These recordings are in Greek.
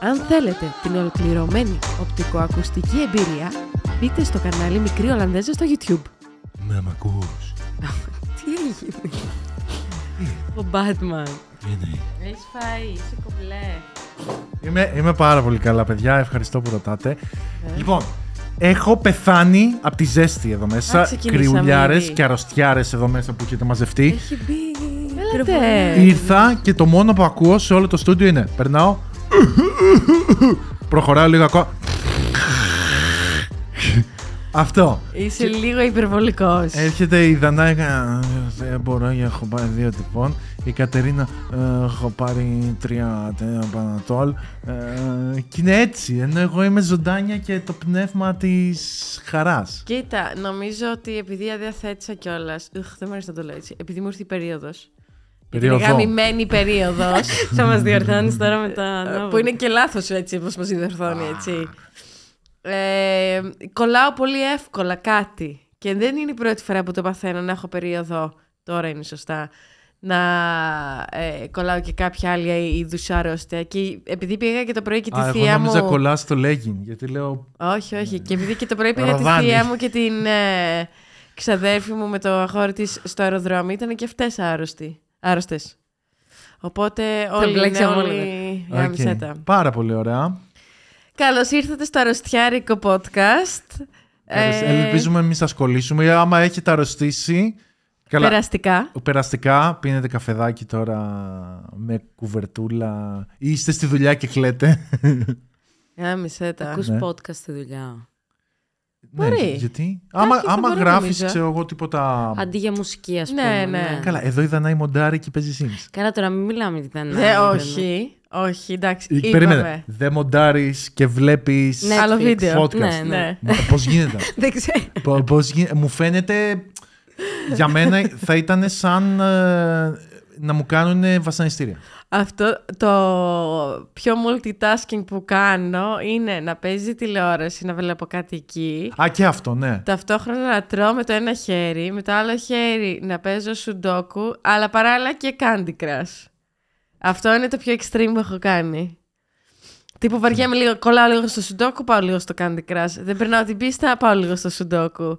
Αν θέλετε την ολοκληρωμένη οπτικοακουστική εμπειρία, μπείτε στο κανάλι Μικρή Ολλανδέζα στο YouTube. Με μ' ακούς. Τι έγινε; Ο Batman. Είναι. Έχεις φάει, είσαι κομπλέ. Είμαι, είμαι πάρα πολύ καλά, παιδιά. Ευχαριστώ που ρωτάτε. Λοιπόν, έχω πεθάνει από τη ζέστη εδώ μέσα. ξεκινήσαμε Κρυουλιάρες ήδη. και αρρωστιάρες εδώ μέσα που έχετε μαζευτεί. Έχει μπει. Έλατε. Ήρθα και το μόνο που ακούω σε όλο το στούντιο είναι περνάω. Προχωράω λίγο ακόμα. Αυτό. Είσαι λίγο υπερβολικός. Έρχεται η Δανάικα. Δεν μπορώ, έχω πάρει δύο τυπών. Η Κατερίνα. «Ε, Έχω πάρει τρία τένα πανατόλ. Ε, Και είναι έτσι. Ενώ εγώ είμαι ζωντάνια και το πνεύμα της χαράς. Κοίτα, νομίζω ότι επειδή αδιαθέτησα κιόλας. Οχ, δεν μου αρέσει να το λέω έτσι. Επειδή μου ήρθε η περίοδος. Είναι Περίοδο. γαμημένη περίοδος. Θα μας διορθώνεις τώρα με τα. που είναι και λάθος έτσι, όπω μας διορθώνει έτσι. Ε, κολλάω πολύ εύκολα κάτι. Και δεν είναι η πρώτη φορά που το παθαίνω να έχω περίοδο. Τώρα είναι σωστά. Να ε, κολλάω και κάποια άλλη είδους αρρώστια. Και επειδή πήγα και το πρωί και τη Α, εγώ θεία νόμιζα μου. κολλάς στο legging. Γιατί λέω. Όχι, όχι. Και επειδή και το πρωί πήγα τη Ροδάνι. θεία μου και την ε, ξαδέρφη μου με το αγόρι της στο αεροδρόμιο, ήταν και αυτές άρρωστοι, άρρωστες. Οπότε όλοι είναι μπλέξαμε όλα. όλοι οκ. γάμισέ τα. Πάρα πολύ ωραία. Καλώς ήρθατε στο αρρωστιάρικο podcast. Καλώς. Ε, Ελπίζουμε εμεί θα ασχολήσουμε. Άμα έχετε αρρωστήσει. Καλά, Περαστικά. περαστικά, πίνετε καφεδάκι τώρα με κουβερτούλα ή είστε στη δουλειά και κλαίτε. Γάμισέ τα. Ακούς Ναι. podcast στη δουλειά. Μπορεί. Ναι, γιατί. Άμα, θα άμα μπορεί, γράφεις, νομίζω. ξέρω εγώ, τίποτα... Αντί για μουσική, ας Ναι, πούμε. ναι. Καλά, εδώ η Δανάη μοντάρει και παίζει Sims. Καλά, τώρα μην μιλάμε για τα Δε, νέα, όχι. Όχι, εντάξει. Ε, Είπαμε. Περίμενε. Δεν μοντάρεις και βλέπεις Ναι. Άλλο Netflix. βίντεο. podcast. Ναι, ναι. Ναι. Μα, Πώς γίνεται; Δεν ξέρω. Πο- πώς γίνεται. Μου φαίνεται... Για μένα θα ήταν σαν ε, να μου κάνουν βασανιστήρια. Αυτό το πιο multitasking που κάνω είναι να παίζει τηλεόραση, να βλέπω κάτι εκεί. Α, και αυτό, ναι. Ταυτόχρονα να τρώω με το ένα χέρι, με το άλλο χέρι να παίζω σουντόκου, αλλά παράλληλα και Candy Crush. Αυτό είναι το πιο extreme που έχω κάνει. Τύπου βαριέμαι λίγο, κολλάω λίγο στο σουντόκου, πάω λίγο στο Candy Crush. Δεν περνάω την πίστα, πάω λίγο στο σουντόκου.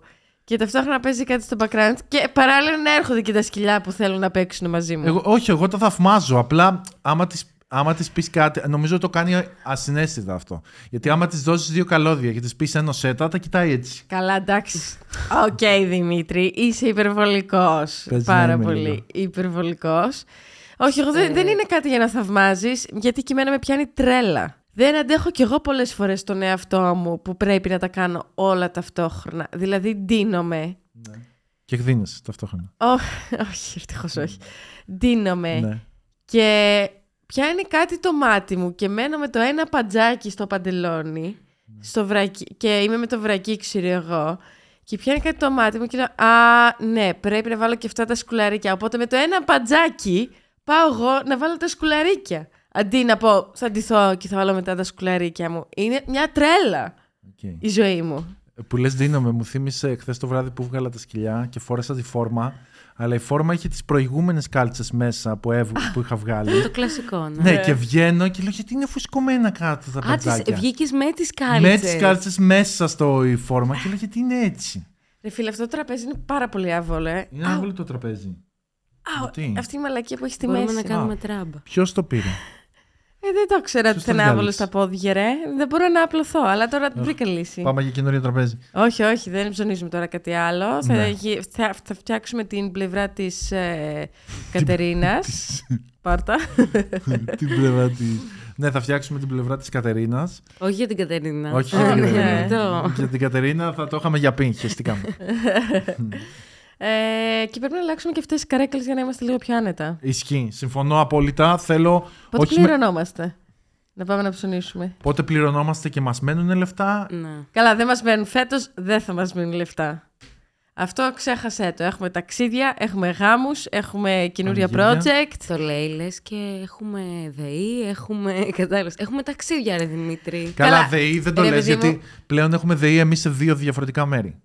Και ταυτόχρονα παίζει κάτι στο background και παράλληλα να έρχονται και τα σκυλιά που θέλουν να παίξουν μαζί μου. Εγώ, όχι, εγώ το θαυμάζω. Απλά άμα της, άμα της πεις κάτι, νομίζω το κάνει ασυναίσθητα αυτό. Γιατί άμα της δώσεις δύο καλώδια και της πεις ένωσέ τα, τα κοιτάει έτσι. Καλά, εντάξει. Οκ, Δημήτρη, είσαι υπερβολικός. Πες να Πάρα είμαι πολύ λίγο. υπερβολικός. Όχι, εγώ δεν, Ε. δεν είναι κάτι για να θαυμάζεις, γιατί και εμένα με πιάνει τρέλα. Δεν αντέχω κι εγώ πολλές φορές τον εαυτό μου που πρέπει να τα κάνω όλα ταυτόχρονα. Δηλαδή, ντύνομαι. Και γδύνεσαι ταυτόχρονα. Ω- όχι, ευτυχώς όχι. Ντύνομαι. Ναι. Και πιάνει κάτι το μάτι μου και μένω με το ένα παντζάκι στο παντελόνι στο βρακί, και είμαι με το βρακί ξέρω εγώ και πιάνει κάτι το μάτι μου και λέω «Α, ναι, πρέπει να βάλω και αυτά τα σκουλαρίκια». Οπότε με το ένα παντζάκι πάω εγώ να βάλω τα σκουλαρίκια. Αντί να πω «Θα ντυθώ και θα βάλω μετά τα σκουλαρίκια μου». Είναι μια τρέλα Οκ. η ζωή μου. Που λες ντύνομαι, μου θύμισε χθες το βράδυ που 'βγαλα τα σκυλιά και φόρεσα τη φόρμα. Αλλά η φόρμα είχε τις προηγούμενες κάλτσες μέσα που, έβ, που είχα βγάλει. Το κλασικό, ναι. ναι, και βγαίνω και λέω γιατί είναι φουσκωμένα κάτω τα Α, τις, παντζάκια; βγήκες με τις κάλτσες. Με τις κάλτσες μέσα στο η φόρμα και λέω γιατί είναι έτσι; Ρε φίλε, αυτό το τραπέζι είναι πάρα πολύ άβολο, ε. Είναι Αου, άβολο το τραπέζι. αου, Γιατί; αυτή η μαλακία που έχει στη Μπορούμε μέση. να κάνουμε Α. τράμπα. Ποιος το πήρε; Ε, δεν το ξέρα ότι Ποιος θα είναι το άβολο διάλεξε; στα πόδια, ρε. Δεν μπορώ να απλωθώ, αλλά τώρα βρήκα λύση. Πάμε για καινούριο τραπέζι. Όχι, όχι, δεν ψωνίζουμε τώρα κάτι άλλο. Θα, Ναι. γι- θα, θα φτιάξουμε την πλευρά της ε, Κατερίνας. Πάρτα. την πλευρά τη. Ναι, θα φτιάξουμε την πλευρά της Κατερίνας. Όχι για την Κατερίνα. Όχι για την Ναι, Κατερίνα. αυτό. Για την Κατερίνα θα το είχαμε για πιν, χεστήκαμε. ε, και πρέπει να αλλάξουμε και αυτές τις καρέκλες για να είμαστε λίγο πιο άνετα. Ισχύει. Συμφωνώ απόλυτα. Θέλω. Πότε όχι με- πληρωνόμαστε; Να πάμε να ψωνίσουμε. Πότε πληρωνόμαστε και μας μένουν λεφτά; Ναι. Καλά, δεν μας μένουν φέτος, δεν θα μας μείνουν λεφτά. Αυτό ξέχασέ το. Έχουμε ταξίδια, έχουμε γάμους, έχουμε καινούρια Πανηγύρια. project. Το λέει, λες και έχουμε ΔΕΗ, έχουμε κατάλληλος. Έχουμε ταξίδια, ρε Δημήτρη. Καλά, Καλά. ΔΕΗ δεν το Ρε, λες παιδί μου. γιατί πλέον έχουμε ΔΕΗ εμείς σε δύο διαφορετικά μέρη.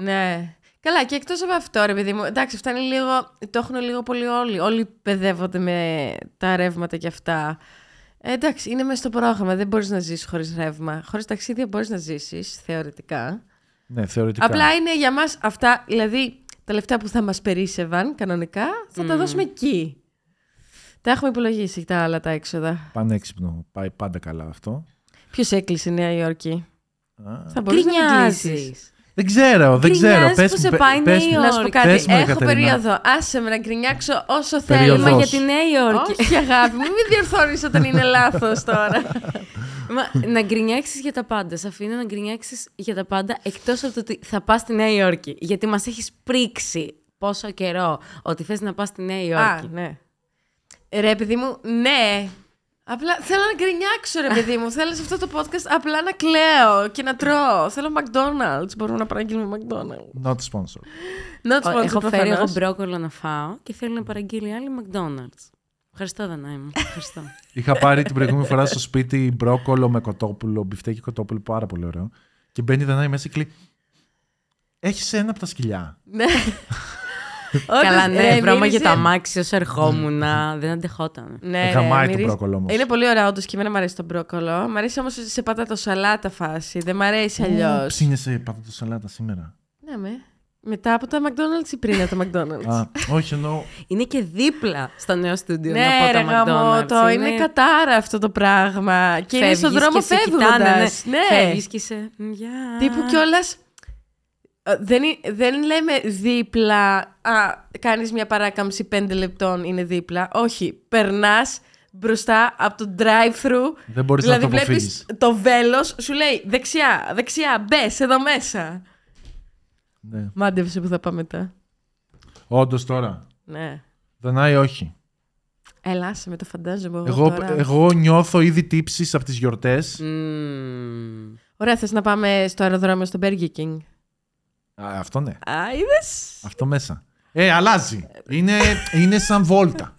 Ναι. Καλά, και εκτός από αυτό, ρε παιδί μου, εντάξει, φτάνει λίγο. Το έχουν λίγο πολύ όλοι. Όλοι παιδεύονται με τα ρεύματα και αυτά. Ε, εντάξει, είναι μέσα στο πρόγραμμα. Δεν μπορείς να ζήσει χωρίς ρεύμα. Χωρίς ταξίδια μπορείς να ζήσεις, θεωρητικά. Ναι, θεωρητικά. Απλά είναι για μας αυτά, δηλαδή τα λεφτά που θα μας περίσευαν κανονικά, θα τα Μμμ. δώσουμε εκεί. Τα έχουμε υπολογίσει τα άλλα τα έξοδα. Πανέξυπνο. Πάει πάντα καλά αυτό. Ποιος έκλεισε η Νέα Υόρκη; Α, Θα μπορούσε να μην κλείσεις. Γκρινιάζεις. Δεν ξέρω, δεν ξέρω. Γκρινιάζεις Πες που μου, σε πε- πάει πες Νέα μου. Να σου πω Υόρκη. κάτι. Πες μου, Έχω Εκατερίνα. περίοδο. Άσε με να γκρινιάξω όσο Περίοδος. θέλω. Μα για τη Νέα Υόρκη. Όχι, αγάπη μου, μην διορθώνεις όταν είναι λάθος τώρα. Μα, να γκρινιάξεις για τα πάντα. Σε αφήνω να γκρινιάξεις για τα πάντα εκτός από το ότι θα πας στη Νέα Υόρκη. Γιατί μας έχεις πρίξει πόσο καιρό ότι θες να πας στη Νέα Α, Υόρκη. ναι. Ρε, παιδί μου, ναι. Απλά θέλω να γκρινιάξω, ρε παιδί μου. Θέλω σε αυτό το podcast απλά να κλαίω και να τρώω. Θέλω McDonald's. Μπορούμε να παραγγείλουμε McDonald's. Not sponsor. Not Ω, sponsored, έχω φέρει προφανώς. εγώ μπρόκολο να φάω και θέλω να παραγγείλει άλλη McDonald's. Ευχαριστώ, Δανάη μου. Ευχαριστώ. Είχα πάρει την προηγούμενη φορά στο σπίτι μπρόκολο με κοτόπουλο, μπιφτέκι κοτόπουλο, πάρα πολύ ωραίο. Και μπαίνει η Δανάη μέσα και λέει: Έχεις ένα από τα σκυλιά. Ναι. Καλά, Όντως, ναι, ρε, βρώμα για μύριζε- το αμάξι όσο ερχόμουν. Δεν αντεχόταν. Ναι, Γαμάει ρε, το μυρίζει- μπρόκολο όμως. Είναι πολύ ωραίο, όντως και εμένα μου αρέσει το μπρόκολο. Μ' αρέσει όμως σε πατάτο σαλάτα φάση. Δεν μ' αρέσει αλλιώς. Ψήνεσαι πατάτο σαλάτα σήμερα. Ναι, με. Μετά από τα McDonald's ή πριν από τα McDonald's; Α, όχι, εννοώ. Είναι και δίπλα στο νέο στούντιο ναι, να ρε πω τα γαμώτο, McDonald's. είναι... κατάρα αυτό το πράγμα. Και είναι στον Φεύγεις δρόμο και σε φεύγοντας. κοιτάνε, Ναι. Φεύγεις και σε... Γεια. Τύπου κιόλας. Δεν, είναι- δεν λέμε δίπλα. Α, κάνεις μια παράκαμψη πέντε λεπτών, είναι δίπλα. Όχι. Περνάς μπροστά από το drive-thru. Δεν μπορείς δηλαδή, να το βλέπεις αποφύγεις. το βέλος, σου λέει δεξιά, δεξιά, μπες εδώ μέσα. Ναι. Μάντεψε που θα πάμε μετά. Όντως τώρα. Ναι. Δανάη, όχι. Έλα, άσε με το φαντάζομαι εγώ, Εγώ, τώρα. εγώ νιώθω ήδη τύψεις από τις γιορτές. Μμμ. Ωραία, θες να πάμε στο αεροδρόμιο στο Burger King; Αυτό ναι. Α, είδες; Αυτό μέσα. Ε, αλλάζει. Είναι, είναι σαν βόλτα.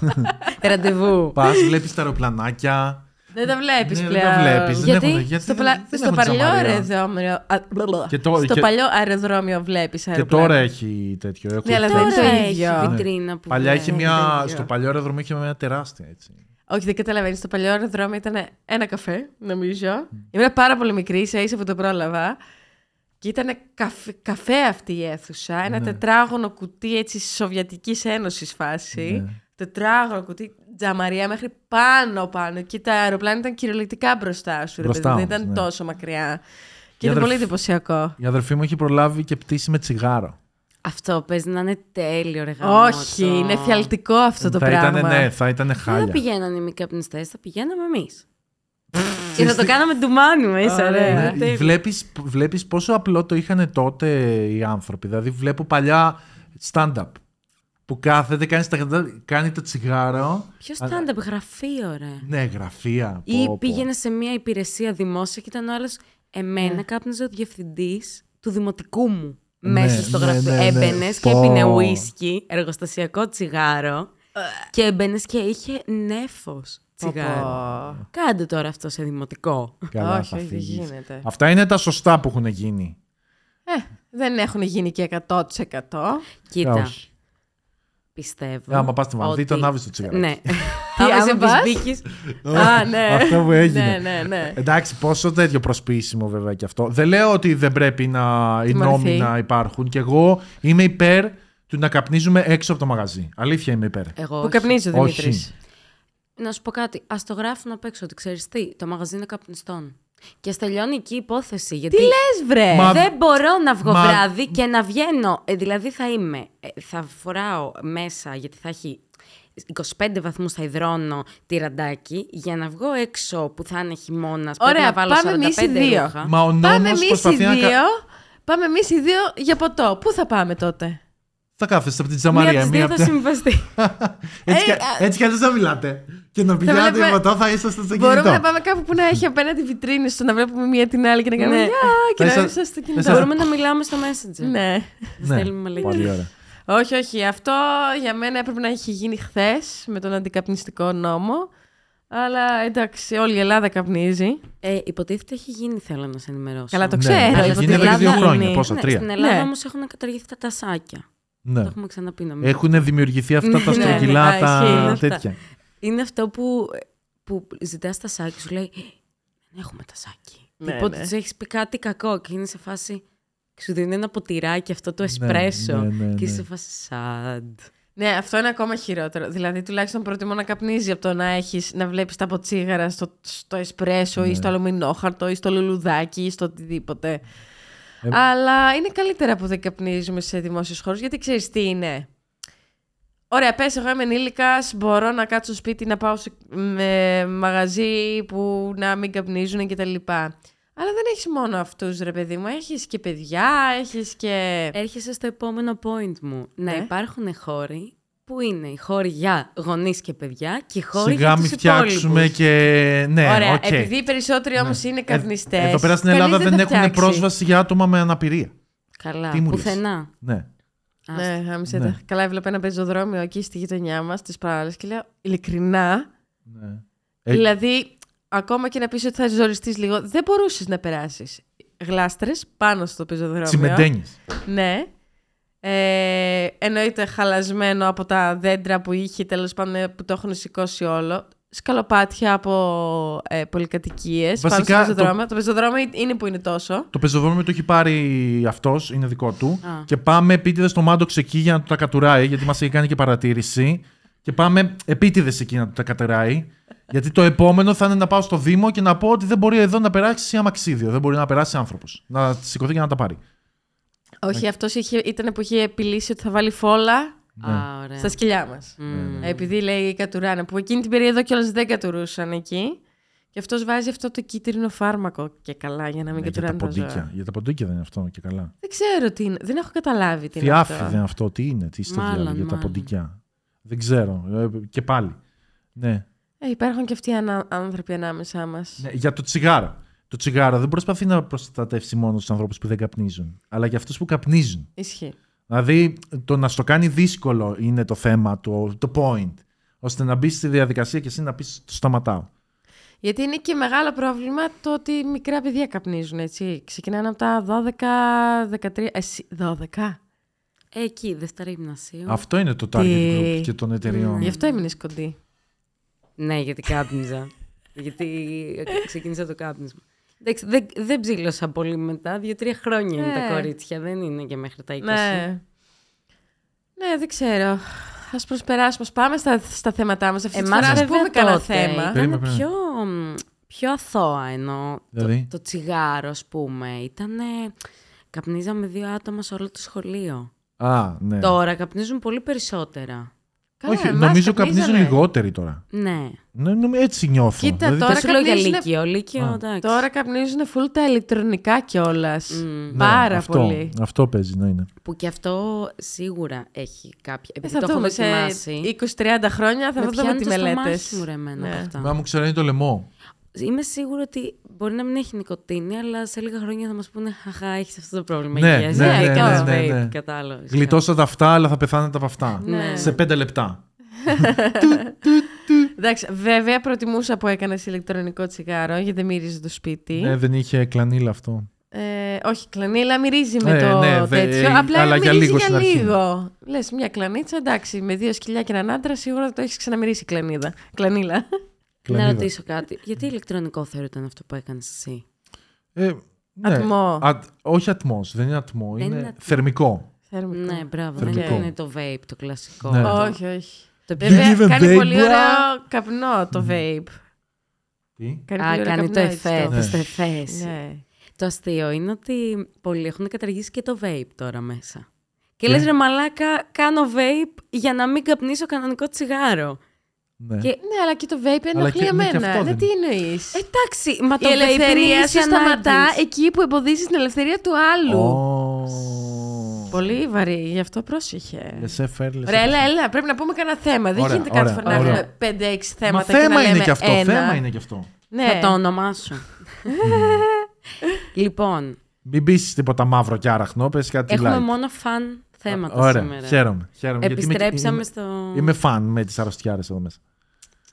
Ραντεβού. Πας, βλέπεις τα αεροπλανάκια. Δεν τα βλέπεις Ναι, πλέον. δεν τα βλέπεις. Δεν Γιατί; έχουν- γιατί Στο, δεν- πλα- δεν στο έχουν παλιό τζαμαρία. αεροδρόμιο. α, μπλα. Και το- στο και- παλιό αεροδρόμιο βλέπεις Και αεροπλάνα. τώρα έχει τέτοιο. Έχουν Ναι, αλλά φτιάξει. δεν Τώρα είναι το έχει ίδιο. βιτρίνα που Παλιά είχε βλέπει. μια. το ίδιο. Στο παλιό αεροδρόμιο είχε μια τεράστια έτσι. Όχι, δεν καταλαβαίνεις. Στο παλιό αεροδρόμιο ήταν ένα καφέ, νομίζω. Ήμουν πάρα πολύ μικρή, ίσα ίσα που το πρόλαβα. Και ήταν καφέ, καφέ αυτή η αίθουσα. Ένα Ναι. τετράγωνο κουτί έτσι Σοβιετικής Ένωσης φάση. Ναι. Τετράγωνο κουτί, τζαμαρία μέχρι πάνω πάνω. Και τα αεροπλάνα ήταν κυριολεκτικά μπροστά σου. ρε Μπροστά παιδί, δεν όμως, ήταν ναι. τόσο μακριά. Και Η ήταν αδερφ- πολύ εντυπωσιακό. Η αδερφή μου έχει προλάβει και πτήσει με τσιγάρο. Αυτό παίζει να είναι τέλειο, ρε γαμώτο. Όχι, είναι φιαλτικό αυτό το θα πράγμα. Ήταν, ναι, θα ήταν Δεν θα χάλια. πηγαίνανε οι μη καπνιστές, θα πηγαίναμε εμείς. Και θα το κάναμε ντουμάνι μέσα, Ωραία. ρε. Ναι, Τέλειο. βλέπεις, βλέπεις πόσο απλό το είχαν τότε οι άνθρωποι. Δηλαδή βλέπω παλιά stand-up που κάθεται, κάνει, τα, κάνει το τσιγάρο. Ποιος stand-up, γραφείο, ρε. Ναι, γραφεία. Ή πω, πω. πήγαινε σε μια υπηρεσία δημόσια και ήταν ο άλλος. Εμένα Ναι. κάπνιζε ο διευθυντής του δημοτικού μου. Ναι, μέσα στο ναι, γραφείο. ναι, ναι. Έμπαινες και Πω. έπινε ουίσκι, εργοστασιακό τσιγάρο. και έμπαινες και είχε νέφος τσιγάρο. Πω. Κάντε τώρα αυτό σε δημοτικό. Καλά, όχι, θα όχι, δεν φύγεις. γίνεται. Αυτά είναι τα σωστά που έχουν γίνει. Ε, δεν έχουν γίνει και 100%. Κοίτα, όχι. πιστεύω. Ε, άμα πας στη Μαλδί, ότι- τον άβεις το τσιγάρο. Ναι. Τι, Άμα σε άμα πας; μπισμπίκεις, Α, ναι. Αυτό που έγινε. Ναι, ναι, ναι. Εντάξει, πόσο τέτοιο προσπίσιμο βέβαια και αυτό. Δεν λέω ότι δεν πρέπει να οι νόμοι Τιμωρηθεί. να υπάρχουν. Και εγώ είμαι υπέρ του να καπνίζουμε έξω από το μαγαζί. Αλήθεια είμαι υπέρ. Εγώ Που όχι. καπνίζει ο Όχι. Δημήτρης. Να σου πω κάτι. Α το γράφουν απ' έξω ότι ξέρεις τι, το μαγαζί είναι καπνιστών. Και στελειώνει εκεί η υπόθεση. Γιατί Τι λες, βρε! Μα- δεν μπορώ να βγω Μα- βράδυ και να βγαίνω. Ε, δηλαδή θα είμαι. ε, θα φοράω μέσα γιατί θα έχει 25 βαθμούς θα υδρώνω τυραντάκι για να βγω έξω που θα είναι χειμώνας. Πρέπει Ωραία, να βάλω πάμε 45 εμείς οι δύο. ρούχα. Μα ο Πάμε νόμος εμείς οι προσπαθεί να. δύο. κα- Πάμε εμείς οι δύο για ποτό. Πού θα πάμε τότε; Θα κάθεστε από την Μία από τζαμαρία. τις δύο θα απ' τα- συμβαστεί. έτσι, κι- Ε, α- έτσι κι αλλιώς δεν μιλάτε. Και να πηγαίνετε βλέπουμε- ποτό θα είσαστε στο Μπορούμε κινητό. να πάμε κάπου που να έχει απέναντι βιτρίνες στο να βλέπουμε μία την άλλη και να κάνουμε Ναι. γεια και Θα να είστε- είμαστε στο θα κινητό. είστε- Μπορούμε να μιλάμε στο Messenger. Ναι. Να στέλνουμε μαλακίες. Πολύ ωραία. Όχι, όχι. Αυτό για μένα έπρεπε να έχει γίνει χθες με τον αντικαπνιστικό νόμο. Αλλά εντάξει, όλη η Ελλάδα καπνίζει. Ε, υποτίθεται έχει γίνει, θέλω να σε ενημερώσω. Καλά, το Ναι, ξέρω. έχει Αλλά γίνει στην εδώ και δύο Ελλάδα χρόνια. είναι. Πόσα, Ναι, τρία. Στην Ελλάδα Ναι. όμως έχουν καταργηθεί τα τασάκια. Ναι. Το έχουμε ξαναπεί νομίζω. Έχουν δημιουργηθεί αυτά τα Ναι, ναι, στρογγυλά, ναι, τα ισχύει. τέτοια. Είναι αυτό που, που ζητάς τα σάκι, σου λέει Δεν έχουμε τα σάκι. Ναι, Οπότε ναι. τους έχεις πει κάτι κακό και είναι σε φάση. Σου δίνει ένα ποτηράκι αυτό το Ναι, εσπρέσο. ναι, ναι, Και είσαι ναι. σε φάση sad. Ναι, αυτό είναι ακόμα χειρότερο. Δηλαδή, τουλάχιστον προτιμώ να καπνίζει από το να, έχεις, να βλέπεις τα ποτσίγαρα στο, στο εσπρέσο Ναι. ή στο αλουμινόχαρτο ή στο λουλουδάκι ή στο οτιδήποτε. Ε, Αλλά είναι καλύτερα που δεν καπνίζουμε σε δημόσιους χώρους, γιατί ξέρεις τι είναι. Ωραία, πες εγώ είμαι ενήλικας, μπορώ να κάτσω σπίτι να πάω σε με μαγαζί που να μην καπνίζουν και τα λοιπά. Αλλά δεν έχεις μόνο αυτούς ρε παιδί μου, έχεις και παιδιά, έχεις και... Έρχεσαι στο επόμενο point μου. Να Ναι. υπάρχουν χώροι που είναι οι χώροι για γονείς και παιδιά και οι χώροι Σιγά για μην τους φτιάξουμε υπόλοιπους; και. Ναι, Ωραία, οκ. επειδή οι περισσότεροι όμως είναι Ε, καπνιστές. Εδώ πέρα στην κανείς Ελλάδα δεν θα έχουν φτιάξει. πρόσβαση για άτομα με αναπηρία. Καλά, Τι μου λες; πουθενά. Ναι. Άστα. Ναι, άμεσα Ναι. Καλά, έβλεπα ένα πεζοδρόμιο εκεί στη γειτονιά μας, τη παράλληλες και λέω ειλικρινά. ναι. Ε, Δηλαδή, ακόμα και να πεις ότι θα ζοριστείς λίγο, δεν μπορούσες να περάσεις γλάστρες πάνω στο πεζοδρόμιο. Τσιμεντένιες. Ναι. Ε, εννοείται χαλασμένο από τα δέντρα που είχε, τέλος πάντων που το έχουν σηκώσει όλο. Σκαλοπάτια από ε, πολυκατοικίες πάνω στο Βασικά, πεζοδρόμιο. Το... πεζοδρόμιο είναι που είναι τόσο. Το πεζοδρόμιο το έχει πάρει αυτός, είναι δικό του. Α. Και πάμε επίτηδες στο Μάντοξ εκεί για να του τα κατουράει, γιατί μας έχει κάνει και παρατήρηση. Και πάμε επίτηδες εκεί να του τα κατουράει. γιατί το επόμενο θα είναι να πάω στο Δήμο και να πω ότι δεν μπορεί εδώ να περάσει αμαξίδιο. Δεν μπορεί να περάσει άνθρωπος. Να σηκωθεί και να τα πάρει. Όχι, αυτός ήταν που είχε επιλύσει ότι θα βάλει φόλα Ναι. Α, ωραία. στα σκυλιά μας. Μμμ. Επειδή λέει κατουράνε, που εκείνη την περίοδο κιόλας δεν κατουρούσαν εκεί. Και αυτός βάζει αυτό το κίτρινο φάρμακο και καλά για να μην Ναι, για τα κατουράνε τα ποντίκια. ζώα. Για τα ποντίκια δεν είναι αυτό και καλά. Δεν ξέρω τι είναι. Δεν έχω καταλάβει τι είναι Θιάφι αυτό. δεν είναι αυτό. Τι είναι, τι είστε Μάλλον, διάλογοι για τα μάλλον. ποντίκια. Δεν ξέρω. Ε, Και πάλι. Ναι. Ε, υπάρχουν και αυτοί οι ανα- άνθρωποι ανάμεσά μας. Ναι, για το τσιγάρο. Το τσιγάρο δεν προσπαθεί να προστατεύσει μόνος τους ανθρώπους που δεν καπνίζουν, αλλά για αυτούς που καπνίζουν. Ισχύει. Δηλαδή, το να στο κάνει δύσκολο είναι το θέμα, το, το point. ώστε να μπεις στη διαδικασία και εσύ να πεις το σταματάω. Γιατί είναι και μεγάλο πρόβλημα το ότι μικρά παιδιά καπνίζουν, έτσι. Ξεκινάνε από τα 12, 13. Εσύ, 12. Ε, Εκεί, δεύτερη γυμνασίου. Αυτό είναι το target Τι; group και των εταιριών. Γι' αυτό έμεινες κοντή. Ναι, γιατί κάπνιζα. γιατί ξεκίνησα το κάπνισμα. Εντάξει, δεν, δεν ψήλωσα πολύ μετά. Δύο-τρία χρόνια είναι Ναι. τα κορίτσια. Δεν είναι και μέχρι τα 20. Ναι. Ναι, δεν ξέρω. Α προσπεράσουμε. Ας πάμε στα, στα θέματά μας. Αυτή τη Εμάς φορά, ας βέβαια πούμε κανένα τότε θέμα. Ήταν Περίμενε, περίμενε. πιο, μ, πιο αθώα ενώ Δηλαδή; το, το τσιγάρο, ας πούμε. Ήταν. Καπνίζαμε δύο άτομα σε όλο το σχολείο. Α, ναι. Τώρα καπνίζουν πολύ περισσότερα. Καλά, Όχι, εμάς νομίζω καπνίζουν καπνίζανε. λιγότεροι τώρα. Ναι. Ναι, νομι- έτσι νιώθω. Κοίτα, Δηλαδή, τώρα Δεν σου λέω για καπνίζουνε- Λύκειο. Λύκειο, Α. εντάξει. Τώρα καπνίζουν full τα ηλεκτρονικά κιόλας. Μμ. ναι, Πάρα αυτό, πολύ. Αυτό παίζει, να είναι. Που και αυτό σίγουρα έχει κάποια. Ε, Επειδή θα το έχω δούμε σε δοκιμάσει. 20-30 χρόνια θα με δούμε πιάνει τις το στομάχι μελέτες. μου ρε εμένα Ναι. από αυτά. Μα μου ξέρει το λαιμό. Είμαι σίγουρη ότι μπορεί να μην έχει νοικοτήνη, αλλά σε λίγα χρόνια θα μας πούνε Χαχά, έχεις αυτό το πρόβλημα. Ναι, υγείας». ναι, Ε, ναι, έκανες ναι, vape, ναι. κατάλαβες. Γλιτώσατε αυτά, αλλά θα πεθάνετε από αυτά. Ναι. Σε πέντε λεπτά. Εντάξει, βέβαια προτιμούσα που έκανες ηλεκτρονικό τσιγάρο γιατί δεν μύριζε το σπίτι. Ναι, δεν είχε κλανίλα αυτό. Ε, όχι, κλανίλα μυρίζει με Ε, το ναι, δε- τέτοιο. ε, απλά αλλά για μυρίζει λίγο για στην αρχή. λίγο. Λες μια κλανίτσα, εντάξει, με δύο σκυλιά και έναν άντρα σίγουρα το έχεις ξαναμυρίσει κλανίδα. Κλανίλα. Να Κλανίδα. ρωτήσω κάτι. Γιατί ηλεκτρονικό θεωρείται αυτό που έκανες εσύ; Ε, ναι. Ατμό. Α, όχι ατμός, δεν είναι ατμό, Δεν είναι, είναι ατμό. θερμικό. Θερμικό. Ναι, μπράβο. Δεν Θερμικό. είναι το vape, το κλασικό. Ναι. Το- Όχι, όχι. Το Δεν Βέβαια, even κάνει vape, πολύ bra. ωραίο καπνό το vape. Τι; Κάνει Α, πολύ ωραίο κάνει το καπνό, έτσι, εφέ, το- Ναι. το εφές. Ναι. Το αστείο είναι ότι πολλοί έχουν καταργήσει και το vape τώρα μέσα. Και Τι; λες ρε μαλάκα, κάνω vape για να μην καπνίσω κανονικό τσιγάρο. Ναι. Και- Ναι, αλλά και το vape Αλλά ενοχλεί και- ναι, και εμένα. αυτό Ναι, δεν- τι εννοείς. Εντάξει, μα το Η vape είναι ελευθερία λύση σου σταματάς ανάγκης. εκεί που εμποδίζεις την ελευθερία του άλλου. Ω. Πολύ βαρύ, γι' αυτό πρόσεχε. Laissez-faire, laissez-faire. Ωραία, έλα, έλα, πρέπει να πούμε κανένα θέμα. Δεν Ωραία, γίνεται κάθε ωραία, φορά να ωραία. έχουμε 5-6 θέματα. Μα και να θέμα είναι λέμε και αυτό. ένα. Θέμα είναι και αυτό. Ναι. Θα το ονομάσω. λοιπόν, Μην πεις τίποτα μαύρο και άραχνο, πες κάτι έχουμε light. μόνο φαν θέματα Ωραία, σήμερα. χαίρομαι. χαίρομαι γιατί είμαι- Επιστρέψαμε είμαι, στο... Είμαι φαν με τις αρρωστιάρες εδώ μέσα.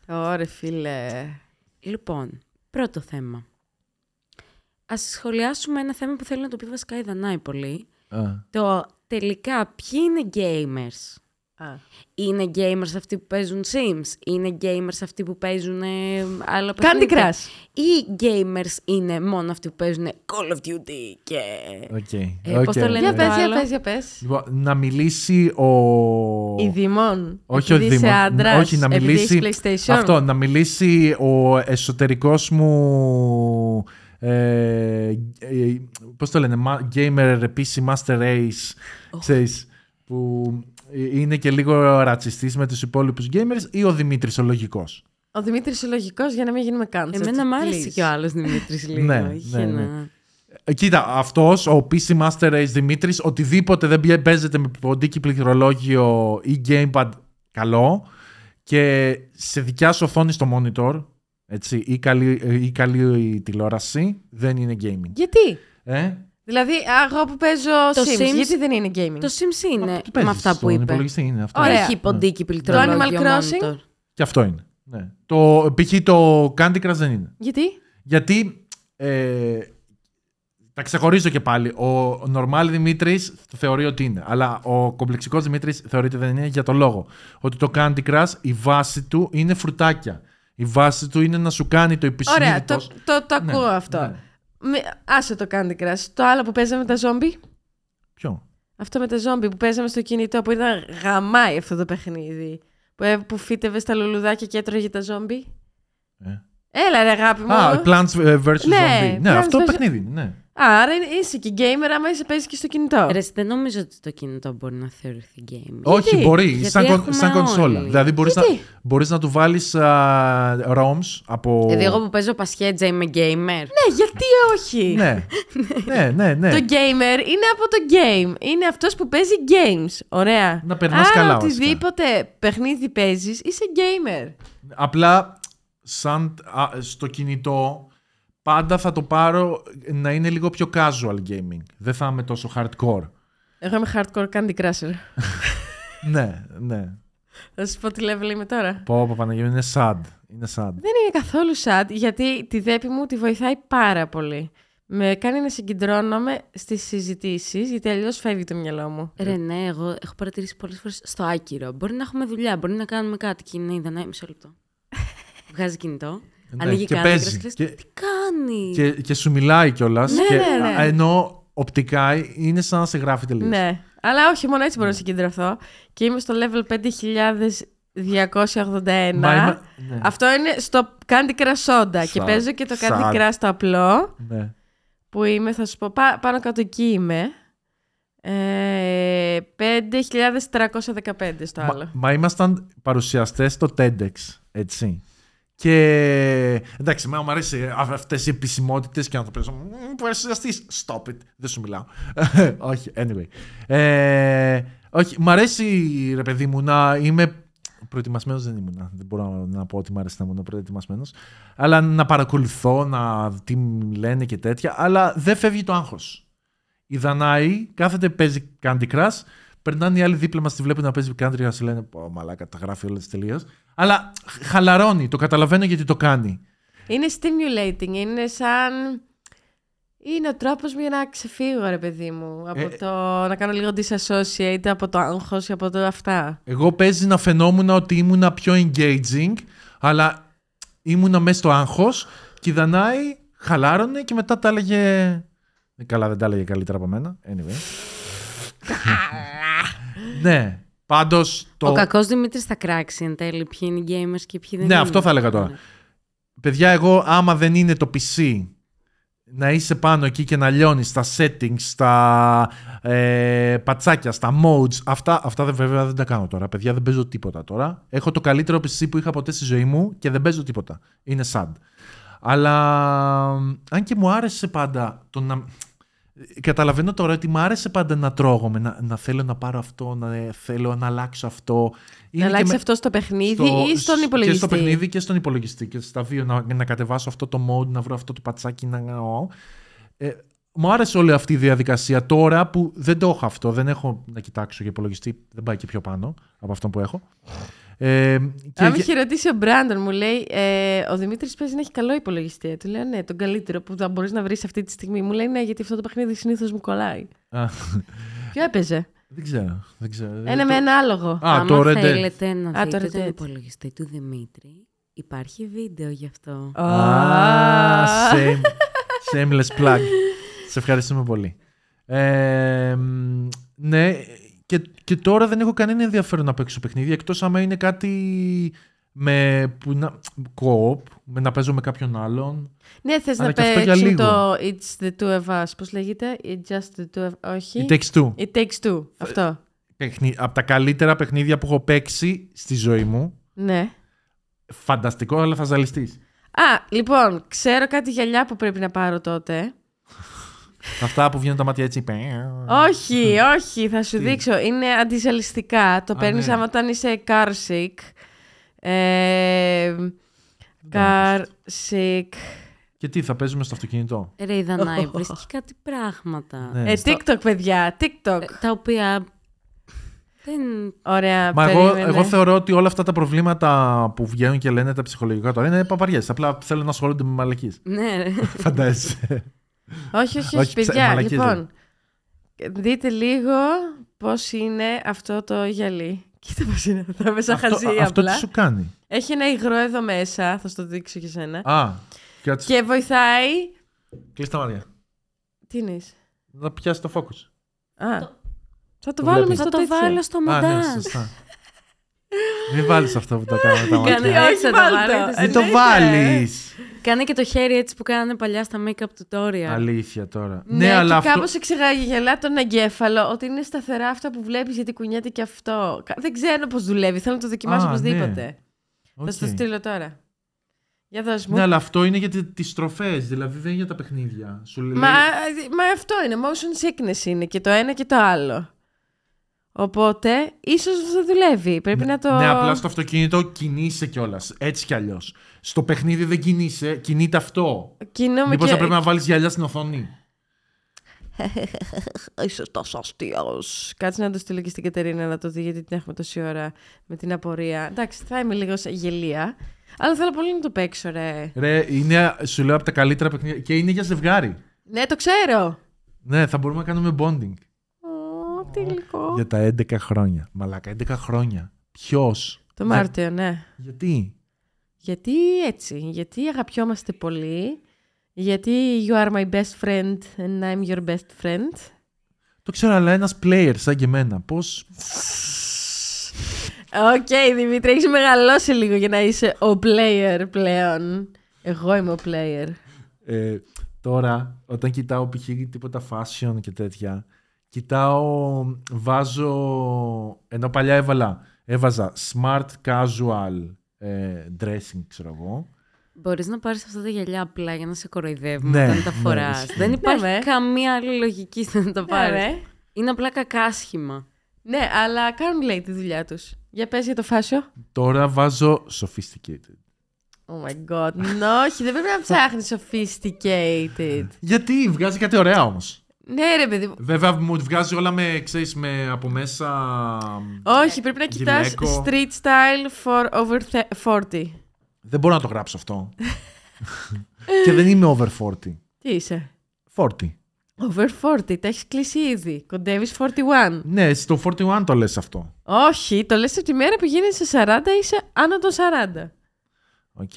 Ωραία, φίλε. Λοιπόν, πρώτο θέμα. Ας σχολιάσουμε ένα θέμα που θέλει να το πει βασικά η Δανάη πολύ. Α, Το τελικά ποιοι είναι gamers; Α. Είναι gamers αυτοί που παίζουν Sims. Είναι gamers αυτοί που παίζουν ε, άλλο Candy παιχνίδι. Crush. Ή gamers είναι μόνο αυτοί που παίζουν Call of Duty και... Οκ. Ε, πώς οκ, το λένε Για ναι. πες, το για άλλο; πες, για πες. Λοιπόν, να μιλήσει ο. Η Δήμον. Όχι ο επειδή είσαι Δήμον. άντρας, Όχι, να επειδή μιλήσει. έχεις PlayStation. Αυτό, να μιλήσει ο εσωτερικός μου. Ε, ε, πώς το λένε, μα- gamer PC Master Race, ξέρεις, που είναι και λίγο ρατσιστής με τους υπόλοιπους gamers ή ο Δημήτρης ο λογικός; Ο Δημήτρης ο λογικός για να μην γίνουμε cancelled. Εμένα μ' άρεσε please. και ο άλλος Δημήτρης λίγο. Ναι, Είχε ναι, ένα- ναι. Ε, Κοίτα, αυτός ο PC Master Race Δημήτρης, οτιδήποτε δεν πιέ- παίζεται με ποντίκι πληκτρολόγιο ή gamepad, καλό. Και σε δικιά σου οθόνη στο monitor, έτσι, ή καλή, ε, ή καλή τηλεόραση, δεν είναι gaming. Γιατί; Ε; Δηλαδή, εγώ που παίζω Το Sims, Sims- γιατί δεν είναι gaming; Το Sims είναι Τι με παίζεις αυτά που στον είπε. υπολογιστή είναι αυτό. Ωραία. Έχει ποντίκι πληκτρολόγιο Animal Crossing? monitor. Και αυτό είναι. Ναι. Το, π.χ. το Candy Crush δεν είναι. Γιατί; Γιατί ε, τα ξεχωρίζω και πάλι. Ο normal Δημήτρης θεωρεί ότι είναι. Αλλά ο κομπλεξικός Δημήτρης θεωρείται δεν είναι για το λόγο. Ότι το Candy Crush η βάση του είναι φρουτάκια. Η βάση του είναι να σου κάνει το υπησυνείδητο. Ωραία, το, το, το Ναι, ακούω αυτό. ναι. Με, άσε το Candy Crush. Το άλλο που παίζαμε με τα ζόμπι. Ποιο; Αυτό με τα ζόμπι που παίζαμε στο κινητό που ήταν γαμάει αυτό το παιχνίδι. Που, ε, που φύτευε στα λουλουδάκια και έτρωγε τα ζόμπι. Ε. Έλα ρε αγάπη μου. Α, Plants ε, vs. Ναι, Zombie. Ναι, Plants αυτό vs. παιχνίδι είναι. Ναι. Α, άρα είναι- είσαι και gamer άμα είσαι παίζεις και στο κινητό. Ρε, δεν νομίζω ότι το κινητό μπορεί να θεωρηθεί gaming. Όχι, μπορεί. Γιατί Σαν, κον- έχουμε σαν κονσόλα. όλοι. Δηλαδή μπορείς να, Γιατί; μπορείς να του βάλεις α, ROMs από... Δηλαδή, εγώ που παίζω πασχέτζα είμαι gamer. Ναι, γιατί όχι; ναι. ναι, ναι, ναι. Το gamer είναι από το game. Είναι αυτός που παίζει games. Ωραία. Να περνάς Άρα, καλά, βασικά. οτιδήποτε παιχνίδι παίζεις, είσαι gamer. Απλά σαν α, στο κινητό πάντα θα το πάρω να είναι λίγο πιο casual gaming. Δεν θα είμαι τόσο hardcore. Εγώ είμαι hardcore Candy Crusher. ναι, ναι. Θα σου πω τι level είμαι τώρα. Πω, πω, Παναγία, είναι sad. Είναι sad. Δεν είναι καθόλου sad, γιατί τη δέπη μου τη βοηθάει πάρα πολύ. Με κάνει να συγκεντρώνομαι στις συζητήσεις, γιατί αλλιώς φεύγει το μυαλό μου. Ρε, ναι, εγώ έχω παρατηρήσει πολλές φορές στο άκυρο. Μπορεί να έχουμε δουλειά, μπορεί να κάνουμε κάτι. Και είναι είδα, ναι, μισό λεπτό. Βγάζει κινητό. Ναι, ανοίγει και κάμερα παίζει. λες, Και- Τι κάνει; Και, και σου μιλάει κιόλας. Ναι, ναι, ναι. Ενώ οπτικά είναι σαν να σε γράφει τελείως. Ναι, αλλά όχι, μόνο έτσι μπορώ να συγκεντρωθώ. Και είμαι στο level 5281. Μα είμαι- ναι. Αυτό είναι στο Candy Crush Soda. Και Sad. παίζω και το Candy Sad. Crush το απλό. ναι. Που είμαι, θα σου πω, πά- πάνω κάτω εκεί είμαι. Ε, 5315 στο άλλο. Μα, μα ήμασταν παρουσιαστές στο TEDx, έτσι. Και εντάξει, εμένα μου αρέσει αυτές οι επισημότητες και να το παίζω. «Μμμ, Παρουσιαστή, stop it. Δεν σου μιλάω. όχι, anyway. Ε, όχι, μου αρέσει ρε παιδί μου να είμαι. Προετοιμασμένος δεν ήμουν. Δεν μπορώ να πω ότι μου αρέσει να ήμουν προετοιμασμένος. Αλλά να παρακολουθώ, να τι λένε και τέτοια. Αλλά δεν φεύγει το άγχος. Η Δανάη κάθεται, παίζει Candy Crush. Περνάνε οι άλλοι δίπλα μας, τη βλέπουν να παίζει Candy Crush. Λένε Πω, μαλάκα, τα γράφει όλα τελείω. Αλλά χαλαρώνει, το καταλαβαίνω γιατί το κάνει. Είναι stimulating, είναι σαν... Είναι ο τρόπος μου για να ξεφύγω, ρε παιδί μου. Από Ε, το να κάνω λίγο disassociate από το άγχος ή από το αυτά. Εγώ παίζει να φαινόμουν ότι ήμουνα πιο engaging, αλλά ήμουνα μέσα στο άγχος και η Δανάη χαλάρωνε και μετά τα έλεγε. Ε, Καλά, δεν τα έλεγε καλύτερα από μένα. Anyway. ναι. Πάντως. Το... Ο κακός Δημήτρης θα κράξει εν τέλει ποιοι είναι οι gamers και ποιοι δεν Ναι, είναι. αυτό θα έλεγα τώρα. Παιδιά, εγώ άμα δεν είναι το PC να είσαι πάνω εκεί και να λιώνεις στα settings, στα ε, πατσάκια, στα modes, αυτά, αυτά δεν, βέβαια δεν τα κάνω τώρα. Παιδιά, δεν παίζω τίποτα τώρα. Έχω το καλύτερο PC που είχα ποτέ στη ζωή μου και δεν παίζω τίποτα. Είναι sad. Αλλά αν και μου άρεσε πάντα το να... Καταλαβαίνω τώρα ότι μου άρεσε πάντα να τρώγομαι, να, να θέλω να πάρω αυτό, να ε, θέλω να αλλάξω αυτό. Είναι να και αλλάξει με- αυτό στο παιχνίδι στο- ή στον υπολογιστή. Και στο παιχνίδι και στον υπολογιστή. Και στα δύο να, να κατεβάσω αυτό το mode, να βρω αυτό το πατσάκι να. Ε, μου άρεσε όλη αυτή η διαδικασία τώρα που δεν το έχω αυτό. Δεν έχω να κοιτάξω για υπολογιστή. Δεν πάει και πιο πάνω από αυτό που έχω. Ε, και, Αν με και- είχε ρωτήσει ο Μπράντον, μου λέει ε, Ο Δημήτρης παίζει να έχει καλό υπολογιστή. Του λέω Ναι, τον καλύτερο που θα μπορείς να βρεις αυτή τη στιγμή. Μου λέει Ναι, γιατί αυτό το παιχνίδι συνήθως μου κολλάει. Α, Ποιο έπαιζε; Δεν ξέρω. Δεν ξέρω. Ένα με ένα άλογο. Α, Άμα το Red Dead. θέλετε να Α, το δείτε Red τον Dead. υπολογιστή του Δημήτρη, υπάρχει βίντεο γι' αυτό. Α, shame, shameless plug. Σε ευχαριστούμε πολύ. Ε, μ, ναι, και, και τώρα δεν έχω κανένα ενδιαφέρον να παίξω παιχνίδι, εκτός άμα είναι κάτι με, που να, co-op, με να παίζω με κάποιον άλλον. Ναι, θες Αλλά να και αυτό για παίξουν λίγο. το It's the two of us. Πώς λέγεται; It's just the two of... Όχι. It takes two. It takes two. Αυτό. Παιχνί, από τα καλύτερα παιχνίδια που έχω παίξει στη ζωή μου. Ναι. Φανταστικό, αλλά θα ζαλιστείς. Α, λοιπόν, ξέρω κάτι γυαλιά που πρέπει να πάρω τότε. Αυτά που βγαίνουν τα μάτια έτσι. όχι, όχι, θα σου Τι; δείξω. Είναι αντιζαλιστικά. Το Α, παίρνεις ναι. άμα όταν είσαι car sick. Ε, car sick. Και τι, θα παίζουμε στο αυτοκίνητο; Ρε, η Δανάη βρίσκει κάτι πράγματα. Ναι. Ε, Στο- TikTok, παιδιά, TikTok. ε, Τα οποία δεν... Ωραία, Μα εγώ, περίμενε. εγώ θεωρώ ότι όλα αυτά τα προβλήματα που βγαίνουν και λένε τα ψυχολογικά τώρα είναι παπαριές. Απλά θέλουν να ασχολούνται με μαλακίες. Ναι, ρε. Φαντάζεσαι. Όχι, όχι, όχι, Όχι, ψε- παιδιά. μαλακίες λοιπόν, δείτε λίγο πώς είναι αυτό το γυαλί. Κοίτα πώς είναι, θα με σαν αυτό, χαζί αυτό τι απλά. σου κάνει; Έχει ένα υγρό εδώ μέσα, θα στο δείξω και σένα. Α, κάτσε. Και βοηθάει... Κλείς τα μάτια. Τι είναι. Να πιάσει το focus. Α, θα το Το βάλουμε βλέπεις. στο Θα το τέτοιο. βάλω στο Α, ναι, μοντάζ. σωστά. Μην βάλεις αυτό που το κάνω με τα Κάνε μάτια. Όχι, έτσι θα το βάλ' το. βάλετε. Μην το εννοείται. βάλεις. Κάνε και το χέρι έτσι που κάνανε παλιά στα make-up tutorial. Αλήθεια τώρα. Ναι, Ναι, αλλά και αυτό... κάπως ξεγελά τον εγκέφαλο ότι είναι σταθερά αυτά που βλέπεις γιατί κουνιέται και αυτό. Κα- Δεν ξέρω πώς δουλεύει, θέλω να το δοκιμάσω Α, οπωσδήποτε. Οκ. Θα στο στείλω τώρα. Για δώσ' μου. Ναι, αλλά αυτό είναι για τις στροφές, δηλαδή δεν είναι για τα παιχνίδια. Σου λέει... Μα, μα αυτό είναι, motion sickness είναι και το ένα και το άλλο. Οπότε, ίσως θα δουλεύει. Πρέπει να το... Ναι, απλά στο αυτοκίνητο κινείσαι κιόλας. Έτσι κι αλλιώς. Στο παιχνίδι δεν κινείσαι, κινείται αυτό. Κινούμε Μήπως και... θα πρέπει να βάλεις γυαλιά στην οθόνη. Είσαι τόσο αστείος. Κάτσε να το στείλω και στην Κατερίνα να το δει, γιατί την έχουμε τόση ώρα με την απορία. Εντάξει, θα είμαι λίγο σε γελία. Αλλά θέλω πολύ να το παίξω, ρε. Ρε, είναι, σου λέω από τα καλύτερα παιχνίδια. Και είναι για ζευγάρι. Ναι, το ξέρω. Ναι, θα μπορούμε να κάνουμε bonding. Ω, τι γλυκό. Για τα 11 χρόνια. Μαλάκα, 11 χρόνια. Ποιος; Το Μάρτιο, ναι. Γιατί; Γιατί έτσι, γιατί αγαπιόμαστε πολύ, γιατί you are my best friend and I'm your best friend. Το ξέρω, αλλά ένας player σαν και εμένα. Πώς; Οκ, Δημήτρη, έχεις μεγαλώσει λίγο για να είσαι ο player πλέον. Εγώ είμαι ο player. Ε, τώρα, όταν κοιτάω π.χ. τίποτα fashion και τέτοια, κοιτάω, βάζω, ενώ παλιά έβαλα, έβαζα smart casual ε, dressing, ξέρω εγώ. Μπορείς να πάρεις αυτά τα γυαλιά απλά για να σε κοροϊδεύουν Ναι, όταν τα ναι, φοράς. ισχύει. Δεν υπάρχει Ναι, με. καμία άλλη λογική στο να τα πάρεις. Πάρε. Είναι απλά κακάσχημα. Ναι, αλλά κάνουν λέει τη δουλειά τους. Για πες για το φάσιο. Τώρα βάζω sophisticated. Oh my god. No, όχι, δεν πρέπει να ψάχνεις sophisticated. Γιατί βγάζει κάτι ωραία όμως. Ναι, ρε παιδί μου. Βέβαια μου βγάζει όλα με, ξέρεις, με από μέσα... Όχι, πρέπει να κοιτάς Γυλαίκο. street style for over the- 40. Δεν μπορώ να το γράψω αυτό. και δεν είμαι over 40. Τι είσαι; 40. Over 40, τα έχεις κλείσει ήδη. Κοντεύεις 41. Ναι, στο 41 το λες αυτό. Όχι, το λες από τη μέρα που γίνεσαι 40 είσαι άνω των 40. Οκ.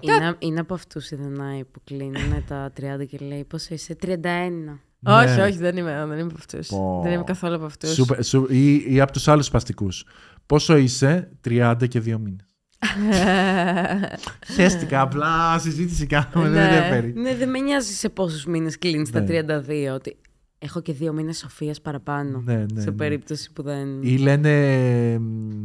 Είναι, είναι από αυτούς οι Δανάη που κλείνουν τα 30 και λέει πόσο είσαι, 31. Όχι, Ναι. όχι, δεν είμαι, δεν είμαι από αυτούς. Πω. Δεν είμαι καθόλου από αυτούς. Σούπερ- σου- ή, ή από τους άλλους σπαστικούς. Πόσο είσαι, 30 και 2 μήνες. Χέστηκα, απλά συζήτηση κάνουμε, δεν Ναι. με ενδιαφέρει. Ναι, δεν με νοιάζει σε πόσους μήνες κλείνεις τα Ναι. 32. Ότι έχω και δύο μήνες σοφίας παραπάνω. Ναι, ναι, σε ναι. περίπτωση που δεν. Ή λένε, μ,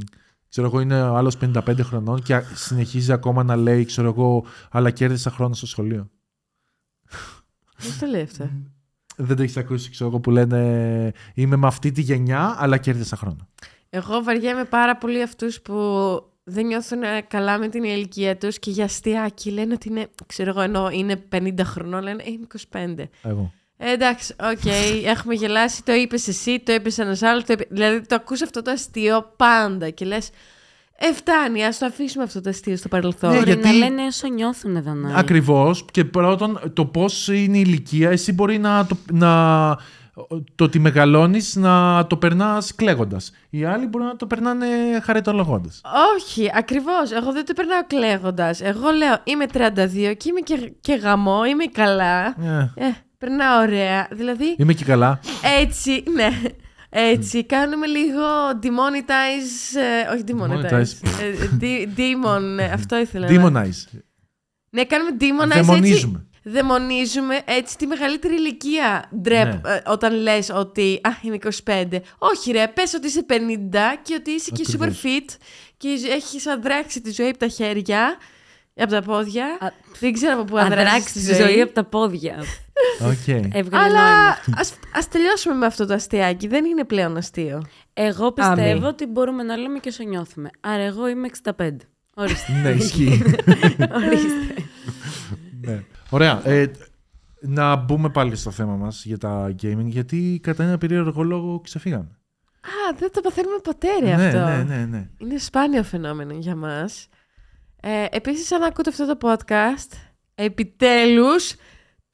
ξέρω εγώ, είναι ο άλλος 55 χρονών και α- συνεχίζει ακόμα να λέει, ξέρω εγώ, αλλά κέρδισα χρόνο στο σχολείο. Πώς το λέει αυτό. Δεν το έχεις ακούσει, ξέρω εγώ, που λένε Είμαι με αυτή τη γενιά, αλλά κέρδισα χρόνο. Εγώ βαριέμαι πάρα πολύ αυτούς που δεν νιώθουν ε, καλά με την ηλικία τους και για αστειάκι λένε ότι είναι, ξέρω εγώ, ενώ είναι 50 χρονών, λένε «Ε, είμαι 25. Εγώ. Ε, εντάξει, οκ, έχουμε γελάσει, το είπες εσύ, το είπες ένας άλλος, το είπε... δηλαδή το ακούς αυτό το αστείο πάντα και λες ε, φτάνει, ας το αφήσουμε αυτό το αστείο στο παρελθόν. Ναι, Μπορεί γιατί- να λένε όσο νιώθουν Δανάη. Ακριβώς. Και πρώτον, το πώς είναι η ηλικία, εσύ μπορεί να, το, να το ότι μεγαλώνεις να το περνάς κλαίγοντας. Οι άλλοι μπορεί να το περνάνε χαριτολογώντας. Όχι, ακριβώς. Εγώ δεν το περνάω κλαίγοντας. Εγώ λέω είμαι 32 και είμαι και, και γαμό, είμαι καλά. Ε, Ε, περνάω ωραία. Δηλαδή, είμαι και καλά. έτσι, ναι. Έτσι, κάνουμε λίγο demonetize. ε, όχι demonetize. Demonetize. ε, de- demon, ε, αυτό ήθελα. να- Demonize. Ναι, κάνουμε demonize. Έτσι, Δαιμονίζουμε. δαιμονίζουμε έτσι τη μεγαλύτερη ηλικία. Ντρεπ, Ναι. ε, όταν λες ότι α, είμαι 25. Όχι ρε, πες ότι είσαι 50 και ότι είσαι και super Ακριβώς. fit και έχεις αδράξει τη ζωή από τα χέρια, από τα πόδια. Α, Δεν ξέρω από πού αδράξεις Αδράξεις τη ζωή από τα πόδια. Οκ. Έβγαλε Αλλά νόημα. ας, ας τελειώσουμε με αυτό το αστειάκι. Δεν είναι πλέον αστείο. Εγώ πιστεύω Άμι. ότι μπορούμε να λέμε και όσο νιώθουμε. Άρα εγώ είμαι 65. Ορίστε. ναι, ισχύει. Ορίστε. ναι. Ωραία. Ε, να μπούμε πάλι στο θέμα μας για τα gaming, γιατί κατά ένα περίεργο λόγο ξεφύγαμε. Α, δεν το παθαίνουμε ποτέ ρε ναι, αυτό. ναι, ναι, ναι. Είναι σπάνιο φαινόμενο για μας. Ε, επίσης, αν ακούτε αυτό το podcast, επιτέλους,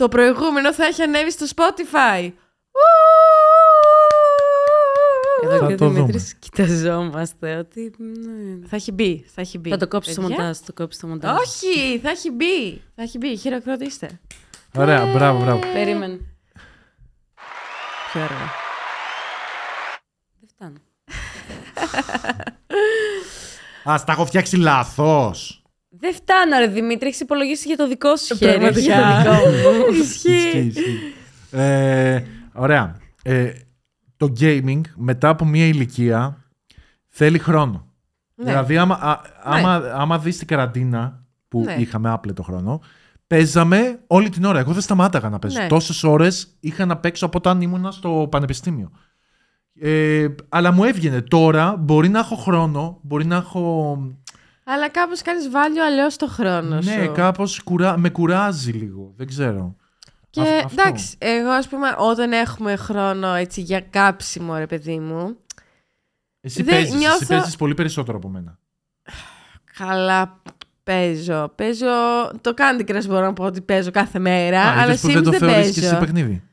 το προηγούμενο θα έχει ανέβει στο Spotify. Εδώ Θα και ο το δούμε. Δημήτρης κοιταζόμαστε ότι... ναι. Θα έχει μπει, θα έχει μπει. Θα το κόψει στο Παιδιά. μοντάζ, θα το κόψει στο μοντάζ. Όχι, θα έχει μπει. Θα έχει μπει, χειροκροτήστε. Ωραία, μπράβο, μπράβο. Περίμενε. Πιο ωραία. Δεν φτάνω. Α, τα έχω φτιάξει λάθος. Δεν φτάνω ρε Δημήτρη, έχεις υπολογίσει για το δικό σου χέρι. Πραγματικά. όχι για το δικό μου. Ισχύει, ισχύει. Ε, ωραία. Ε, το gaming μετά από μια ηλικία θέλει χρόνο. Ναι. Δηλαδή, άμα, α- άμα, άμα δεις την καραντίνα που Ναι. είχαμε άπλετο χρόνο, παίζαμε όλη την ώρα. Εγώ δεν σταμάταγα να παίζω. Ναι. Τόσες ώρες είχα να παίξω από όταν ήμουνα στο πανεπιστήμιο. Ε, αλλά μου έβγαινε. Τώρα μπορεί να έχω χρόνο, μπορεί να έχω... Αλλά κάπως κάνεις βάλιο αλλιώς το χρόνο Ναι, σου. κάπως κουρά... με κουράζει λίγο. Δεν ξέρω. Και Αυ- αυτό. εντάξει, εγώ ας πούμε όταν έχουμε χρόνο έτσι για κάψιμο ρε παιδί μου, Εσύ Δεν παίζεις, εσύ νιώθω- παίζεις πολύ περισσότερο από μένα. καλά παίζω. Παίζω το Candy Crush μπορώ να πω ότι παίζω κάθε μέρα, Α, αλλά είδες που Sims δεν το δεν θεωρείς παίζω. και εσύ παιχνίδι;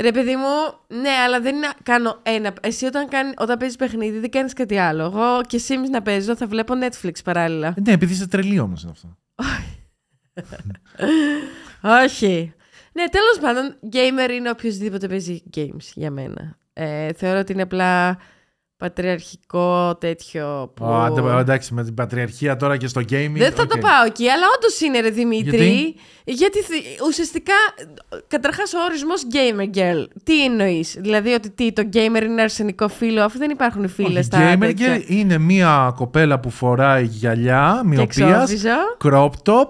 Ρε παιδί μου, ναι, αλλά δεν είναι να κάνω ένα. Εσύ όταν, κάνει, όταν παίζεις παιχνίδι δεν κάνεις κάτι άλλο. Εγώ και Sims να παίζω θα βλέπω Netflix παράλληλα. Ε, ναι, επειδή είσαι τρελή όμως είναι αυτό. Όχι. Ναι, τέλος πάντων, gamer είναι οποιοδήποτε παίζει games για μένα. Ε, θεωρώ ότι είναι απλά πατριαρχικό τέτοιο που... Α, αντε- εντάξει, με την πατριαρχία τώρα και στο gaming. Δεν θα οκ. το πάω εκεί, αλλά όντως είναι ρε Δημήτρη. Γιατί; Γιατί θ- ουσιαστικά, καταρχάς ο ορισμός gamer girl. Τι εννοείς, Δηλαδή ότι τι, το gamer είναι αρσενικό φύλο, αφού δεν υπάρχουν φύλα Όχι, στα gamer τέτοια. girl είναι μια κοπέλα που φοράει γυαλιά, Και μυωπίας, έξω βυζο. crop top,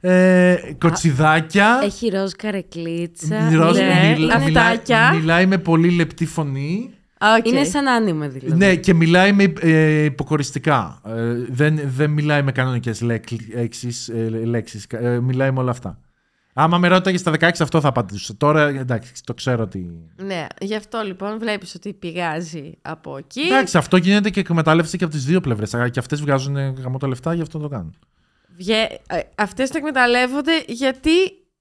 ε, κοτσιδάκια. Έχει ροζ καρεκλίτσα. ροζ- ναι, μιλά- αυτάκια. μιλάει, μιλάει με πολύ λεπτή φωνή. Α, οκ. Είναι σαν anime δηλαδή. Ναι, και μιλάει με ε, υποκοριστικά. Ε, δεν, δεν μιλάει με κανονικές λέξεις, ε, λέξεις. Ε, μιλάει με όλα αυτά. Άμα με ρώταγες στα 16 αυτό θα απαντήσω. Τώρα εντάξει, το ξέρω ότι. Ναι, γι' αυτό λοιπόν βλέπεις ότι πηγάζει από εκεί. Εντάξει, αυτό γίνεται και εκμετάλλευση και από τις δύο πλευρές. Και αυτές βγάζουν γαμό τα λεφτά, γι' αυτό το κάνουν. Βγε... ε, Αυτές το εκμεταλλεύονται γιατί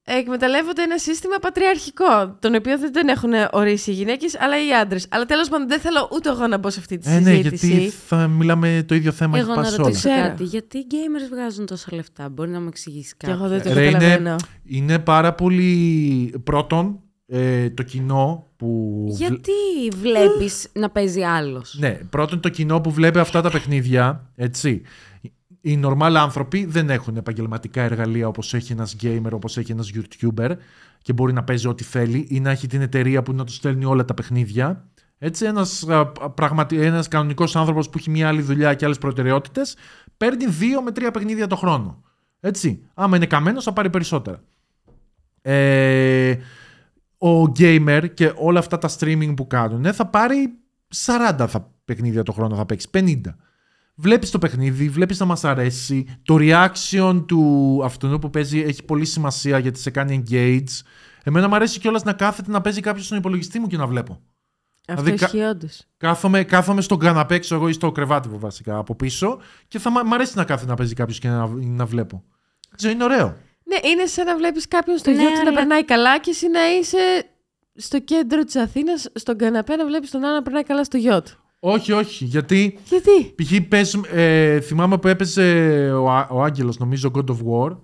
εκμεταλλεύονται ένα σύστημα πατριαρχικό, τον οποίο δεν τον έχουν ορίσει οι γυναίκες, αλλά οι άντρες. Αλλά τέλος πάντων δεν θέλω ούτε εγώ να μπω σε αυτή τη Ε, ναι, συζήτηση. γιατί θα μιλάμε το ίδιο θέμα Εγώ έχει να πάει σε όλα. ρωτήσω Ξέρω. κάτι. Γιατί οι gamers βγάζουν τόσα λεφτά, μπορεί να μου εξηγήσει Και κάτι. εγώ δεν το Ρε, είναι, καταλαβαίνω. είναι πάρα πολύ. Πρώτον, ε, το κοινό που. βλ- Γιατί βλέπεις να παίζει άλλος; Ναι, πρώτον το κοινό που βλέπει αυτά τα παιχνίδια, έτσι. Οι normal άνθρωποι δεν έχουν επαγγελματικά εργαλεία όπως έχει ένας gamer, όπως έχει ένας YouTuber και μπορεί να παίζει ό,τι θέλει ή να έχει την εταιρεία που να τους στέλνει όλα τα παιχνίδια. Έτσι, ένας, α, πραγματι... ένας κανονικός άνθρωπος που έχει μια άλλη δουλειά και άλλες προτεραιότητες παίρνει δύο με τρία παιχνίδια το χρόνο. Έτσι. Άμα είναι καμένος θα πάρει περισσότερα. Ε, ο gamer και όλα αυτά τα streaming που κάνουν θα πάρει 40 θα, παιχνίδια το χρόνο θα παίξει, 50. Βλέπεις το παιχνίδι, βλέπεις να μας αρέσει, το reaction του αυτού που παίζει έχει πολύ σημασία γιατί σε κάνει engage. Εμένα μου αρέσει κιόλας να κάθεται να παίζει κάποιος στον υπολογιστή μου και να βλέπω. Αυτό δηλαδή, κα- ισχύει όντως. Κάθομαι, κάθομαι στον καναπέ, ξέρω εγώ, ή στο κρεβάτι μου βασικά από πίσω και θα μ' μ' αρέσει να κάθεται να παίζει κάποιος και να, να βλέπω. Ξέρω, είναι ωραίο. Ναι, είναι σαν να βλέπεις κάποιον στο Ναι, YouTube να αλλά- περνάει καλά και εσύ να είσαι στο κέντρο της Αθήνας, στον καναπέ, να βλέπεις τον άλλο να περνάει καλά στο γιότ. Όχι, όχι, γιατί Γιατί; π.χ. παίζουμε- ε, θυμάμαι που έπαιζε ο, Α- ο Άγγελος, νομίζω, God of War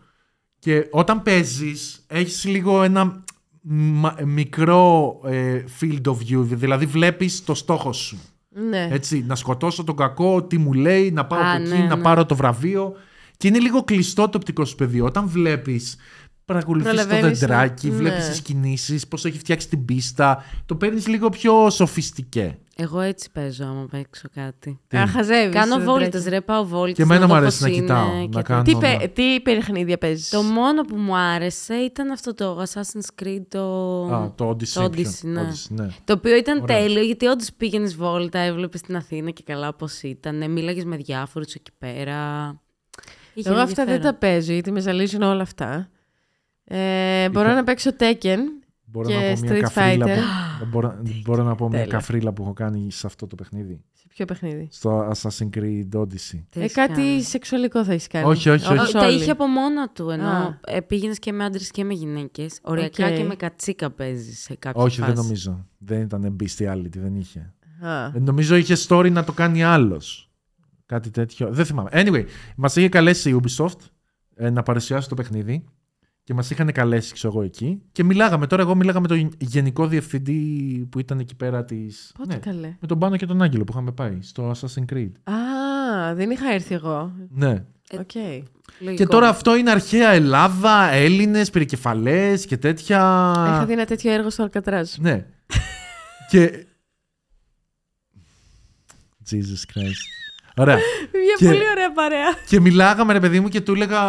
και όταν παίζεις έχεις λίγο ένα μα- μικρό ε, field of view, δηλαδή βλέπεις το στόχο σου. Ναι. Έτσι, να σκοτώσω τον κακό, τι μου λέει, να πάω Α, από εκεί, ναι, να ναι. πάρω το βραβείο. Και είναι λίγο κλειστό το οπτικό σου πεδίο. Όταν βλέπεις, παρακολουθείς το Προλαβαίνεις, δεντράκι, ναι. βλέπει τις κινήσεις, πώς έχει φτιάξει την πίστα. Το παίρνεις λίγο πιο σοφιστικέ. Εγώ έτσι παίζω άμα παίξω κάτι. Τι; Α, χαζεύεις, Κάνω δεν βόλτες, τρέχεις. ρε, πάω βόλτες. Και εμένα να μου δω αρέσει πώς να είναι κοιτάω, και να τέτοια. κάνω- Τι, ναι. παι- τι παιχνίδια παίζεις; Το μόνο που μου άρεσε ήταν αυτό το Assassin's Creed, το, Α, το Odyssey. το ποιο; Odyssey, ναι. Odyssey, ναι. Το οποίο ήταν Ωραία. τέλειο, γιατί όντως πήγαινες βόλτα, έβλεπες την Αθήνα και καλά πώς ήταν. Μίλαγες με διάφορους εκεί πέρα. Είχε Εγώ αυτά δεν ενδιαφέρον. τα παίζω γιατί με ζαλίζουν όλα αυτά. Ε, μπορώ να παίξω Tekken. Μπορώ Και να πω μια Street καφρίλα Fighter. που, μπορώ, μπορώ να πω μια Τέλεια. καφρίλα που έχω κάνει σε αυτό το παιχνίδι. Σε ποιο παιχνίδι; Στο Assassin's Creed Odyssey. Τι Ε, έχεις κάτι κάνει; σεξουαλικό θα έχεις κάνει. Όχι, όχι, όχι. Όπως Τα όλοι. είχε από μόνο του, ενώ Α. ε, πήγαινες και με άντρες και με γυναίκες. Οριακά Οκ. και με κατσίκα παίζεις σε κάποια Όχι, φάση. δεν νομίζω. Δεν ήταν bestiality, δεν είχε. Α. Ε, Νομίζω είχε story να το κάνει άλλος. Κάτι τέτοιο. Δεν θυμάμαι. Anyway, μας είχε καλέσει η Ubisoft ε, να παρουσιάσει το παιχνίδι και μας είχαν καλέσει, ξέρω εγώ, εκεί. Και μιλάγαμε. Τώρα, εγώ μίλαγα με τον γενικό διευθυντή που ήταν εκεί πέρα της. Πότε καλέ. με τον Πάνο και τον Άγγελο που είχαμε πάει στο Assassin's Creed. Α, δεν είχα έρθει εγώ. Ναι. Οκ. Λογικό. Και τώρα αυτό είναι αρχαία Ελλάδα, Έλληνες, περικεφαλαίες και τέτοια. Είχα δει ένα τέτοιο έργο στο Αλκατράζ. Ναι. και. Jesus Christ. Ωραία. Μια Και- πολύ ωραία παρέα. Και μιλάγαμε ρε παιδί μου και του έλεγα,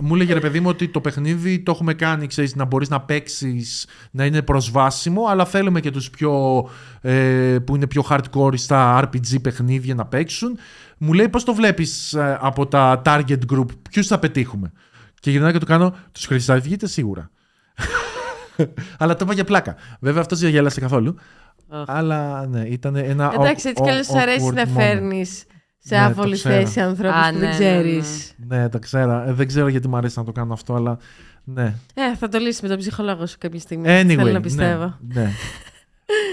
μου έλεγε ρε παιδί μου ότι το παιχνίδι το έχουμε κάνει, ξέρεις, να μπορείς να παίξεις, να είναι προσβάσιμο, αλλά θέλουμε και τους πιο, ε, που είναι πιο hardcore στα RPG παιχνίδια να παίξουν. Μου λέει πώς το βλέπεις ε, από τα target group, ποιους θα πετύχουμε; Και γυρνάω και του κάνω, τους χρυσαυγίτες σίγουρα. αλλά το είπα για πλάκα. Βέβαια αυτός δεν γέλασε καθόλου. Αχ. Αλλά ναι, ήταν ένα Εντάξει, awk- έτσι κι αλλιώς awkward αρέσει να moment. φέρνεις σε Ναι, το άβολη ξέρω. θέση ανθρώπου Α, που ναι, δεν ναι, ναι. ξέρεις. Ναι, τα ξέρω. Ε, δεν ξέρω γιατί μου αρέσει να το κάνω αυτό, αλλά ναι. Ε, θα το λύσεις με τον ψυχολόγο σου κάποια στιγμή. Anyway, Θέλω να πιστεύω. Ναι, ναι.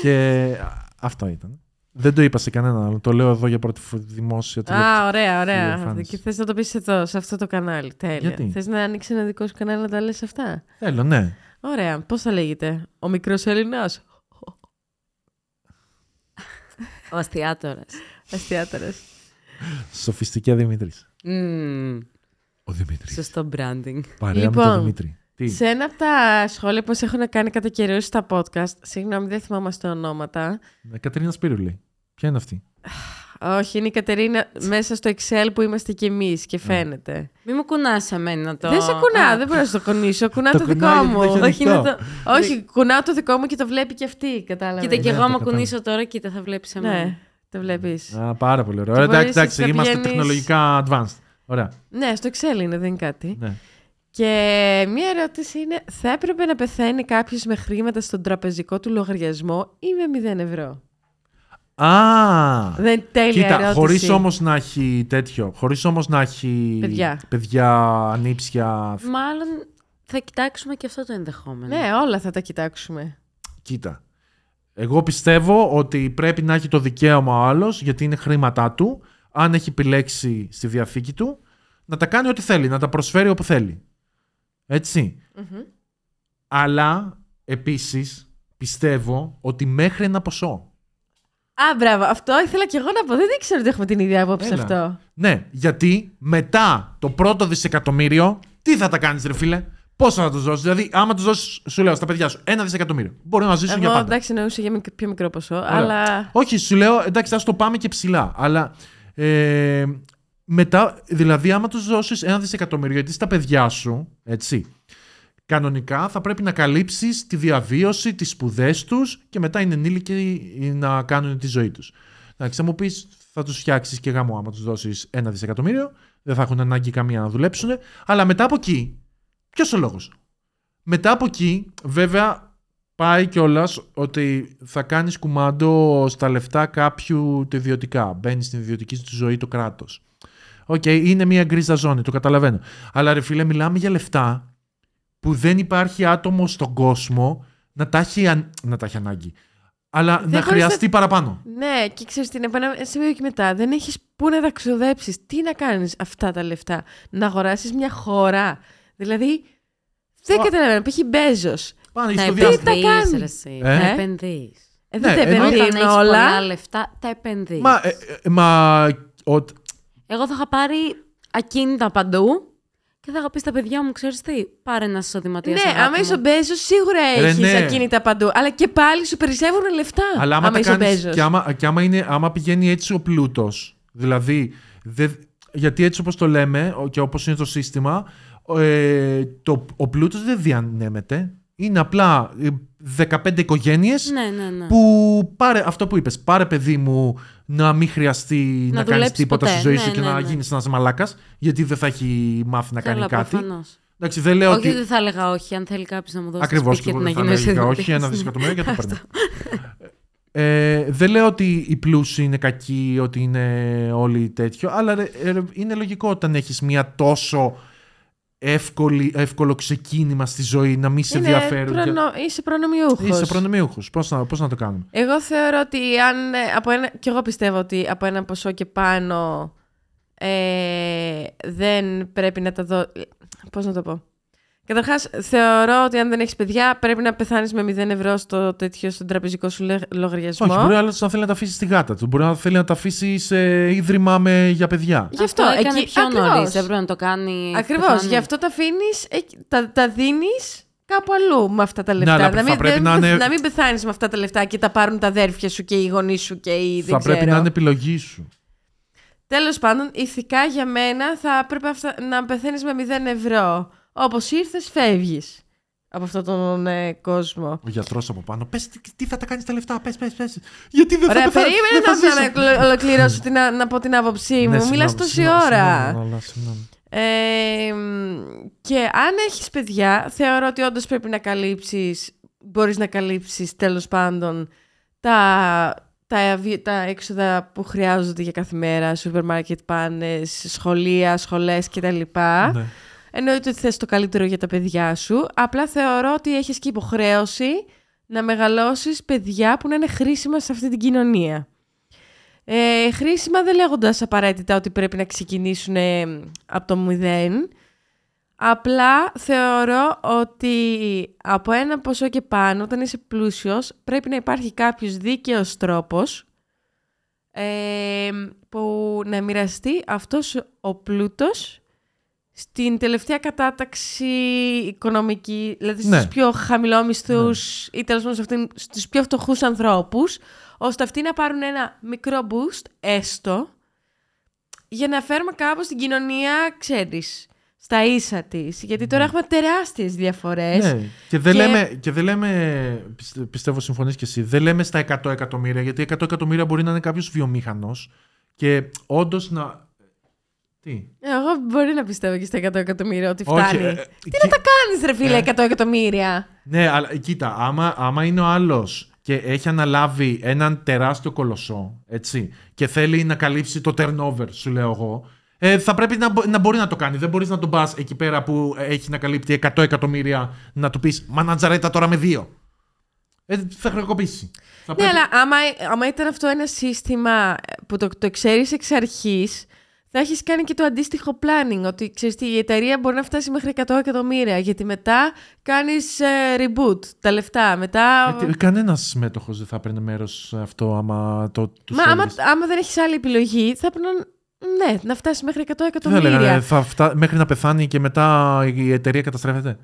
και α, αυτό ήταν. Δεν το είπα σε κανέναν άλλο. Το λέω εδώ για πρώτη φορά δημόσια. Α, ωραία, ωραία. τηλεεμφάνιση. Και θες να το πεις εδώ, σε αυτό το κανάλι. Τέλεια. Γιατί; Θες να ανοίξεις ένα δικό σου κανάλι να τα λες αυτά; Θέλω, ναι. Ωραία. Πώς θα λέγεται, Ο μικρός Έλληνας; Ο αστιάτορας. Αστιάτορας. Σοφιστική Δημήτρη. Mm, Ο Δημήτρης. σωστό branding. Παρέα με Λοιπόν, τον Δημήτρη. Τι; Σε ένα από τα σχόλια που έχουν κάνει κατά καιρούς στα podcast, συγγνώμη, δεν θυμάμαστε ονόματα. Ναι, Κατερίνα Σπύρουλη. Ποια είναι αυτή; Όχι, είναι η Κατερίνα μέσα στο Excel που είμαστε κι εμείς και φαίνεται. Μη μου κουνάς εμένα το. Δεν σε κουνά, Α, δεν μπορώ να στο κονίσω. Κουνά Το το, δικό κουνάει μου. γιατί το έχει Όχι, να ανοιχτό. το. Όχι, κουνάω το δικό μου και το βλέπει και αυτή. Κατάλαβες. Κοίτα, και Ναι, εγώ το άμα κατάλαβα. κουνήσω τώρα, κοίτα, θα βλέπεις εμένα. Ναι, το βλέπεις. Α, πάρα πολύ ωραία. Και Ωραία, εντάξει, μπορείς εντάξει, να είμαστε πηγαίνεις- τεχνολογικά advanced. Ωραία. Ναι, στο Excel είναι, δεν είναι κάτι. Ναι. Και μία ερώτηση είναι, θα έπρεπε να πεθαίνει κάποιος με χρήματα στον τραπεζικό του λογαριασμό ή με 0 ευρώ; Α! Δεν είναι τέλεια Κοίτα, ερώτηση. χωρίς όμως να έχει τέτοιο. Χωρίς όμως να έχει. Παιδιά. παιδιά, ανήψια. Μάλλον θα κοιτάξουμε και αυτό το ενδεχόμενο. Ναι, όλα θα τα κοιτάξουμε. Κοίτα. Εγώ πιστεύω ότι πρέπει να έχει το δικαίωμα ο άλλος, γιατί είναι χρήματά του, αν έχει επιλέξει στη διαθήκη του, να τα κάνει ό,τι θέλει, να τα προσφέρει όπου θέλει. Έτσι. Αλλά επίσης πιστεύω ότι μέχρι ένα ποσό. Α, μπράβο. Αυτό ήθελα κι εγώ να πω. Δεν ήξερα ότι έχουμε την ίδια άποψη σε Έλα. αυτό. Ναι, γιατί μετά το πρώτο δισεκατομμύριο, τι θα τα κάνεις ρε φίλε; Πόσο θα τους δώσεις, Δηλαδή, άμα τους δώσεις, σου λέω στα παιδιά σου, ένα δισεκατομμύριο. Μπορεί να ζήσουν για Εγώ πάντα. εντάξει, εννοούσα για μικ- πιο μικρό ποσό, Ωραία. αλλά. Όχι, σου λέω, εντάξει, ας το πάμε και ψηλά. Αλλά ε, μετά, δηλαδή, άμα τους δώσεις ένα δισεκατομμύριο, γιατί στα παιδιά σου, έτσι, κανονικά θα πρέπει να καλύψεις τη διαβίωση, τις σπουδές τους και μετά είναι ενήλικοι να κάνουν τη ζωή τους. Εντάξει, θα μου πεις, θα τους φτιάξεις και γάμο άμα τους δώσεις ένα δισεκατομμύριο, δεν θα έχουν ανάγκη καμία να δουλέψουν. Αλλά μετά από εκεί, ποιος ο λόγος; Μετά από εκεί, βέβαια, πάει κιόλας ότι θα κάνεις κουμάντο στα λεφτά κάποιου το ιδιωτικά. Μπαίνεις στην ιδιωτική του ζωή το κράτος. Οκ, είναι μια γκρίζα ζώνη, το καταλαβαίνω. Αλλά ρε φίλε, μιλάμε για λεφτά που δεν υπάρχει άτομο στον κόσμο να τα έχει, αν- να τα έχει ανάγκη. Αλλά Δεν να μπορείς χρειαστεί παραπάνω. Ναι, και ξέρεις την επανα... σε σημείο και μετά. Δεν έχεις πού να τα ξοδέψει. Τι να κάνεις αυτά τα λεφτά; Να αγοράσεις μια χώρα. Δηλαδή. Δεν Α. καταλαβαίνω. Π.χ. Μπέζος. Πάνε Τα στο επενδύεις, διάστημα. τα επενδύεις, κάνει; ρε εσύ. Ε; Τα επενδύεις. Ε, δεν Ναι, τα εννοείται. επενδύουν Όταν έχεις πολλά όλα. λεφτά, τα επενδύεις. Μα, ε, ε, μα ο- Εγώ θα είχα πάρει ακίνητα παντού και θα είχα πει στα παιδιά μου, ξέρεις τι, πάρε ένα εισοδηματία. Ναι, άμα είσαι ο Μπέζος, σίγουρα Ρε, έχεις ναι. ακίνητα παντού. Αλλά και πάλι σου περισσεύουν λεφτά. Αλλά άμα, τα είσαι ο κάνεις, Μπέζος. και, άμα, και άμα, είναι, άμα πηγαίνει έτσι ο πλούτος, δηλαδή, δε, γιατί έτσι όπως το λέμε ο- και όπως είναι το σύστημα, ε, το, ο πλούτος δεν διανέμεται. Είναι απλά ε, 15 οικογένειες Ναι, ναι, ναι. που πάρε αυτό που είπες, πάρε παιδί μου να μην χρειαστεί να, κάνεις δουλέψεις τίποτα ποτέ. στη ζωή Ναι, σου και ναι, να ναι. γίνεις ένας μαλάκας, γιατί δεν θα έχει μάθει να κάνει Καλά, κάτι. προφανώς. Εντάξει, δεν λέω Όχι, ότι... δεν θα έλεγα όχι, αν θέλει κάποιος να μου δώσει Ακριβώς το σπίτι και και εγώ να δεν θα γίνω έλεγα όχι, εισοδηματίας. ένα δισεκατομμύριο και το παίρνω. Ε, δεν λέω ότι οι πλούσιοι είναι κακοί, ότι είναι όλοι τέτοιο, αλλά ρε, ε, είναι λογικό όταν έχεις μια τόσο εύκολη, εύκολο ξεκίνημα στη ζωή να μην σε Είναι ενδιαφέρουν. και- προνο... Είσαι προνομιούχος. Είσαι προνομιούχος. Πώς να, πώς να το κάνουμε; Εγώ θεωρώ ότι αν. ε, Από ένα, και εγώ πιστεύω ότι από ένα ποσό και πάνω ε, δεν πρέπει να τα δω. Πώς να το πω; Καταρχάς, θεωρώ ότι αν δεν έχεις παιδιά, πρέπει να πεθάνεις με 0 ευρώ στο τέτοιο στον τραπεζικό σου λε- λογαριασμό. Όχι, μπορεί άλλος να θέλει να τα αφήσει στη γάτα του. Μπορεί να θέλει να τα αφήσει σε ίδρυμα με, για παιδιά. Γι' αυτό, αυτό έκανε εκεί- πιο ακριβώς. νωρίς, έπρεπε να το κάνει. Ακριβώς. πεθάνει. Γι' αυτό τα αφήνεις, τα, τα δίνεις κάπου αλλού με αυτά τα λεφτά. αλλά να, θα μην, πρέπει δεν- να είναι- να μην πεθάνεις με αυτά τα λεφτά και τα πάρουν τα αδέρφια σου και οι γονείς σου και οι. θα πρέπει να είναι επιλογή σου. Τέλος πάντων, ηθικά για μένα θα έπρεπε αυτά, να πεθαίνεις με 0 ευρώ. Όπως ήρθες, φεύγεις από αυτόν τον ε, κόσμο. Ο γιατρός από πάνω. Πες τι θα τα κάνεις τα λεφτά, πες, πες, πες. Γιατί δεν Ωραία, θα πεθα- περίμενε δεν θα να, ζήσω. να ολοκληρώσω την, α- να πω την άποψή μου. Ναι, Μιλάς συγγνώμη, τόση συγγνώμη, ώρα. συγγνώμη, αλλά συγγνώμη. Ε, μ, και αν έχεις παιδιά, θεωρώ ότι όντως πρέπει να καλύψεις, μπορείς να καλύψεις τέλος πάντων τα, τα, βι- τα έξοδα που χρειάζονται για κάθε μέρα, σούπερ μάρκετ, πάνες, σχολεία, σχολές κτλ. Ναι. Εννοείται ότι θες το καλύτερο για τα παιδιά σου. Απλά θεωρώ ότι έχεις και υποχρέωση να μεγαλώσεις παιδιά που να είναι χρήσιμα σε αυτή την κοινωνία. Ε, χρήσιμα δεν λέγοντας απαραίτητα ότι πρέπει να ξεκινήσουν ε, από το μηδέν. Απλά θεωρώ ότι από ένα ποσό και πάνω, όταν είσαι πλούσιος, πρέπει να υπάρχει κάποιος δίκαιος τρόπος ε, που να μοιραστεί αυτός ο πλούτος στην τελευταία κατάταξη οικονομική, δηλαδή στους Ναι. πιο χαμηλόμισθους ή τέλος πάντων σε αυτήν- στους πιο φτωχούς ανθρώπους, ώστε αυτοί να πάρουν ένα μικρό boost, έστω, για να φέρουμε κάπως την κοινωνία, ξέρεις, στα ίσα της. Γιατί τώρα έχουμε τεράστιες διαφορές. Ναι. Και δεν, Και- λέμε, και δεν λέμε, πιστε- πιστεύω συμφωνείς και εσύ, δεν λέμε στα 100 εκατομμύρια, γιατί 100 εκατομμύρια μπορεί να είναι κάποιος βιομήχανος και όντως να... Τι; Εγώ μπορεί να πιστεύω και στα 100 εκατομμύρια ότι Όχι, φτάνει. ε, Τι και- να τα κάνεις ρε φίλε Ε. 100 εκατομμύρια; Ναι, αλλά κοίτα, άμα, άμα είναι ο άλλος και έχει αναλάβει έναν τεράστιο κολοσσό, έτσι, και θέλει να καλύψει το turnover, σου λέω εγώ, ε, θα πρέπει να, μπο- να μπορεί να το κάνει. Δεν μπορείς να τον πας εκεί πέρα που έχει να καλύπτει 100 εκατομμύρια να του πεις Μανατζαρέτα τώρα με δύο. Ε, θα χρεοκοπήσει. Θα Ναι, πρέπει- αλλά άμα, άμα ήταν αυτό ένα σύστημα που το, το ξέρεις εξ αρχής, θα έχεις κάνει και το αντίστοιχο planning. Ότι ξέρεις τι, η εταιρεία μπορεί να φτάσει μέχρι 100 εκατομμύρια. Γιατί μετά κάνεις reboot τα λεφτά. Μετά. Ε, Κανένας μέτοχος δεν θα παίρνει μέρος σε αυτό άμα το τους Μα άμα, άμα δεν έχεις άλλη επιλογή, θα πρέπει να. Ναι, να φτάσει μέχρι 100 Τι θα εκατομμύρια. λέγανε, θα φτά... μέχρι να πεθάνει και μετά η εταιρεία καταστρέφεται;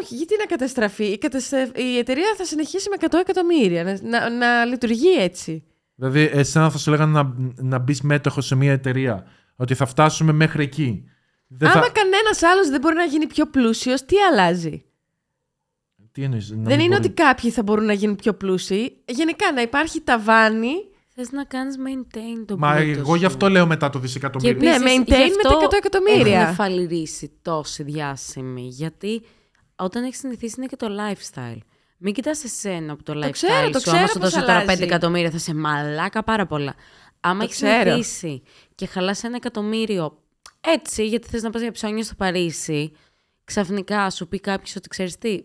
Όχι, γιατί να καταστραφεί; Η, καταστρα- η εταιρεία θα συνεχίσει με 100 εκατομμύρια. Να, να, να λειτουργεί έτσι. Δηλαδή, εσένα θα σου λέγανε να, να μπεις μέτοχος σε μια εταιρεία. Ότι θα φτάσουμε μέχρι εκεί. Δεν Άμα θα... κανένας άλλος δεν μπορεί να γίνει πιο πλούσιος, τι αλλάζει; Τι εννοείς, να δεν μην είναι μπορεί. ότι κάποιοι θα μπορούν να γίνουν πιο πλούσιοι. Γενικά να υπάρχει ταβάνι. Θες να κάνεις maintain το Μα πλούτο εγώ γι' σου. αυτό λέω μετά το Και δισεκατομμύριο. Ναι, επίσης, maintain γι' με τα αυτό 100 εκατομμύρια. Έχουν φαλυρίσει τόσοι διάσημοι. Γιατί όταν έχεις συνηθίσει είναι και το lifestyle. Μην κοιτάς εσένα που το lifestyle ξέρω, το σου. Άμα ξέρω σου πώς δώσω τώρα 5 αλλάζει. εκατομμύρια θα σε μαλάκα πάρα πολλά. Άμα Το έχεις ξέρω. συνηθίσει και χαλάς ένα εκατομμύριο έτσι, γιατί θες να πας για ψώνια στο Παρίσι, ξαφνικά σου πει κάποιος ότι ξέρεις τι,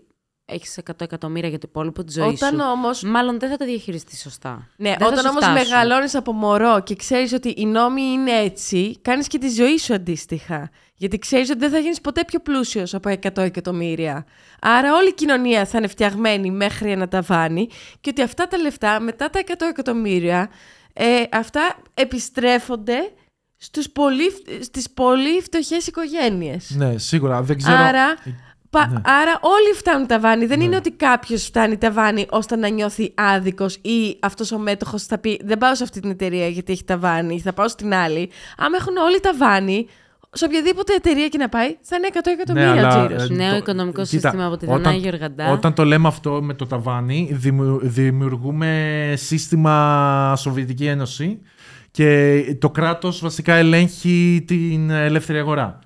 έχεις 100 εκατομμύρια για το υπόλοιπο της ζωής Όταν σου. όμως Μάλλον δεν θα το διαχειριστείς σωστά. Ναι, Δεν θα όταν σου όμως φτάσουν. μεγαλώνεις από μωρό και ξέρεις ότι οι νόμοι είναι έτσι, κάνεις και τη ζωή σου αντίστοιχα. Γιατί ξέρεις ότι δεν θα γίνεις ποτέ πιο πλούσιος από 100 εκατομμύρια. Άρα όλη η κοινωνία θα είναι φτιαγμένη μέχρι ένα ταβάνι και ότι αυτά τα λεφτά μετά τα 100 εκατομμύρια, ε, αυτά επιστρέφονται στους πολύ, στις πολύ φτωχές οικογένειες. Ναι, σίγουρα. Δεν ξέρω. Άρα, πα- Ναι. άρα όλοι φτάνουν ταβάνι. Δεν είναι ότι κάποιος φτάνει ταβάνι ώστε να νιώθει άδικος ή αυτός ο μέτοχος θα πει Δεν πάω σε αυτή την εταιρεία γιατί έχει ταβάνι, θα πάω στην άλλη. Άμα έχουν όλοι ταβάνι, σε οποιαδήποτε εταιρεία και να πάει, θα είναι 100 εκατομμύρια Ναι, αλλά, τζίρος. ε, Νέο το- οικονομικό κοίτα, σύστημα από τη όταν- Δανάη Γεωργαντά. Όταν το λέμε αυτό με το ταβάνι, δημιου- δημιουργούμε σύστημα Σοβιετική Ένωση και το κράτος βασικά ελέγχει την ελεύθερη αγορά.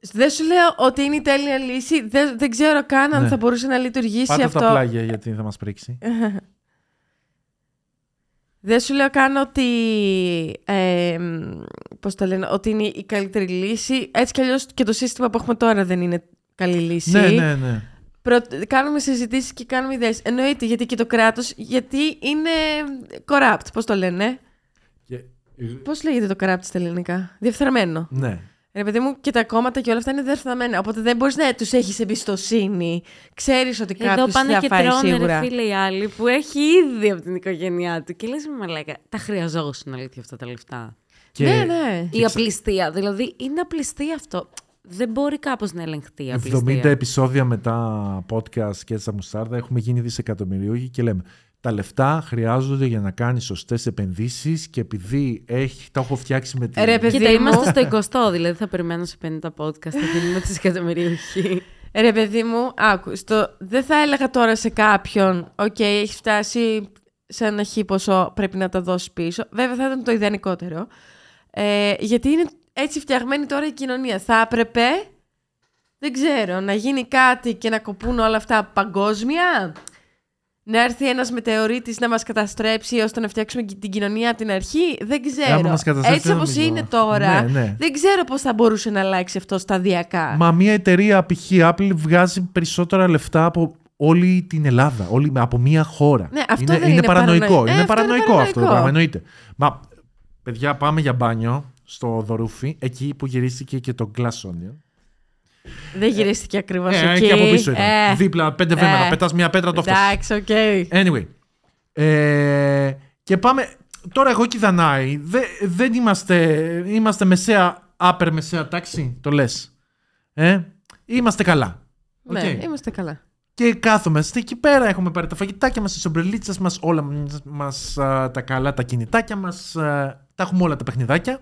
Δεν σου λέω ότι είναι η τέλεια λύση. Δεν, δεν ξέρω καν αν Ναι. θα μπορούσε να λειτουργήσει Πάτε αυτό. τα πλάγια γιατί θα μας πρίξει. Δεν σου λέω καν ότι. Ε, πώς το λένε, ότι είναι η καλύτερη λύση. Έτσι κι αλλιώς και το σύστημα που έχουμε τώρα δεν είναι καλή λύση. ναι, ναι, ναι. Προ- Κάνουμε συζητήσεις και κάνουμε ιδέες. Εννοείται γιατί και το κράτος, γιατί είναι corrupt. Πώς το λένε. Και- Πώς λέγεται το corrupt στα ελληνικά; Διεφθαρμένο. Ναι. Ρε παιδί μου, και τα κόμματα και όλα αυτά είναι διεφθαρμένα. Οπότε δεν μπορείς να τους έχεις εμπιστοσύνη. Ξέρεις ότι Εδώ κάποιος πάνε θα και φάει τρώνε σίγουρα. ρε φίλε οι άλλοι που έχει ήδη από την οικογένειά του. Και λες με μαλάκα, τα χρειαζόσουν αλήθεια αυτά τα λεφτά. Και- Ναι, ναι. Η απληστία, δηλαδή είναι απληστία αυτό. Δεν μπορεί κάπως να ελεγχθεί η 70 απληστία. επεισόδια μετά podcast και στα μουστάρδα έχουμε γίνει δισεκατομμυρίουχοι και λέμε τα λεφτά χρειάζονται για να κάνεις σωστές επενδύσεις και επειδή έχει, τα έχω φτιάξει με την... Ρε, παιδί Κοίτα, μου. είμαστε στο 20, δηλαδή θα περιμένω σε 50 podcast, θα γίνουμε δισεκατομμυριούχοι. Ρε παιδί μου, άκου, στο, δεν θα έλεγα τώρα σε κάποιον, οκ, έχει φτάσει σε ένα χι ποσό, πρέπει να τα δώσεις πίσω. Βέβαια θα ήταν το ιδανικότερο. Ε, γιατί είναι έτσι φτιαγμένη τώρα η κοινωνία. Θα έπρεπε, δεν ξέρω, να γίνει κάτι και να κοπούν όλα αυτά παγκόσμια; Να έρθει ένας μετεωρίτης να μας καταστρέψει ώστε να φτιάξουμε και την κοινωνία από την αρχή. Δεν ξέρω. Άμα μας καταστρέψει, έτσι δεν όπως νομίζω. είναι τώρα, Ναι, ναι. δεν ξέρω πώς θα μπορούσε να αλλάξει αυτό σταδιακά. Μα μια εταιρεία π.χ. Apple βγάζει περισσότερα λεφτά από όλη την Ελλάδα, όλη, από μια χώρα. Ναι, αυτό είναι, δεν είναι παρανοϊκό. παρανοϊκό. Ε, είναι αυτό είναι παρανοϊκό αυτό το παρανοϊκό. πράγμα, εννοείται. Μα, παιδιά, πάμε για μπάνιο στο Δωρούφι, εκεί που γυρίστηκε και το Glass Onion. Δεν γυρίστηκε ακριβώς Ε, εκεί. εκεί από πίσω ήταν. Ε, Δίπλα, πέντε βήματα. ε. Πετάς μια πέτρα, το φτάσεις. Εντάξει, οκ. Anyway. Ε, και πάμε. Τώρα εγώ και η Δανάη δε- δεν είμαστε. Είμαστε μεσαία, upper μεσαία τάξη, το λες. Ε, είμαστε καλά. Ναι, Οκ. είμαστε καλά. Και καθόμαστε εκεί πέρα. Έχουμε πάρει τα φαγητάκια μας, τις ομπρελίτσες μας, όλα μας, α, τα καλά, τα κινητάκια μας. Τα έχουμε όλα τα παιχνιδάκια.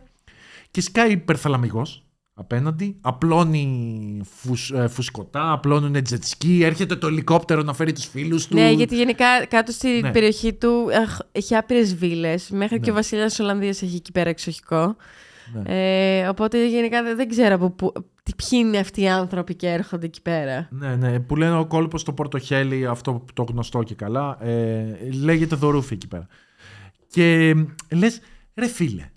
Και σκάει υπερθαλαμιγός απέναντι, απλώνει φους, ε, φουσκωτά, απλώνουν jet ski, έρχεται το ελικόπτερο να φέρει τους φίλους του. Ναι, γιατί γενικά κάτω στην Ναι. περιοχή του αχ, έχει άπειρες βίλες. Μέχρι και Ναι. ο βασιλιά της Ολλανδίας έχει εκεί πέρα εξοχικό. Ναι. Ε, οπότε γενικά δεν, δεν ξέρω από πού, τι, ποιοι είναι αυτοί οι άνθρωποι και έρχονται εκεί πέρα. Ναι, ναι, που λένε ο κόλπος στο Πορτοχέλι, αυτό το γνωστό και καλά, ε, λέγεται δωρούφι εκεί πέρα. Και λες, ρε φίλε,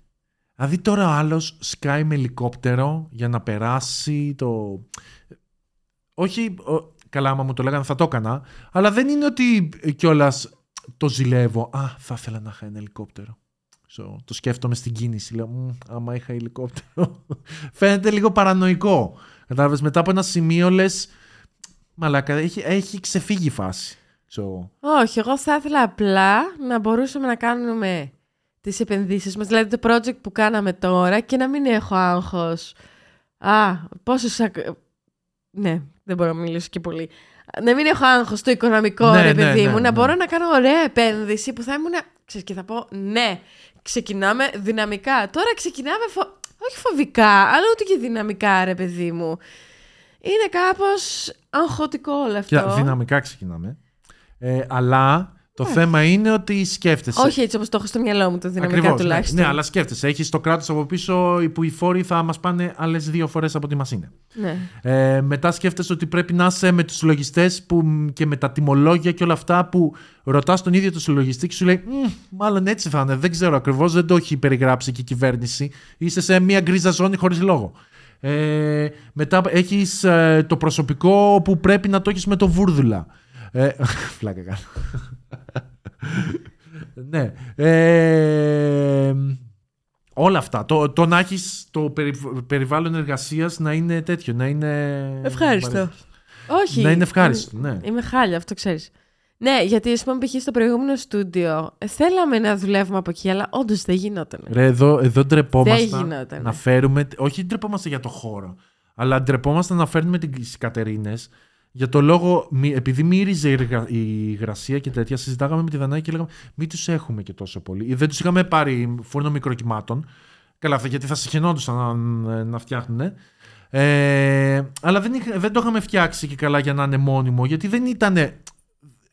δηλαδή τώρα ο άλλος σκάει με ελικόπτερο για να περάσει το... Όχι, ο- καλά άμα μου το λέγανε θα το έκανα, αλλά δεν είναι ότι κιόλας το ζηλεύω. Α, θα ήθελα να είχα ένα ελικόπτερο. So, το σκέφτομαι στην κίνηση. Λέω, «Μμ, άμα είχα ελικόπτερο. Φαίνεται λίγο παρανοϊκό. Κατάλαβες, μετά από ένα σημείο λες, μαλάκα, έχει, έχει ξεφύγει η φάση. So, Όχι, εγώ θα ήθελα απλά να μπορούσαμε να κάνουμε τις επενδύσεις μας, δηλαδή το project που κάναμε τώρα και να μην έχω άγχος. Α, πόσο σα... Ναι, δεν μπορώ να μιλήσω και πολύ. Να μην έχω άγχος στο οικονομικό, Ναι, ρε ναι, παιδί ναι, μου, ναι. να μπορώ να κάνω ωραία επένδυση που θα ήμουν... Ξέρεις, και θα πω, ναι, ξεκινάμε δυναμικά. Τώρα ξεκινάμε, φο... όχι φοβικά, αλλά ούτε και δυναμικά, ρε παιδί μου. Είναι κάπως αγχωτικό όλο αυτό. και δυναμικά ξεκινάμε. Ε, αλλά το θέμα είναι ότι σκέφτεσαι. Όχι έτσι όπως το έχω στο μυαλό μου, το δυναμικά Ακριβώς, ναι. τουλάχιστον. Ναι, αλλά σκέφτεσαι. Έχεις το κράτος από πίσω που οι φόροι θα μας πάνε άλλες δύο φορές από ό,τι μας είναι. Ναι. Ε, μετά σκέφτεσαι ότι πρέπει να είσαι με τους λογιστέ και με τα τιμολόγια και όλα αυτά που ρωτάς τον ίδιο τον συλλογιστή και σου λέει «Μμ, Μάλλον έτσι θα είναι. Δεν ξέρω ακριβώς, δεν το έχει περιγράψει και η κυβέρνηση. Είσαι σε μια γκρίζα ζώνη χωρίς λόγο. Ε, μετά έχεις ε, το προσωπικό που πρέπει να το έχεις με το βούρδουλα. Ε, φλάκα κάνω. ναι. Ε, όλα αυτά. Το, το να έχεις το περι- περιβάλλον εργασίας να είναι τέτοιο, να είναι... Ευχάριστο. Όχι. Να είναι ευχάριστο, ναι. Είμαι χάλια, αυτό ξέρεις. Ναι, γιατί ας πούμε π.χ. στο προηγούμενο στούντιο ε, θέλαμε να δουλεύουμε από εκεί, αλλά όντως δεν γινόταν. Ρε, εδώ, εδώ ντρεπόμαστε Δεν γινότανε. να φέρουμε. Όχι ντρεπόμαστε για το χώρο, αλλά ντρεπόμαστε να φέρνουμε τις Κατερίνες για το λόγο. μη- Επειδή μύριζε η, εργα- η υγρασία και τέτοια, συζητάγαμε με τη Δανάη και λέγαμε Μην τους έχουμε και τόσο πολύ. Ή Δεν τους είχαμε πάρει φούρνο μικροκυμάτων. Καλά, θα- γιατί θα συχαινόντουσαν να, να φτιάχνουν. Ε, αλλά δεν, είχα- δεν το είχαμε φτιάξει και καλά για να είναι μόνιμο, γιατί δεν ήταν.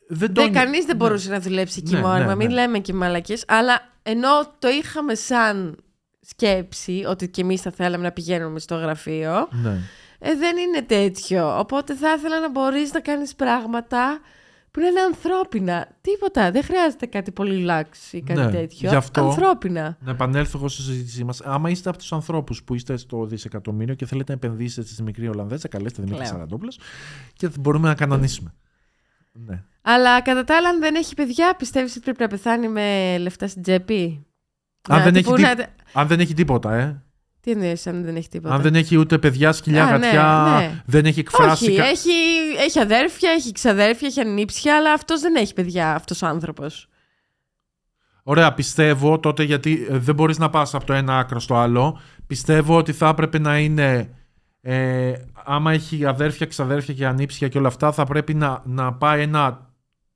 Δεν το Ναι, κανείς δεν μπορούσε να δουλέψει εκεί Ναι, μόνιμα, ναι, μην ναι. λέμε και μαλακές. Αλλά ενώ το είχαμε σαν σκέψη, ότι και εμείς θα θέλαμε να πηγαίνουμε στο γραφείο, Ναι. Ε, δεν είναι τέτοιο. Οπότε θα ήθελα να μπορείς να κάνεις πράγματα που να είναι ανθρώπινα. Τίποτα. Δεν χρειάζεται κάτι πολύ λάξ ή κάτι Ναι, τέτοιο. γι' αυτό- Ανθρώπινα. Να επανέλθω εγώ στη συζήτησή μας. Άμα είστε από τους ανθρώπους που είστε στο δισεκατομμύριο και θέλετε να επενδύσετε στη μικρή Ολλανδέζα, καλέστε Δημήτρη Λέω. Σαραντόπουλος και μπορούμε να κανονίσουμε. Ναι. Αλλά κατά τα άλλα, αν δεν έχει παιδιά, πιστεύεις ότι πρέπει να πεθάνει με λεφτά στην τσέπη; Αν Να, δεν, τύπου έχει να- τί- αν δεν έχει τίποτα, ε. Τι εννοείς αν δεν έχει τίποτα; Αν δεν έχει ούτε παιδιά, σκυλιά, Α, ναι, γατιά, ναι. δεν έχει εκφράσει. Όχι, κα- έχει, έχει αδέρφια, έχει ξαδέρφια, έχει ανήψια, αλλά αυτός δεν έχει παιδιά, αυτός ο άνθρωπος. Ωραία, πιστεύω τότε γιατί ε, δεν μπορείς να πας από το ένα άκρο στο άλλο. Πιστεύω ότι θα έπρεπε να είναι. Ε, άμα έχει αδέρφια, ξαδέρφια και ανήψια και όλα αυτά, θα πρέπει να, να πάει ένα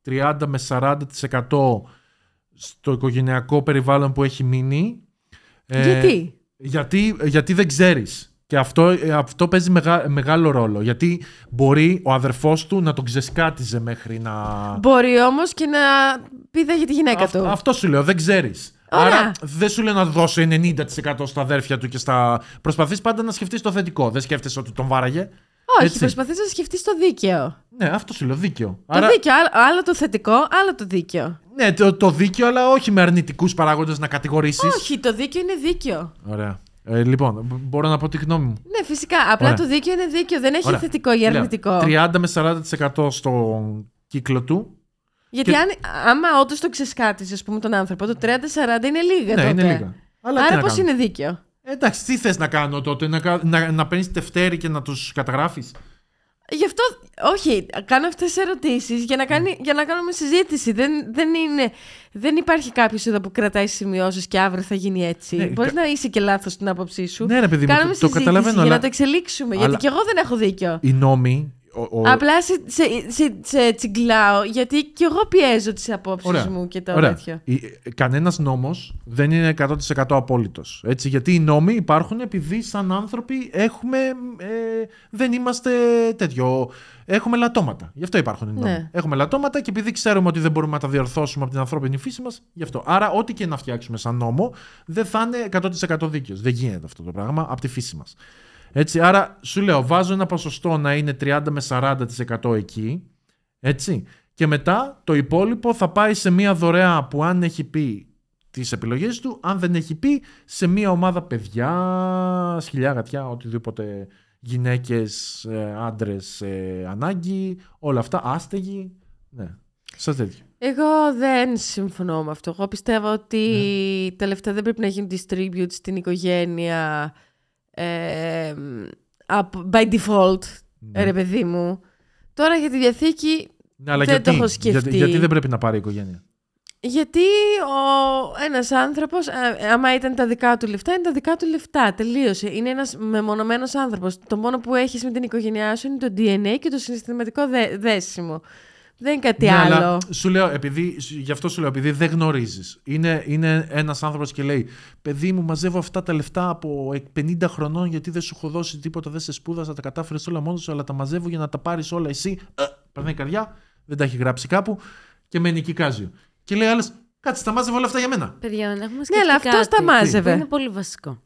30 με 40% στο οικογενειακό περιβάλλον που έχει μείνει. Ε, Γιατί; Γιατί, γιατί δεν ξέρεις. Και αυτό, ε, αυτό παίζει μεγα- μεγάλο ρόλο. Γιατί μπορεί ο αδερφός του να τον ξεσκάτιζε μέχρι να... Μπορεί όμως και να πήδαγε τη γυναίκα Αυτό, του. αυτό σου λέω, δεν ξέρεις. Ωραία. Άρα δεν σου λέω να δώσει 90% στα αδέρφια του και στα... Προσπαθείς πάντα να σκεφτείς το θετικό. Δεν σκέφτεσαι ότι τον βάραγε. Όχι, έτσι. προσπαθείς να σκεφτείς το δίκαιο. Ναι, αυτό σου λέω, δίκαιο. Το δίκαιο, άλλο, άλλο το θετικό, άλλο το δίκαιο. Ναι, το, το δίκαιο, αλλά όχι με αρνητικούς παράγοντες να κατηγορήσεις. Όχι, το δίκαιο είναι δίκαιο. Ωραία. Ε, λοιπόν, μπ- μπορώ να πω τη γνώμη μου. Ναι, φυσικά. Απλά Ωραία. το δίκαιο είναι δίκαιο. Δεν έχει Ωραία. θετικό ή Λέω, αρνητικό. 30 με 40% στον κύκλο του. Γιατί Και- αν, άμα όντως το ξεσκάτησες, ας πούμε, τον άνθρωπο, το 30-40 είναι λίγα. ναι, τότε. είναι λίγα. Αλλά τι Άρα να πώς κάνω; είναι δίκαιο; Εντάξει, τι θες να κάνω τότε, να, κα- να, να παίρνεις τευτέρι και να τους καταγράφεις; Γι' αυτό, όχι, κάνω αυτές τις ερωτήσεις για, να κάνει- για να κάνουμε συζήτηση. Δεν, δεν, είναι, δεν υπάρχει κάποιος εδώ που κρατάει σημειώσεις και αύριο θα γίνει έτσι. Ναι, Μπορείς κα- να είσαι και λάθος στην άποψή σου. Ναι, ρε παιδί μου, Κάνουμε το, το συζήτηση καταλαβαίνω, για αλλά να το εξελίξουμε. αλλά- Γιατί και εγώ δεν έχω δίκιο. οι νόμοι... Ο, ο- Απλά σε, σε, σε, σε τσιγκλάω, γιατί και εγώ πιέζω τις απόψεις Ωραία. μου και το Ωραία. τέτοιο. Η- Κανένας νόμος δεν είναι 100% απόλυτος. Έτσι, γιατί οι νόμοι υπάρχουν επειδή σαν άνθρωποι έχουμε, ε, δεν είμαστε τέτοιο. Έχουμε λατώματα. Γι' αυτό υπάρχουν οι νόμοι. Ναι. Έχουμε λατώματα και επειδή ξέρουμε ότι δεν μπορούμε να τα διορθώσουμε από την ανθρώπινη φύση μας, γι' αυτό. Άρα, ό,τι και να φτιάξουμε σαν νόμο, δεν θα είναι 100% δίκαιος. Δεν γίνεται αυτό το πράγμα από τη φύση μας. Έτσι, άρα σου λέω, βάζω ένα ποσοστό να είναι 30 με 40% εκεί. Έτσι. Και μετά το υπόλοιπο θα πάει σε μια δωρεά που αν έχει πει τις επιλογές του, αν δεν έχει πει σε μια ομάδα παιδιά, σκυλιά, γατιά, οτιδήποτε γυναίκες, ε, άντρες, ε, ανάγκη, όλα αυτά, άστεγοι. Ναι, σας τέτοιο. Εγώ δεν συμφωνώ με αυτό. Εγώ πιστεύω ότι Ναι. τα λεφτά δεν πρέπει να γίνουν distribute στην οικογένεια ε, από- by default, Ναι. ρε παιδί μου. Τώρα για τη διαθήκη, Ναι, αλλά δεν γιατί, το έχω σκεφτεί. γιατί, γιατί δεν πρέπει να πάρει η οικογένεια; γιατί ο ένας άνθρωπος, ε, άμα ήταν τα δικά του λεφτά, είναι τα δικά του λεφτά. Τελείωσε. Είναι ένας μεμονωμένος άνθρωπος. Το μόνο που έχεις με την οικογένειά σου είναι το DNA και το συναισθηματικό δέ- δέσιμο. Δεν είναι κάτι Ναι, άλλο. αλλά σου λέω, επειδή, γι' αυτό σου λέω, επειδή δεν γνωρίζεις. Είναι, είναι ένας άνθρωπος και λέει, παιδί μου μαζεύω αυτά τα λεφτά από 50 χρονών γιατί δεν σου έχω δώσει τίποτα, δεν σε σπούδασα, τα κατάφερες όλα μόνος σου, αλλά τα μαζεύω για να τα πάρεις όλα εσύ. Ε, περνάει η καρδιά, δεν τα έχει γράψει κάπου και μένει εκεί κάζιο. Και λέει άλλος, κάτσε, τα μάζευε όλα αυτά για μένα. Παιδιά, να έχουμε Ναι, σκεφτεί αλλά αυτός κάτι τα μάζευε. που Είναι πολύ βασικό.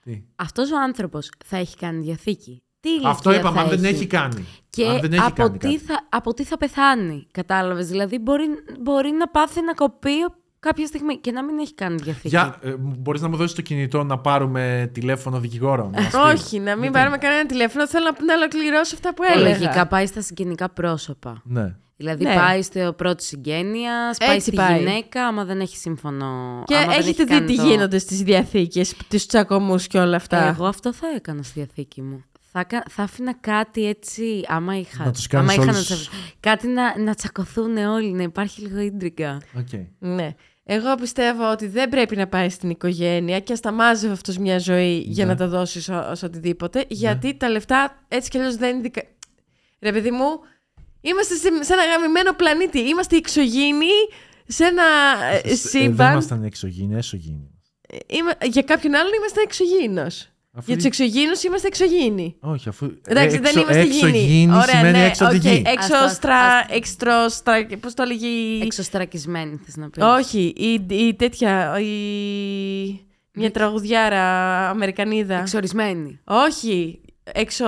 Τι; Αυτός ο άνθρωπος θα έχει κάνει διαθήκη. Τι ηλικία Αυτό είπαμε, θα αν δεν έχει; έχει κάνει. Και αν δεν έχει από, κάνει τι κάτι. θα, από τι θα πεθάνει, κατάλαβες; Δηλαδή μπορεί, μπορεί να πάθει ένα κοπείο κάποια στιγμή και να μην έχει κάνει διαθήκη. Για, ε, μπορείς να μου δώσεις το κινητό να πάρουμε τηλέφωνο δικηγόρο. να μας πει. Όχι, να μην Γιατί; πάρουμε κανένα τηλέφωνο. Θέλω να, να ολοκληρώσω αυτά που έλεγα. Λογικά πάει στα συγγενικά πρόσωπα. Ναι. Δηλαδή Ναι. πάει στο πρώτο συγγένεια, πάει Έτσι στη πάει. γυναίκα, άμα δεν έχει σύμφωνο. Και άμα δεν έχετε έχει δει κάνει τι το- γίνονται στις διαθήκες, τους τσακωμούς και όλα αυτά; Εγώ αυτό θα έκανα στη διαθήκη μου. Θα, κα- θα άφηνα κάτι έτσι, άμα είχα. Να τους κάνεις άμα είχα όλους- να τους- Κάτι να, να τσακωθούν όλοι, να υπάρχει λίγο ίντριγκα. Οκ. Ναι. Εγώ πιστεύω ότι δεν πρέπει να πάει στην οικογένεια και ας τα μάζευε αυτός μια ζωή για Ναι. να τα δώσεις ως οτιδήποτε. Γιατί τα λεφτά έτσι κι αλλιώς δεν είναι. Δικα... Ρε παιδί μου, είμαστε σε, σε ένα γαμημένο πλανήτη. Είμαστε εξωγήινοι σε ένα ε, Ε, δεν σύμπαν. ήμασταν εξωγήινοι, εσωγήινοι. Είμαι- για κάποιον άλλον είμαστε εξωγήινος. Αφού Για τους εξωγήινους είμαστε εξωγήινοι. Όχι, αφού. Εντάξει, ε, δεν εξω- είμαστε γήινοι. Εξωγήινοι σημαίνει έξω από τη οκ, γη. Έξω Άστο, στρα... άστο. Εξτροστρα... Πώς το έλεγε η... Εξωστρακισμένη, θες να πεις. Όχι, η, η τέτοια... Η... Μια τραγουδιάρα Αμερικανίδα. Εξορισμένη. Όχι, έξω...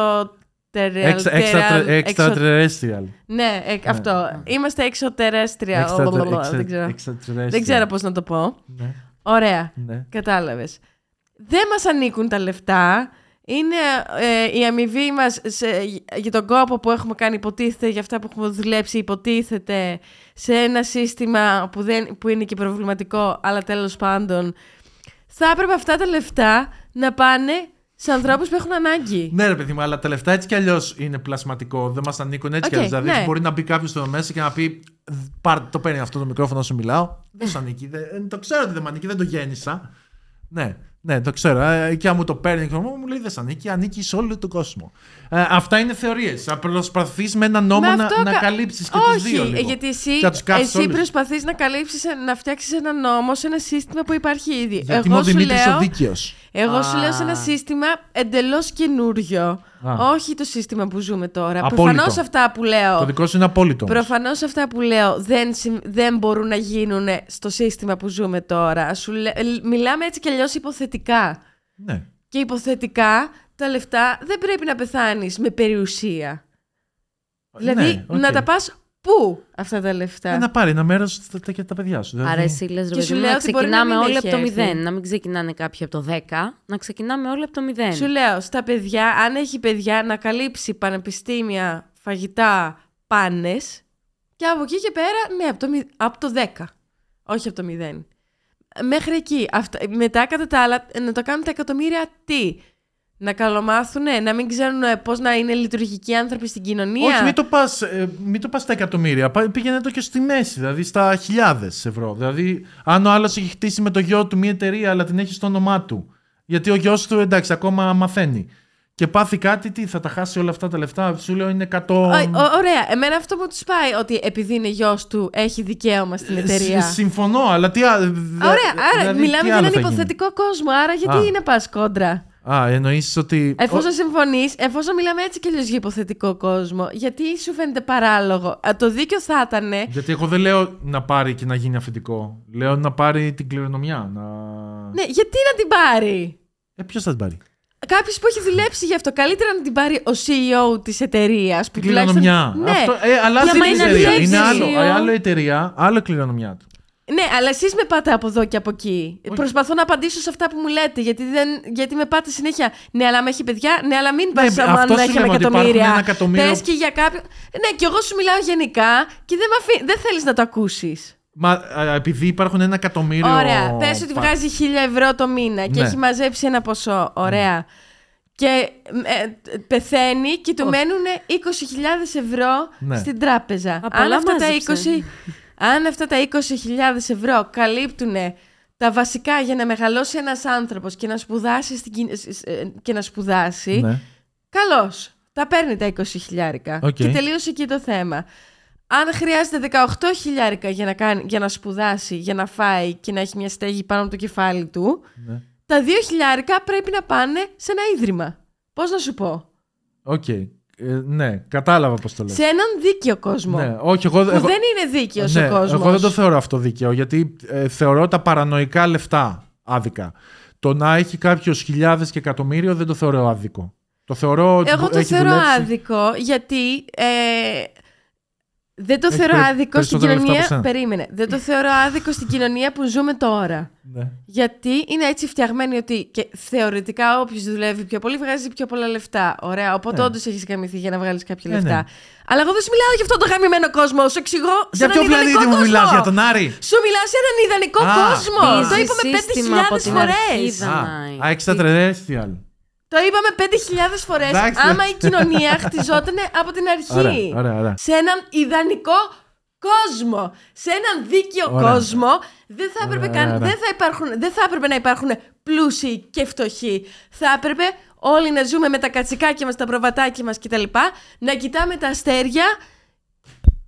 Extra- extra- Extraterrestrial. Ναι, ε, αυτό. Είμαστε εξωτερέστρια. Extra- Λολολολο, extra- Δεν ξέρω. extraterrestrial. Δεν ξέρω πώς να το πω. Ναι, Ωραία. ναι. Κατάλαβες. Δεν μας ανήκουν τα λεφτά. Είναι ε, η αμοιβή μας σε- για τον κόπο που έχουμε κάνει υποτίθεται, για αυτά που έχουμε δουλέψει υποτίθεται σε ένα σύστημα που, δεν, που είναι και προβληματικό, αλλά τέλος πάντων θα έπρεπε αυτά τα λεφτά να πάνε σε ανθρώπους που έχουν ανάγκη. Ναι, ρε παιδί μου, αλλά τα λεφτά έτσι κι αλλιώς είναι πλασματικό. Δεν μας ανήκουν έτσι κι Οκ, αλλιώς. Δηλαδή, ναι. μπορεί να μπει κάποιος εδώ μέσα και να πει: Πάρ, το παίρνει αυτό το μικρόφωνο όσο μιλάω. Δεν σου ανήκει. Δεν- ε, το ξέρω ότι δεν μου ανήκει, δεν το γέννησα. Ναι, ναι, το ξέρω. Ε, και αν μου το παίρνει, και μου λέει: Δεν σ' ανήκει, ανήκεις σε όλο τον κόσμο. Ε, αυτά είναι θεωρίες. Θα προσπαθείς με ένα νόμο Με να, αυτό να κα- καλύψεις και Όχι, του δύο. ε, λίγο. γιατί εσύ, Και να τους κάψεις εσύ όλους. προσπαθείς να καλύψεις, ε, να φτιάξεις ένα νόμο σε ένα σύστημα που υπάρχει ήδη. Γιατί είμαι ο σου Δημήτρη λέω- ο δίκαιος. Εγώ σου λέω σε ένα Α. σύστημα εντελώς καινούριο. Α. Όχι το σύστημα που ζούμε τώρα. Απόλυτο. Προφανώς αυτά που Το λέω. δικό σου είναι απόλυτο. όμως. Προφανώς αυτά που λέω δεν, συμ- δεν μπορούν να γίνουν στο σύστημα που ζούμε τώρα. Σου λέ- ε, μιλάμε έτσι κι αλλιώς υποθετικά. Ναι. Και υποθετικά τα λεφτά δεν πρέπει να πεθάνεις με περιουσία. Δηλαδή Ναι, οκ. να τα πας πού; Αυτά τα λεφτά. Ε, να πάρει ένα μέρος για τα παιδιά σου. Δηλαδή, Άρα εσύ λες, ρε Και σου παιδί μου, λέω να ότι μπορεί να ξεκινάμε μην όλοι έχει από το έρθει. 0. Να μην ξεκινάνε κάποιοι από το 10, να ξεκινάμε όλοι από το 0. Σου λέω, στα παιδιά, αν έχει παιδιά να καλύψει πανεπιστήμια, φαγητά, πάνες και από εκεί και πέρα, ναι, από το, μη- από το 10. Όχι από το 0. Μέχρι εκεί. Αυτά, μετά, κατά τα άλλα, να το κάνουν τα εκατομμύρια τι; Να καλομάθουνε, να μην ξέρουν ε, πώς να είναι λειτουργικοί άνθρωποι στην κοινωνία; Όχι, μην το πας, ε, μην το πας στα εκατομμύρια. Πά- Πήγαινε το και στη μέση, δηλαδή στα χιλιάδες ευρώ. Δηλαδή, αν ο άλλος έχει χτίσει με το γιο του μια εταιρεία, αλλά την έχεις στο όνομά του. Γιατί ο γιος του, εντάξει, ακόμα μαθαίνει. Και πάθει κάτι, τι, θα τα χάσει όλα αυτά τα λεφτά; Σου λέω είναι 100. Ω- ω- ωραία. Εμένα αυτό που τους πάει, ότι επειδή είναι γιος του, έχει δικαίωμα στην εταιρεία. Συ- Συμφωνώ, αλλά τι. α- δε- Ωραία, άρα δηλαδή, μιλάμε τι για άλλο έναν θα γίνει; υποθετικό κόσμο. Άρα γιατί Α. είναι πας κόντρα; Α, εννοείς ότι. Εφόσον συμφωνείς, εφόσον μιλάμε έτσι κι αλλιώς για υποθετικό κόσμο, γιατί σου φαίνεται παράλογο; Α, το δίκιο θα ήταν. Γιατί εγώ δεν λέω να πάρει και να γίνει αφεντικό. Λέω να πάρει την κληρονομιά. Να... Ναι, γιατί να την πάρει; Ε, ποιος θα την πάρει; Κάποιος που έχει δουλέψει γι' αυτό. Καλύτερα να την πάρει ο CEO της εταιρείας. Την κληρονομιά. Ναι, Αυτό, ε, αλλάζει άμα την είναι εταιρεία. δουλέψει Είναι άλλο, CEO. ε, άλλο εταιρεία, άλλο κληρονομιά του. Ναι, αλλά εσείς με πάτε από εδώ και από εκεί. Προσπαθώ να απαντήσω σε αυτά που μου λέτε. Γιατί, δεν, γιατί με πάτε συνέχεια. Ναι, αλλά με έχει παιδιά. Ναι, αλλά μην πας Ναι, σαν αυτό να σου έχει με λέμε, ότι υπάρχουν εκατομμύρια. ένα εκατομμύριο- Πες και για κάποιο. Ναι, και εγώ σου μιλάω γενικά και δεν, μ' αφή- δεν θέλεις να το ακούσεις. Μα α, επειδή υπάρχουν ένα εκατομμύριο. Ωραία. Πες ότι πα- βγάζει 1000 ευρώ το μήνα και Ναι. έχει μαζέψει ένα ποσό. Ωραία. Και ε, πεθαίνει και του μένουν 20.000 ευρώ Ναι. στην τράπεζα. Α, Αν πολλά αυτά, τα μάζεψε. 20, αν αυτά τα 20.000 ευρώ καλύπτουν τα βασικά για να μεγαλώσει ένας άνθρωπος και να σπουδάσει, στην, κοι- σ- σ- ε, και να σπουδάσει, Ναι. καλώς. Τα παίρνει τα 20 χιλιάρικα. Οκ. Και τελείωσε εκεί το θέμα. Αν χρειάζεται 18 χιλιάρικα για να, κάνει, για να σπουδάσει, για να φάει και να έχει μια στέγη πάνω από το κεφάλι του, ναι. τα 2 χιλιάρικα πρέπει να πάνε σε ένα ίδρυμα. Πώς να σου πω; Οκ. Ε, ναι, κατάλαβα πώς το λέω. Σε έναν δίκαιο κόσμο. Ναι, όχι, εγώ, Που εγώ, δεν είναι δίκαιος ναι, ο κόσμος. εγώ δεν το θεωρώ αυτό δίκαιο, γιατί ε, θεωρώ τα παρανοϊκά λεφτά άδικα. Το να έχει κάποιος χιλιάδες και εκατομμύριο δεν το θεωρώ άδικο. Το θεωρώ ότι Εγώ το έχει θεωρώ δουλέψει- άδικο γιατί ε, Δεν το Έχει θεωρώ περι- άδικο στην περισσότερα λεφτά από κοινωνία. σένα. Περίμενε. Δεν το θεωρώ άδικο στην κοινωνία που ζούμε τώρα. Ναι. Γιατί είναι έτσι φτιαγμένοι ότι και θεωρητικά όποιος δουλεύει πιο πολύ βγάζει πιο πολλά λεφτά. Ωραία. Οπότε Ναι. όντως έχεις γαμηθεί για να βγάλεις κάποια Ε, λεφτά. ναι. Αλλά εγώ δεν σου μιλάω για αυτόν τον γαμημένο κόσμο. Σου εξηγώ. σε Για έναν ποιο ιδανικό πλανήτη μου κόσμο. μιλάς, για τον Άρη; Σου μιλάω σε έναν ιδανικό Α, κόσμο. Busy Το είπαμε σύστημα 5.000 από την φορές. αρχή, Α, Δανάη. Α, extraterrestrial. Το είπαμε 5.000 φορές. Εντάξει. Άμα η κοινωνία χτιζόταν από την αρχή. Ωραία, ωραία, ωραία. Σε έναν ιδανικό κόσμο. Σε έναν δίκαιο Ωραία. κόσμο δεν θα, έπρεπε Ωραία, καν, ωραία. δεν, θα υπάρχουν, δεν θα έπρεπε να υπάρχουν πλούσιοι και φτωχοί. Θα έπρεπε όλοι να ζούμε με τα κατσικάκια μας, τα προβατάκια μας κτλ. Να κοιτάμε τα αστέρια.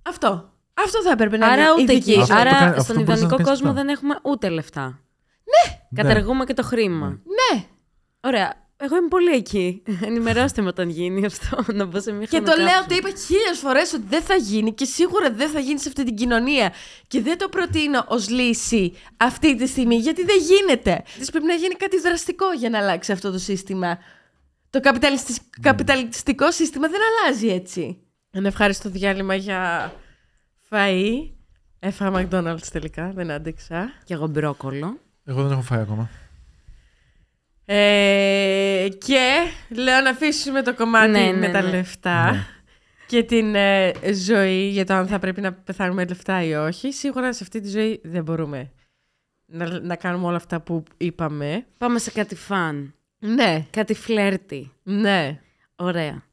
Αυτό. Αυτό θα έπρεπε να Άρα είναι η ούτε δική εκεί. σου. Αυτό το Άρα κάνει- αυτό στον μπορείς να ιδανικό κάνεις κόσμο αυτό. δεν έχουμε ούτε λεφτά. Ναι. Καταργούμε και το χρήμα. Ναι. Ωραία. Εγώ είμαι πολύ εκεί. Ενημερώστε με όταν γίνει αυτό. Να μπω σε μια Και το λέω, χρονοκάψουλα. το είπα χίλιες φορές ότι δεν θα γίνει και σίγουρα δεν θα γίνει σε αυτή την κοινωνία. Και δεν το προτείνω ως λύση αυτή τη στιγμή, γιατί δεν γίνεται. Πρέπει να γίνει κάτι δραστικό για να αλλάξει αυτό το σύστημα. Το καπιταλιστικ- καπιταλιστικό σύστημα δεν αλλάζει έτσι. Ένα ευχάριστο διάλειμμα για φαΐ. Έφαγα McDonald's τελικά, δεν άντεξα. Κι εγώ μπρόκολο. Εγώ δεν έχω φάει ακόμα. Ε, και λέω να αφήσουμε το κομμάτι Ναι, ναι, με τα ναι. λεφτά Ναι. και την ε, ζωή για το αν θα πρέπει να πεθάνουμε λεφτά ή όχι. Σίγουρα σε αυτή τη ζωή δεν μπορούμε να, να κάνουμε όλα αυτά που είπαμε. Πάμε σε κάτι φαν. Ναι, Κάτι φλερτι. ναι, Ωραία.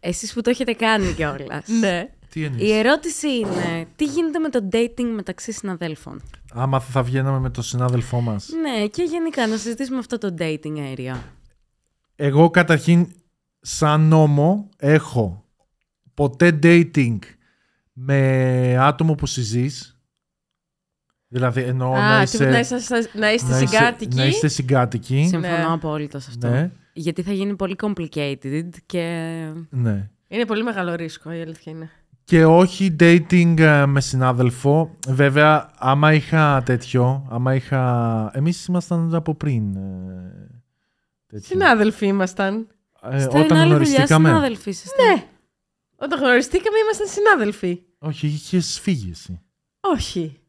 Εσείς που το έχετε κάνει κιόλας. ναι. Τι εννοείς; Η ερώτηση είναι, τι γίνεται με το dating μεταξύ συναδέλφων; Άμα θα βγαίναμε με τον συνάδελφό μας. Ναι, και γενικά να συζητήσουμε αυτό το dating area. Εγώ καταρχήν σαν νόμο έχω ποτέ dating με άτομο που συζείς. Δηλαδή εννοώ να Α, είσαι, τι- να, είσαστε, να είστε να είσαι- συγκάτοικοι. να είστε συγκάτοικοι. Συμφωνώ Ναι. απόλυτα σε αυτό. Ναι, Γιατί θα γίνει πολύ complicated και... ναι. Είναι πολύ μεγάλο ρίσκο, η αλήθεια είναι. Και όχι dating ε, με συνάδελφο. Βέβαια, άμα είχα τέτοιο, άμα είχα... Εμείς ήμασταν από πριν. ε, τέτοιο. Συνάδελφοι ήμασταν. Ε, Στην όταν άλλη δουλειά γνωριστήκαμε. συνάδελφοι είσαστε. Ναι. Όταν γνωριστήκαμε ήμασταν συνάδελφοι. Όχι, είχες φύγει εσύ. Όχι.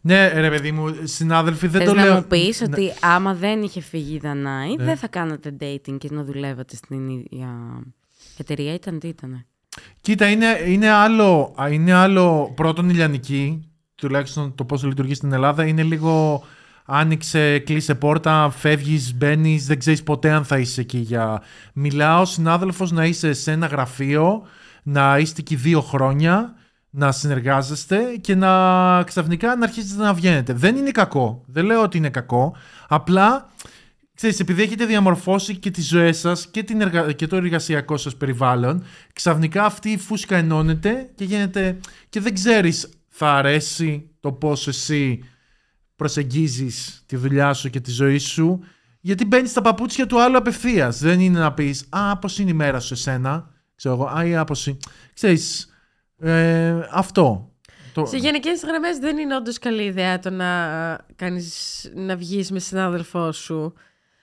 Ναι, ρε παιδί μου, συνάδελφοι δεν Θες το να λέω. μου πεις Ναι. ότι άμα δεν είχε φύγει η Δανάη, Ναι. δεν θα κάνατε dating και να δουλεύατε στην ίδια εταιρεία. Ήταν τι ήτανε; Κοίτα, είναι, είναι, άλλο, α, είναι άλλο πρώτον η λιανική, τουλάχιστον το πώς λειτουργεί στην Ελλάδα, είναι λίγο άνοιξε, κλείσε πόρτα, φεύγεις, μπαίνεις, δεν ξέρεις ποτέ αν θα είσαι εκεί για... Μιλάω συνάδελφος να είσαι σε ένα γραφείο, να είστε εκεί δύο χρόνια, να συνεργάζεστε και να ξαφνικά να αρχίσετε να βγαίνετε. Δεν είναι κακό, δεν λέω ότι είναι κακό, απλά Ξέρεις, επειδή έχετε διαμορφώσει και τις ζωές σας και, την εργα... και το εργασιακό σας περιβάλλον, ξαφνικά αυτή η φούσκα ενώνεται και γίνεται... και δεν ξέρεις θα αρέσει το πώς εσύ προσεγγίζεις τη δουλειά σου και τη ζωή σου, γιατί μπαίνεις στα παπούτσια του άλλου απευθείας. Δεν είναι να πεις «Α, πώς είναι η μέρα σου εσένα», ξέρω εγώ, «Α, ή «Α, πώς είναι...» Ξέρεις, ε, αυτό. Το... Σε γενικές γραμμές δεν είναι όντως καλή ιδέα το να, κάνεις, να βγεις με συνάδελφό σου.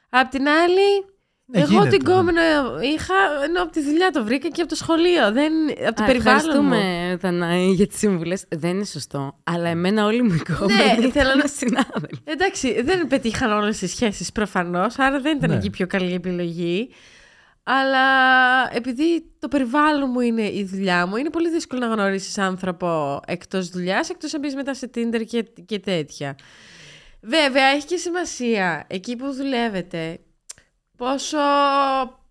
Απ' την άλλη, Ναι, εγώ γίνεται, την ναι. κόμενο είχα, ενώ από τη δουλειά το βρήκα και από το σχολείο. Δεν, από το Α, περιβάλλον μου. Ευχαριστούμε, Δανάη, για τις συμβουλές. Δεν είναι σωστό. Αλλά εμένα όλοι μου οι κόμενοι Ναι, ήταν ήθελα να- συνάδελφοι. Εντάξει, δεν πετύχαν όλες τις σχέσεις προφανώς, άρα δεν ήταν Ναι. εκεί η πιο καλή επιλογή. Αλλά επειδή το περιβάλλον μου είναι η δουλειά μου, είναι πολύ δύσκολο να γνωρίσεις άνθρωπο εκτός δουλειάς, εκτός αν μπεις μετά σε Tinder και, και τέτοια. Βέβαια, έχει και σημασία εκεί που δουλεύετε. Πόσο,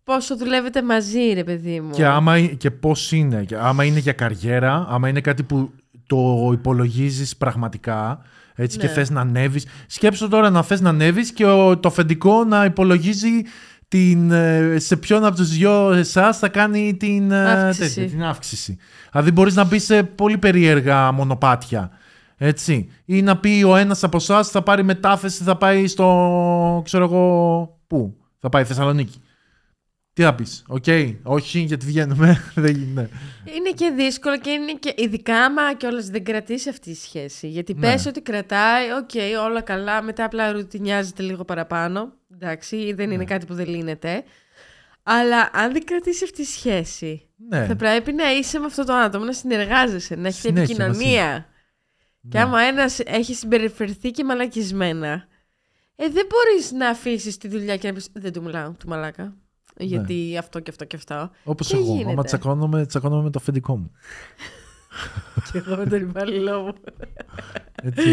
πόσο δουλεύετε μαζί, ρε παιδί μου; Και, άμα, και πώς είναι, και άμα είναι για καριέρα, άμα είναι κάτι που το υπολογίζεις πραγματικά, έτσι, και Ναι. θες να ανέβεις. Σκέψου τώρα να θες να ανέβεις και ο, το αφεντικό να υπολογίζει την, ε, σε ποιον από τους δυο εσάς θα κάνει την, ε, Αύξηση. τέτοια, την αύξηση. Δηλαδή μπορείς να μπεις σε πολύ περίεργα μονοπάτια. Έτσι. Ή να πει ο ένας από εσάς θα πάρει μετάθεση, θα πάει στο, ξέρω εγώ, πού; Θα πάει Θεσσαλονίκη. Τι θα πεις, οκ, όχι γιατί βγαίνουμε, δεν γίνεται. Είναι και δύσκολο και είναι και ειδικά άμα κιόλας δεν κρατήσει αυτή η σχέση. Γιατί Ναι. πες ότι κρατάει, οκ, όλα καλά, μετά απλά ρουτινιάζεται λίγο παραπάνω. Εντάξει, δεν Ναι. είναι κάτι που δεν λύνεται. Αλλά αν δεν κρατήσει αυτή η σχέση Ναι. Θα πρέπει να είσαι με αυτό το άτομο, να συνεργάζεσαι, να έχεις Συνέχεια επικοινωνία. Και Ναι. άμα ένας έχει συμπεριφερθεί και μαλακισμένα, ε, δεν μπορείς να αφήσεις τη δουλειά και να πεις Δεν του μιλάω, του μαλάκα. Γιατί αυτό και αυτό και αυτό. Όπως Τι εγώ. γίνεται; Άμα τσακώνομαι, τσακώνομαι με το αφεντικό μου. και εγώ με τον υπάλληλό μου. Έτσι.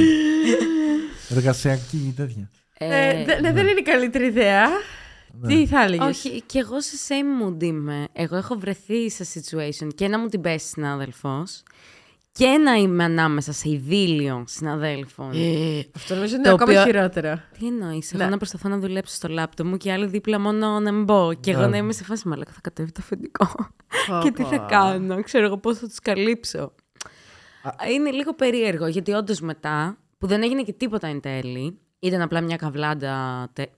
Εργασιακή τέτοια. Ε, δε- ναι, δεν είναι η καλύτερη ιδέα. Ναι. Τι θα έλεγες; Όχι, και εγώ σε same mood είμαι. Εγώ έχω βρεθεί σε situation και να μου την πέσει συνάδελφος και να είμαι ανάμεσα σε ειδήλιο συναδέλφων. Αυτό νομίζω είναι Το ακόμα οποίο- χειρότερο. Τι εννοείς, Ναι. εγώ να προσπαθώ να δουλέψω στο λάπτοπ μου και οι άλλοι δίπλα μόνο να μπω. Και εγώ Ναι. να είμαι σε φάση μαλάκα, θα κατέβει το αφεντικό. Πω, και τι θα πω. κάνω, ξέρω εγώ πώς θα τους καλύψω. Είναι λίγο περίεργο γιατί όντως μετά, που δεν έγινε και τίποτα εν τέλει, ήταν απλά μια καβλάντα. τε-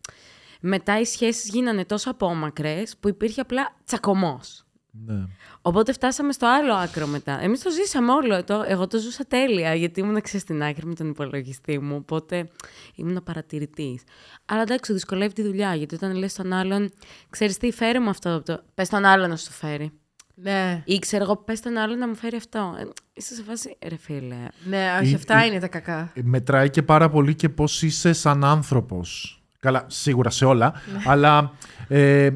Μετά οι σχέσεις γίνανε τόσο απόμακρες που υπήρχε απλά τσακωμός. Ναι. Οπότε φτάσαμε στο άλλο άκρο μετά. Εμείς το ζήσαμε όλο. Το, εγώ το ζούσα τέλεια, γιατί ήμουν ξέρεις, στην άκρη με τον υπολογιστή μου. Οπότε ήμουν παρατηρητής. Αλλά εντάξει, δυσκολεύει τη δουλειά, γιατί όταν λες στον άλλον, ξέρεις τι, φέρε μου αυτό. Το... Πες τον άλλον να σου το φέρει. Ναι, Ή ξέρω εγώ, πες τον άλλον να μου φέρει αυτό. Ε, είσαι σε φάση, ρε φίλε. ναι, όχι, Ή- αυτά ή- είναι τα κακά. Μετράει και πάρα πολύ και πώς είσαι σαν άνθρωπος. Καλά, σίγουρα σε όλα. Ναι. αλλά ε,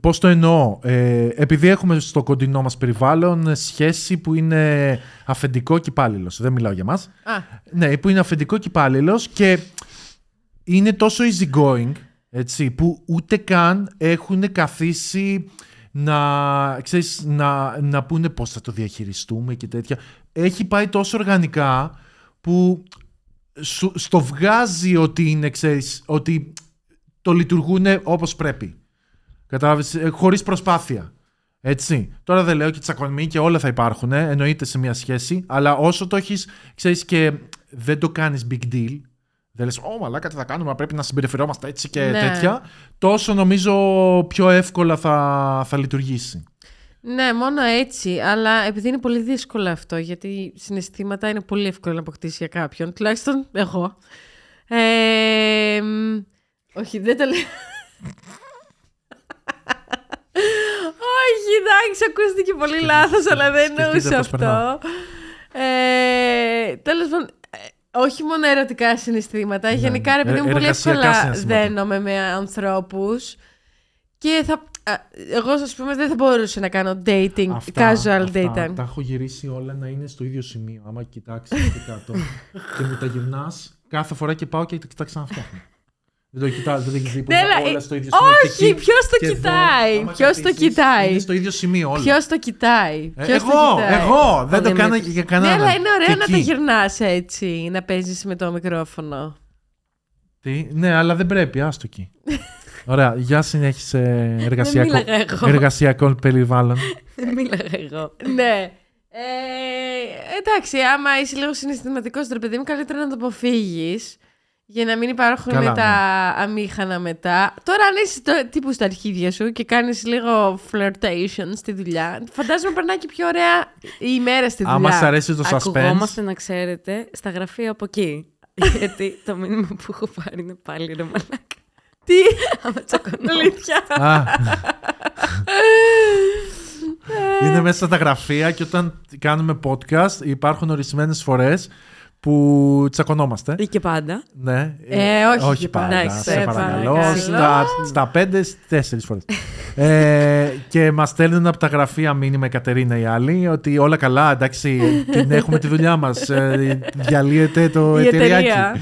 πώς το εννοώ; Ε, επειδή έχουμε στο κοντινό μας περιβάλλον σχέση που είναι αφεντικό και υπάλληλος. Δεν μιλάω για μας. Α, Ναι, που είναι αφεντικό και υπάλληλος και είναι τόσο easy going, έτσι, που ούτε καν έχουν καθίσει να, ξέρεις, να, να πούνε πώς θα το διαχειριστούμε και τέτοια. Έχει πάει τόσο οργανικά που σου- στο βγάζει ότι είναι, ξέρεις, ότι το λειτουργούν όπως πρέπει. Κατάλαβες, ε, χωρίς προσπάθεια. Έτσι. Τώρα δεν λέω και τσακωνμοί και όλα θα υπάρχουν, ε, εννοείται σε μια σχέση, αλλά όσο το έχεις, ξέρεις και δεν το κάνεις big deal, δεν λες, «Ω μαλάκα τι θα κάνουμε, πρέπει να συμπεριφερόμαστε έτσι και Ναι. τέτοια», τόσο νομίζω πιο εύκολα θα, θα λειτουργήσει. ναι, μόνο έτσι. Αλλά επειδή είναι πολύ δύσκολο αυτό, γιατί συναισθήματα είναι πολύ εύκολο να αποκτήσεις για κάποιον. Τουλάχιστον εγώ. Ε, μ, όχι, δεν το λέω. Όχι, εντάξει, ακούστηκε πολύ λάθος, αλλά δεν σκεφτείτε εννοούσα πώς περνάω. αυτό. Ε, τέλος πάντων, ε, όχι μόνο ερωτικά συναισθήματα, γενικά ρε παιδί Ε, μου πολύ εργασιακά εύκολα συναισθήματα. δένομαι με ανθρώπους και θα, α, εγώ ας πούμε δεν θα μπορούσα να κάνω dating, casual αυτά, dating. Τα έχω γυρίσει όλα να είναι στο ίδιο σημείο. Άμα κοιτάξεις εκεί κάτω και μου τα γυρνάς κάθε φορά και πάω και τα ξαναφτιάχνω. Δεν το κοιτάς, δεν το έχεις δει που Ναι, είναι αλλά, όλα ε, στο ίδιο σημείο. όχι, και εκεί ποιος το και εδώ. κοιτάει, Άμα ποιος το καθίσεις, κοιτάει. Είναι στο ίδιο σημείο όλα. Ποιος το κοιτάει, Ε, ποιος το εγώ, κοιτάει. εγώ, δεν το Δημήτρης. κάνω για Ναι, κανέναν. αλλά είναι ωραίο Και να τα εκεί. γυρνάς έτσι, να παίζεις με το μικρόφωνο. Τι, ναι, αλλά δεν πρέπει, άστο εκεί. Ωραία, για συνέχισε εργασιακό, μίλαγα εγώ. εργασιακό περιβάλλον. Δεν μίλαγα εγώ. ναι. Ε, εντάξει, άμα είσαι λίγο συναισθηματικός, ρε παιδί μου, καλύτερα να το αποφύγεις. Για να μην υπάρχουν Καλά, τα ναι. αμήχανα μετά. Τώρα, αν είσαι το, τύπου στα αρχίδια σου και κάνεις λίγο flirtation στη δουλειά, φαντάζομαι περνάει και πιο ωραία η ημέρα στη δουλειά. Άμα σ' αρέσει το suspense. Ακουγόμαστε να ξέρετε στα γραφεία από εκεί. Γιατί το μήνυμα που έχω πάρει είναι πάλι ρε μαλάκα. Τι, Άμα τσακωνόμαστε. αλήθεια. Α. Είναι μέσα στα γραφεία και όταν κάνουμε podcast υπάρχουν ορισμένες φορές που τσακωνόμαστε. Ή και πάντα. Ναι. Ε, όχι και πάντα. πάντα. Εντάξει, σε σε παρακαλώ. παρακαλώ. Στα, στα πέντε, τέσσερις φορές. ε, και μας στέλνουν από τα γραφεία μήνυμα η Κατερίνα οι άλλοι ότι όλα καλά, εντάξει, την έχουμε τη δουλειά μας. Ε, διαλύεται το Η εταιρεία. εταιριάκι.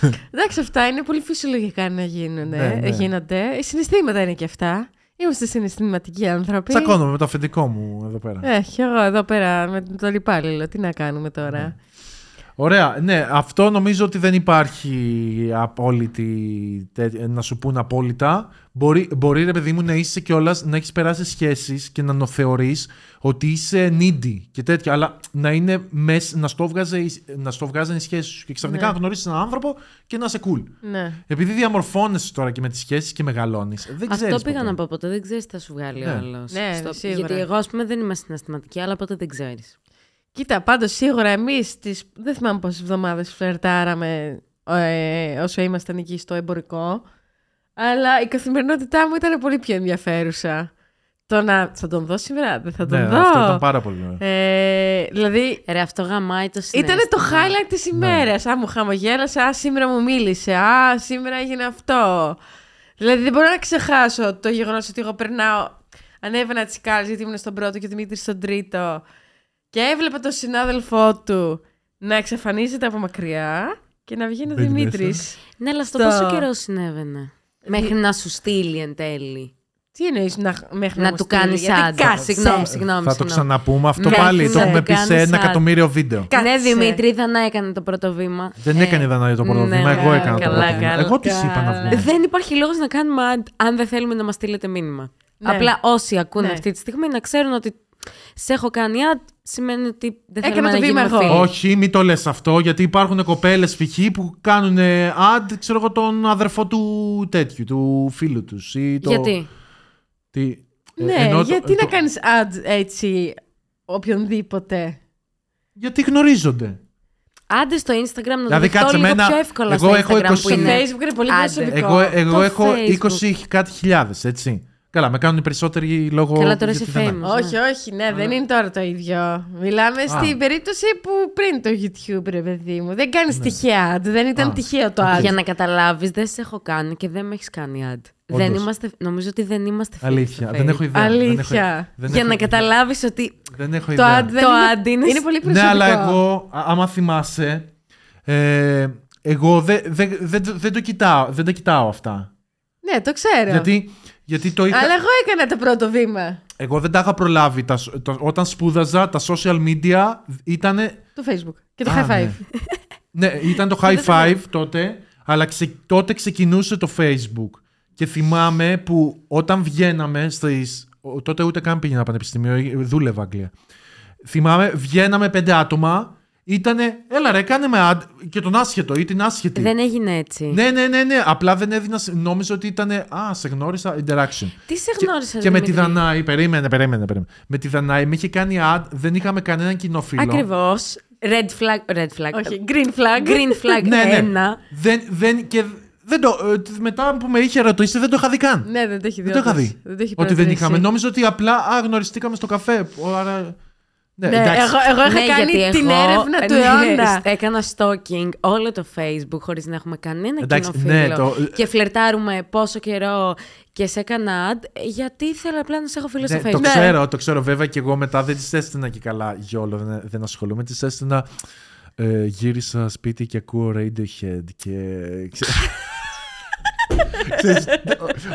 Εντάξει, αυτά είναι πολύ φυσιολογικά να γίνουν. Ναι, ναι. Γίνονται. Οι συναισθήματα είναι και αυτά. Είμαστε συναισθηματικοί άνθρωποι. Τσακώνομαι με το αφεντικό μου εδώ πέρα. Έχει εγώ εδώ πέρα με τον υπάλληλο. Τι να κάνουμε τώρα; Ωραία, ναι, αυτό νομίζω ότι δεν υπάρχει απόλυτη, τε- να σου πούν απόλυτα. Μπορεί, μπορεί ρε παιδί μου να είσαι κιόλας να έχεις περάσει σχέσεις και να νοθεωρείς ότι είσαι needy και τέτοια, αλλά να είναι μες, να στο, βγάζε, να στο βγάζουν οι σχέσεις σου και ξαφνικά Ναι. να γνωρίσεις έναν άνθρωπο και να είσαι cool. Ναι. Επειδή διαμορφώνεσαι τώρα και με τις σχέσεις και μεγαλώνεις, δεν Αυτό ξέρεις πήγα ποτέ. να πω ποτέ. Δεν ξέρεις τι θα σου βγάλει Ναι. ο άλλος. Ναι, σίγουρα. Γιατί εγώ, ας πούμε, δεν είμαι συναισθηματική, αλλά ποτέ δεν ξέρεις. Κοίτα, πάντως σίγουρα εμείς τις... δεν θυμάμαι πόσες εβδομάδες φλερτάραμε ε, όσο ήμασταν εκεί στο εμπορικό. Αλλά η καθημερινότητά μου ήταν πολύ πιο ενδιαφέρουσα. Το να. Θα τον δω σήμερα, δεν θα τον Ναι, δω. αυτό ήταν πάρα πολύ ωραίο. Ε, δηλαδή, Ρε, αυτό γαμάει το συνέστημα. ήταν το highlight της ημέρας. Α, μου χαμογέλασε, α, σήμερα μου μίλησε, α, σήμερα έγινε αυτό. Δηλαδή, δεν μπορώ να ξεχάσω το γεγονός ότι εγώ περνάω, ανέβαινα τις σκάλες γιατί ήμουν στον πρώτο και ο Δημήτρης στον τρίτο και έβλεπα τον συνάδελφό του να εξαφανίζεται από μακριά και να βγαίνει ο Μπαίνει Δημήτρης. Ναι, αλλά αυτό Στο- πόσο καιρό συνέβαινε; Μέχρι να σου στείλει εν τέλει. Τι εννοείς να, μέχρι Να μου του στείλει, κάνεις γιατί άντρα. κάτσε. Συγγνώμη, συγγνώμη. Θα το συγγνώμη. ξαναπούμε αυτό Ναι, πάλι. Το ναι, έχουμε πει σε κάνεις ένα ad. εκατομμύριο βίντεο. Κάτσε. Ναι, Δημήτρη, δεν έκανε το πρώτο βήμα. Δεν Ε, έκανε Δανάη το πρώτο ναι, βήμα, εγώ καλά, έκανα το καλά, πρώτο βήμα. καλά. Εγώ τη είπα να βγούμε. Δεν υπάρχει λόγος να κάνουμε ad αν δεν θέλουμε να μας στείλετε μήνυμα. Ναι. Απλά όσοι ακούνε Ναι. αυτή τη στιγμή να ξέρουν ότι σε έχω κάνει ad σημαίνει ότι δεν Έκανα θέλουμε το να βήμα γίνουμε εγώ. φίλοι. Όχι, μην το λες αυτό, γιατί υπάρχουν κοπέλες π.χ. που κάνουν ad, ξέρω εγώ, τον αδερφό του τέτοιου, του φίλου τους. Ή το... Γιατί; Τι... ε, Ναι, ενώ το- γιατί το- να κάνεις ads έτσι οποιονδήποτε; Γιατί γνωρίζονται. Άντε στο Instagram να Δηλαδή, το δεχτώ κάτσε λίγο εμένα- πιο εύκολα εγώ στο έχω Instagram 20 που Στο είναι. Facebook είναι πολύ Άντε. προσωπικό. Εγώ, εγώ Το έχω Facebook. 20 κάτι χιλιάδες, έτσι. Καλά, με κάνουν οι περισσότεροι λόγω. Καλά, τώρα γιατί είσαι δεν- famous. Όχι, όχι, ναι, δεν είναι τώρα το ίδιο. Μιλάμε στην περίπτωση που πριν το YouTube, ρε παιδί μου. Δεν κάνεις τυχαία ad, δεν ήταν Ναι. Α. τυχαίο το ad. Για να καταλάβεις, δεν σε έχω κάνει και δεν με έχεις κάνει ad. Όντως. Δεν είμαστε, νομίζω ότι δεν είμαστε φίλοι. Αλήθεια. στο Δεν έχω Facebook. ιδέα. δεν έχω- Αλήθεια. δεν Για έχω- να καταλάβεις ότι. Δεν έχω Το ιδέα. ad δεν Το είναι, ad είναι- είναι πολύ Ναι, προσωπικό. αλλά εγώ, α- άμα θυμάσαι, ε, εγώ δεν δεν- δεν- δεν το κοιτάω, δεν τα κοιτάω αυτά. Ναι, το ξέρω. Γιατί, γιατί το είχα, Αλλά εγώ έκανα το πρώτο βήμα εγώ δεν τα είχα προλάβει. Τα, σ- το- όταν σπούδαζα, τα social media ήταν. του Facebook και το Α, high five. Ναι. ναι, ήταν το high five τότε, αλλά ξε- τότε ξεκινούσε το Facebook. Και θυμάμαι που όταν βγαίναμε στις... ο- Τότε ούτε καν πήγαινα πανεπιστήμιο, ε, δούλευα Αγγλία. Θυμάμαι, βγαίναμε πέντε άτομα, ήτανε, έλα ρε, κάνε με ad, και τον άσχετο ή την άσχετη. Δεν έγινε έτσι. Ναι, ναι, ναι, ναι. Απλά δεν έδινα. σε- Νόμιζα ότι ήταν. Α, σε γνώρισα. Interaction. Τι σε Και- γνώρισα, Και, με τη Δημήτρη; Δανάη. Περίμενε, περίμενε, περίμενε. Με τη Δανάη με είχε κάνει ad. Δεν είχαμε κανέναν κοινό φίλο. Ακριβώς. Red flag. Red flag. Όχι, green flag. Green flag Ναι, ναι. ένα. Δεν, δεν, και δεν το, ε, μετά που με είχε ρωτήσει, δεν το είχα δει καν. Ναι, δεν το έχει δει. δεν το είχα όντως. δει. Δεν το έχει ότι δεν παρατηρήσει. είχαμε. Νόμιζα ότι απλά α, γνωριστήκαμε στο καφέ. Άρα. Ναι, Ναι, εντάξει. εγώ, εγώ είχα Ναι, κάνει γιατί την εγώ- έρευνα του ναι, αιώνα. Έκανα stalking όλο το Facebook χωρίς να έχουμε κανένα Εντάξει, κοινό ναι, φίλο. το- Και φλερτάρουμε πόσο καιρό και σε έκανα ad γιατί ήθελα απλά να σε έχω φίλο Ναι, στο Facebook. το Ναι. ξέρω, το ξέρω. Βέβαια και εγώ μετά δεν τις έστεινα και καλά γιόλο, δεν, δεν ασχολούμαι. Τις έστεινα ε, γύρισα σπίτι και ακούω Radiohead και... ξέ- Ξέρεις,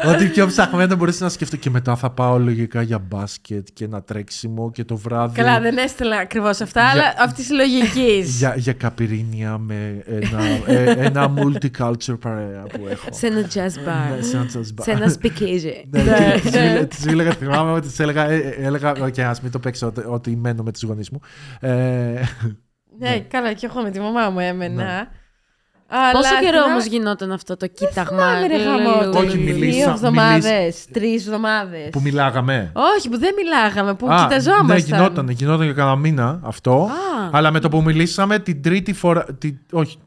Ό,τι πιο ψαχμένο μπορείς να σκεφτώ. Και μετά θα πάω λογικά για μπάσκετ και ένα τρέξιμο και το βράδυ. Καλά, δεν έστελα ακριβώς αυτά, Για- αλλά αυτή της λογικής. Για, για καπυρίνια με ένα, ε, ένα multicultural παρέα που έχω. Σε ένα jazz bar. Ναι, σε ένα jazz bar. σε ένα speakeasy. Ναι, Ναι, και της ναι. μίλα- της μίλαγα, θυμάμαι ότι της έλεγα, ε, ε, έλεγα, οκ, ας μην το παίξω ότι, ότι μένω με τους γονείς μου. Ε, ναι, καλά, και εγώ με τη μαμά μου έμενα. Ναι. Αλλά Πόσο καιρό θυμάμαι- όμως γινόταν αυτό το κοίταγμα. Θυμάμαι, ρε χαμό. Όχι, μιλήσα- Δύο εβδομάδες, τρεις εβδομάδες. που μιλάγαμε. Όχι, που δεν μιλάγαμε, που Α, κοιταζόμασταν. Ναι, γινόταν, γινόταν για κανένα μήνα αυτό. Α. Αλλά με το που μιλήσαμε την τρίτη φορά. Την, όχι.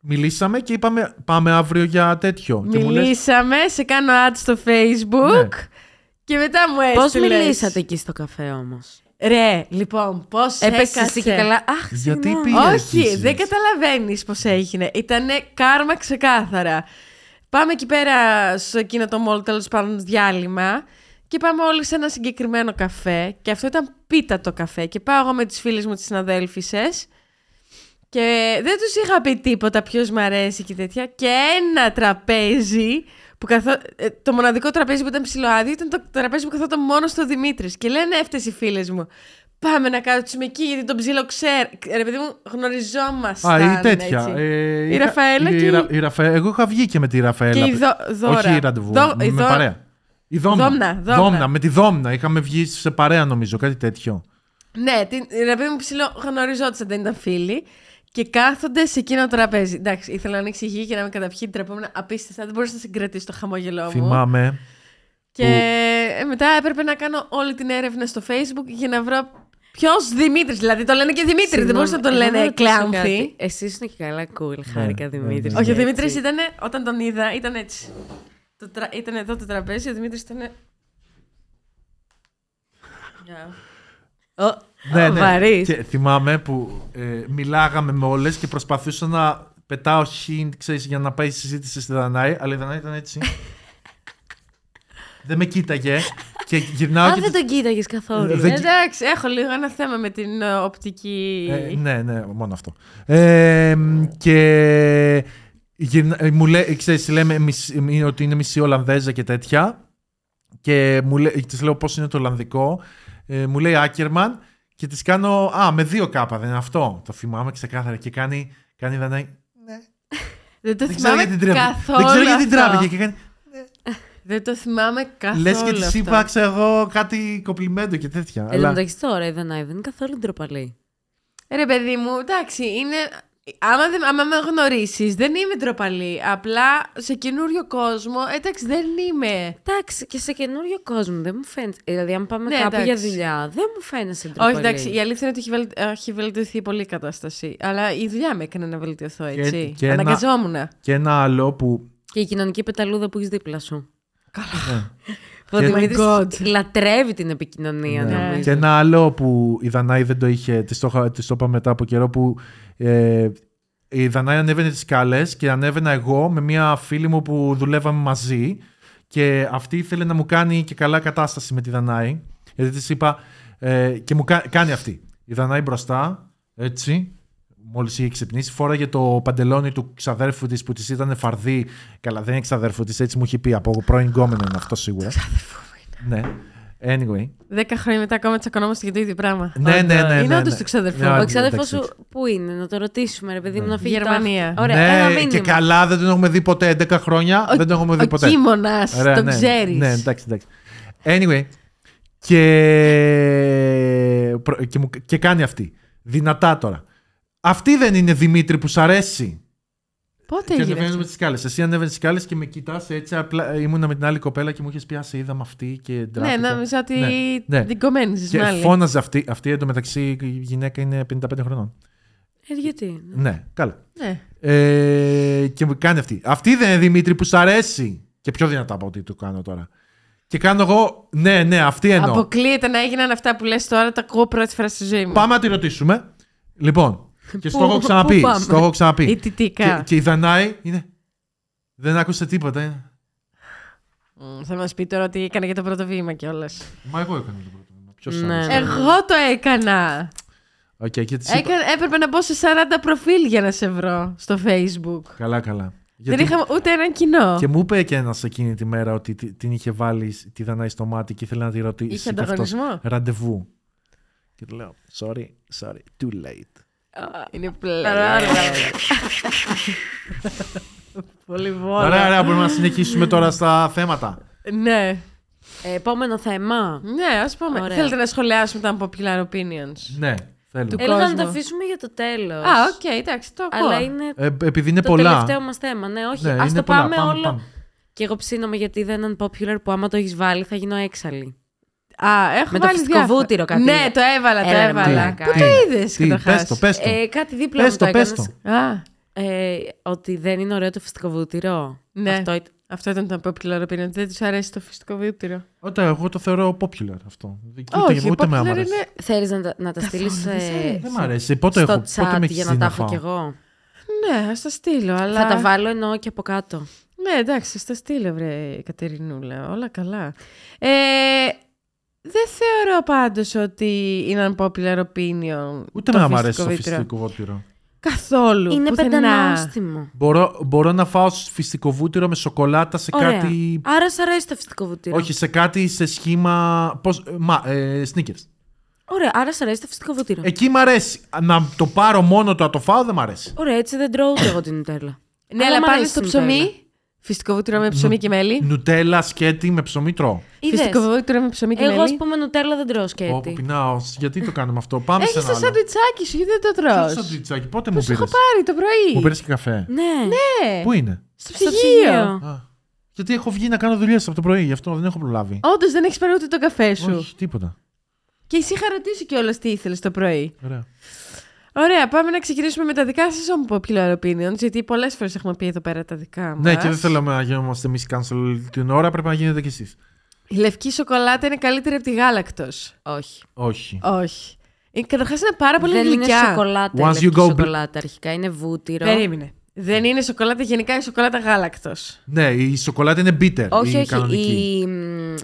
Μιλήσαμε και είπαμε πάμε αύριο για τέτοιο. Και μου λες, Μιλήσαμε, σε κάνω ad στο facebook Ναι. και μετά μου Πώς έστειλες. μιλήσατε εκεί στο καφέ όμως; Ρε, λοιπόν, πώς Έπεσες εσύ και καλά. Αχ, Γιατί συγγνώμη. πήγε- Όχι, Επίσης. δεν καταλαβαίνεις πώς έγινε. Ήτανε κάρμα ξεκάθαρα. Πάμε εκεί πέρα σε εκείνο το μόλ, τέλος πάντων, διάλειμμα. Και πάμε όλοι σε ένα συγκεκριμένο καφέ. Και αυτό ήταν πίτα το καφέ. Και πάω εγώ με τις φίλες μου, τις συναδέλφισε. Και δεν τους είχα πει τίποτα, ποιος μ' αρέσει και τέτοια. Και ένα τραπέζι. Που καθό... ε, το μοναδικό τραπέζι που ήταν ψηλοάδιο ήταν το τραπέζι που καθόταν μόνο στο Δημήτρης. Και λένε αυτές οι φίλες μου. Πάμε να κάτσουμε εκεί γιατί τον ψήλο ξέρει. Ρε παιδί μου, γνωριζόμασταν. Α, ή τέτοια. έτσι. Ε, Η είχα- Ραφαέλα η και η- Ρα- η Ραφαέ- Εγώ είχα βγει και με τη Ραφαέλα. Και η Δο- Δώρα. Όχι η ραντεβού. Δο- η με Δω- παρέα. Η Δόμνα. Δόμνα, Δόμνα. Με τη Δόμνα. Είχαμε βγει σε παρέα νομίζω, κάτι τέτοιο. Ναι, την, ρε παιδί μου ψηλό γνωριζόντουσαν, δεν ήταν φίλοι. Και κάθονται σε εκείνο το τραπέζι. Εντάξει, ήθελα να εξηγεί και να με καταπιεί τρεπόμενα απίστευτα. Δεν μπορούσα να συγκρατήσω το χαμόγελό μου. Θυμάμαι. Και ε, μετά έπρεπε να κάνω όλη την έρευνα στο Facebook για να βρω ποιος Δημήτρης. Δηλαδή το λένε και Δημήτρη, δεν μπορούσαν να τον λένε Κλάνθη. Εσύ ήσουν και καλά cool, χάρηκα ναι, Δημήτρη. ναι. Όχι, ο Έτσι. Δημήτρης ήταν, όταν τον είδα, ήταν έτσι. Το τρα... Ήταν εδώ το τραπέζι, ο Δημήτρης ήταν. Ω, Ναι, ναι. Βαρύς. Και θυμάμαι που ε, μιλάγαμε με όλες και προσπαθούσα να πετάω hint, ξέρεις, για να πάει η συζήτηση στη Δανάη, αλλά η Δανάη ήταν έτσι. δεν με κοίταγε και γυρνάω Α, και. δεν τον κοίταγες καθόλου. Δεν- Εντάξει, έχω λίγο ένα θέμα με την ε, οπτική. Ε, ναι, ναι, μόνο αυτό. Ε, και γυρνα... ε, μου λέει, ξέρεις, λέμε μισή- ε, ότι είναι μισή Ολλανδέζα και τέτοια. Και μου λέει, της λέω πώς είναι το Ολλανδικό. Ε, μου λέει Άκερμαν και της κάνω, α, με δύο κάπα δεν είναι αυτό. Το θυμάμαι ξεκάθαρα και κάνει, κάνει Δανάη. Δεν το Δεν ξέρω θυμάμαι γιατί την τράβηκε. καθόλου. Δεν ξέρω γιατί την αυτό. τράβηκε και κάνει. Δεν το θυμάμαι καθόλου. Λες και της αυτό. είπα, ξέρω εγώ, κάτι κοπλιμέντο και τέτοια. Εν τω αλλά... μεταξύ τώρα η Δανάη δεν είναι καθόλου ντροπαλή. Ρε παιδί μου, εντάξει, είναι. Άμα, δεν, άμα με γνωρίσεις, δεν είμαι ντροπαλή. Απλά σε καινούριο κόσμο, εντάξει, δεν είμαι. Εντάξει, και σε καινούριο κόσμο δεν μου φαίνεται. Δηλαδή, αν πάμε Ναι, κάπου για εντάξει. δουλειά, δεν μου φαίνεσαι ντροπαλή. Όχι, εντάξει, η αλήθεια είναι ότι έχει, βελ... έχει βελτιωθεί πολύ η κατάσταση. Αλλά η δουλειά με έκανε να βελτιωθώ, έτσι. και ένα- Αναγκαζόμουν. Και ένα άλλο που. Και η κοινωνική πεταλούδα που έχεις δίπλα σου. ναι. Που ο Και- Δημήτρης Oh my God. λατρεύει την επικοινωνία, Ναι. νομίζω. Και ένα άλλο που η Δανάη δεν το είχε, της το, είχα- της το είπα μετά από καιρό που ε, η Δανάη ανέβαινε τις σκάλες και ανέβαινα εγώ με μια φίλη μου που δουλεύαμε μαζί και αυτή ήθελε να μου κάνει και καλά κατάσταση με τη Δανάη γιατί της είπα ε, και μου κα- κάνει αυτή. Η Δανάη μπροστά, έτσι, μόλις είχε ξυπνήσει, φόραγε το παντελόνι του ξαδέρφου της που της ήταν φαρδί. Καλά, δεν είναι ξαδέρφου της, έτσι μου είχε πει από πρώην γκόμενο είναι αυτό σίγουρα. Ναι. Anyway. Δέκα χρόνια μετά ακόμα τσακωνόμαστε για το ίδιο πράγμα. Ναι, ναι, ναι. Είναι ναι, όντως ναι. του ξαδερφού. Ναι, Ο ναι, ξάδερφό εντάξει, σου πού είναι, να το ρωτήσουμε, ρε παιδί μου, να φύγει. το Γερμανία. άχθο. Ωραία, ένα ναι, μήνυμα. και καλά δεν τον έχουμε δει ποτέ 11 χρόνια. δεν τον έχουμε δει Ο ποτέ. Κίμωνας, Ωραία, το ναι, ξέρεις. Ναι, εντάξει, εντάξει. Anyway. Και, προ- και, μου- και κάνει αυτή. Δυνατά τώρα. Αυτή δεν είναι Δημήτρη που σ' αρέσει. Πότε και έγινε. ανεβαίνουμε αυτό; τις σκάλες. Εσύ ανέβαινες τις σκάλες και με κοιτάς έτσι. Απλά ήμουνα με την άλλη κοπέλα και μου είχες πει: Α, σε είδα με αυτή και Ναι, ντράπηκα». νόμιζα ότι Ναι, ναι. την κομμένιζες Και με άλλη. φώναζε αυτή. Αυτή εντωμεταξύ η γυναίκα είναι 55 χρονών. Ε, γιατί; Ναι, καλά. Ναι. Ε, και μου κάνει αυτή. Αυτή δεν είναι Δημήτρη που σ' αρέσει. Και πιο δυνατά από ό,τι το κάνω τώρα. Και κάνω εγώ, ναι, ναι, αυτή εννοώ. Αποκλείεται να έγιναν αυτά που λες τώρα, τα ακούω πρώτη φορά στη ζωή μου. Πάμε να τη ρωτήσουμε. Λοιπόν, και στο Πού- έχω ξαναπεί. πού πάμε; Στο έχω ξαναπεί. Ιτητικά. Και, και η Δανάη είναι. Δεν άκουσε τίποτα. ε. Μμ, Θα μας πει τώρα ότι έκανε και το πρώτο βήμα κιόλας. Μα εγώ έκανα το πρώτο βήμα. Ποιος Ναι, ναι. Εγώ το έκανα. Οκ, και της είπα- Έκανα, έπρεπε να μπω σε 40 προφίλ για να σε βρω στο facebook. Καλά, καλά. Δεν Γιατί- είχαμε ούτε έναν κοινό. Και μου είπε και ένας εκείνη τη μέρα ότι τη- την είχε βάλει τη Δανάη στο μάτι και ήθελε να τη ρωτήσει. Είχε και αυτός ανταγωνισμό. Ραντεβού. Και του λέω, sorry, sorry, too late. Είναι πλέον. Πολύ βόλα. Ωραία, ωραία, μπορούμε να συνεχίσουμε τώρα στα θέματα. Ναι. Ε, επόμενο θέμα. Ναι, ας πούμε. Ωραία. Θέλετε να σχολιάσουμε τα unpopular opinions; Ναι, θέλουμε. Του Έλεγα να κόσμου. τα αφήσουμε για το τέλος. Α, οκ, εντάξει, το ακούω. Αλλά είναι Ε, επειδή είναι το πολλά. τελευταίο μας θέμα. Ναι, όχι. Ναι, ας είναι το πολλά. πάμε, Πάμε, όλο. πάμε. Και εγώ ψήνομαι γιατί δεν είναι popular που άμα το έχεις βάλει θα γίνω έξαλλη. Α, έχω Με το βάλει φυσικό διάφορα. βούτυρο κάτι. Ναι, το έβαλα, το Έλα, ρε έβαλα. μαλάκα. Πού Τι, το είδες τι, καταρχάς; Πες το, πες το. Ε, κάτι δίπλα Πες μου το, το πες έκανες. το. Α, Ε, ότι δεν είναι ωραίο το φυσικό βούτυρο; ναι. Αυτό ήταν. Αυτό ήταν το popular opinion. Δεν τους αρέσει το φυσικό βούτυρο. Όταν εγώ το θεωρώ popular αυτό. Ούτε, Όχι, ούτε με popular άμα αρέσει. είναι... Θέλεις να, τα- να τα Καθόλου στείλεις δεν σ' αρέσει. Δεν μ' αρέσει. Πότε, στο έχω, πότε chat με για έχεις να δει τα να έχω φάω. κι εγώ. Ναι, ας τα στείλω, αλλά... Θα τα βάλω εννοώ και από κάτω. Ναι, εντάξει, στα στείλω, βρε, Κατερινούλα. Όλα καλά. Ε, δεν θεωρώ πάντως ότι είναι unpopular opinion. Ούτε το με άμα αρέσει φυσικό το βούτυρο. φυσικό βούτυρο. Καθόλου. Είναι πουθενά. πεντανόστιμο. Μπορώ, μπορώ να φάω φυσικό βούτυρο με σοκολάτα σε Ωραία. κάτι. Άρα σ' αρέσει το φυσικό βούτυρο. Όχι, σε κάτι σε σχήμα. Πώς, μα, ε, sneakers. Ωραία, άρα σ' αρέσει το φυσικό βούτυρο. Εκεί μ' αρέσει. Να το πάρω μόνο το να το φάω δεν μ' αρέσει. Ωραία, έτσι δεν τρώω ούτε εγώ την νουτέλα. Ναι, αλλά μ' πάλι αρέσει στο η ψωμί. Νουτέλα. Φυσικό βούτυρο με ψωμί και μέλι. Νουτέλα, σκέτη με ψωμί τρώω. Είδες. Φυσικό βούτυρο με ψωμί και Εγώ, ας μέλι. πούμε, νουτέλα δεν τρώω Όπου σκέτη. πεινάω. Γιατί το κάνουμε αυτό; Πάμε Έχεις σε το ένα άλλο. σαντουιτσάκι σου, γιατί δεν το Ποιο τρως; σαντουιτσάκι, πότε Που μου σου έχω πήρες; πάρει το πρωί. Μου πήρες και καφέ. Ναι, Ναι, Πού είναι; στο στο ψυγείο. ψυγείο. Α, γιατί έχω βγει να κάνω δουλειές από το πρωί, γι' αυτό δεν έχω προλάβει. Όντως δεν έχεις πάρει ούτε τον καφέ σου. Όχι, τίποτα. Και εσύ είχα ρωτήσει κιόλας τι ήθελες το πρωί. Ωραία. Ωραία, πάμε να ξεκινήσουμε με τα δικά σας unpopular opinions, γιατί πολλές φορές έχουμε πει εδώ πέρα τα δικά μας. Ναι, και δεν θέλαμε να γινόμαστε εμείς cancel την ώρα, πρέπει να γίνετε κι εσείς. Η λευκή σοκολάτα είναι καλύτερη από τη γάλακτος. Όχι. Όχι. Όχι. Είναι, καταρχάς είναι πάρα πολύ δεν γλυκιά. είναι σοκολάτα. Once η you λευκή go bl- σοκολάτα. Αρχικά είναι βούτυρο. Περίμενε. Δεν είναι σοκολάτα, γενικά είναι σοκολάτα γάλακτος. Ναι, η σοκολάτα είναι bitter. Όχι, η όχι. κανονική. Η, μ,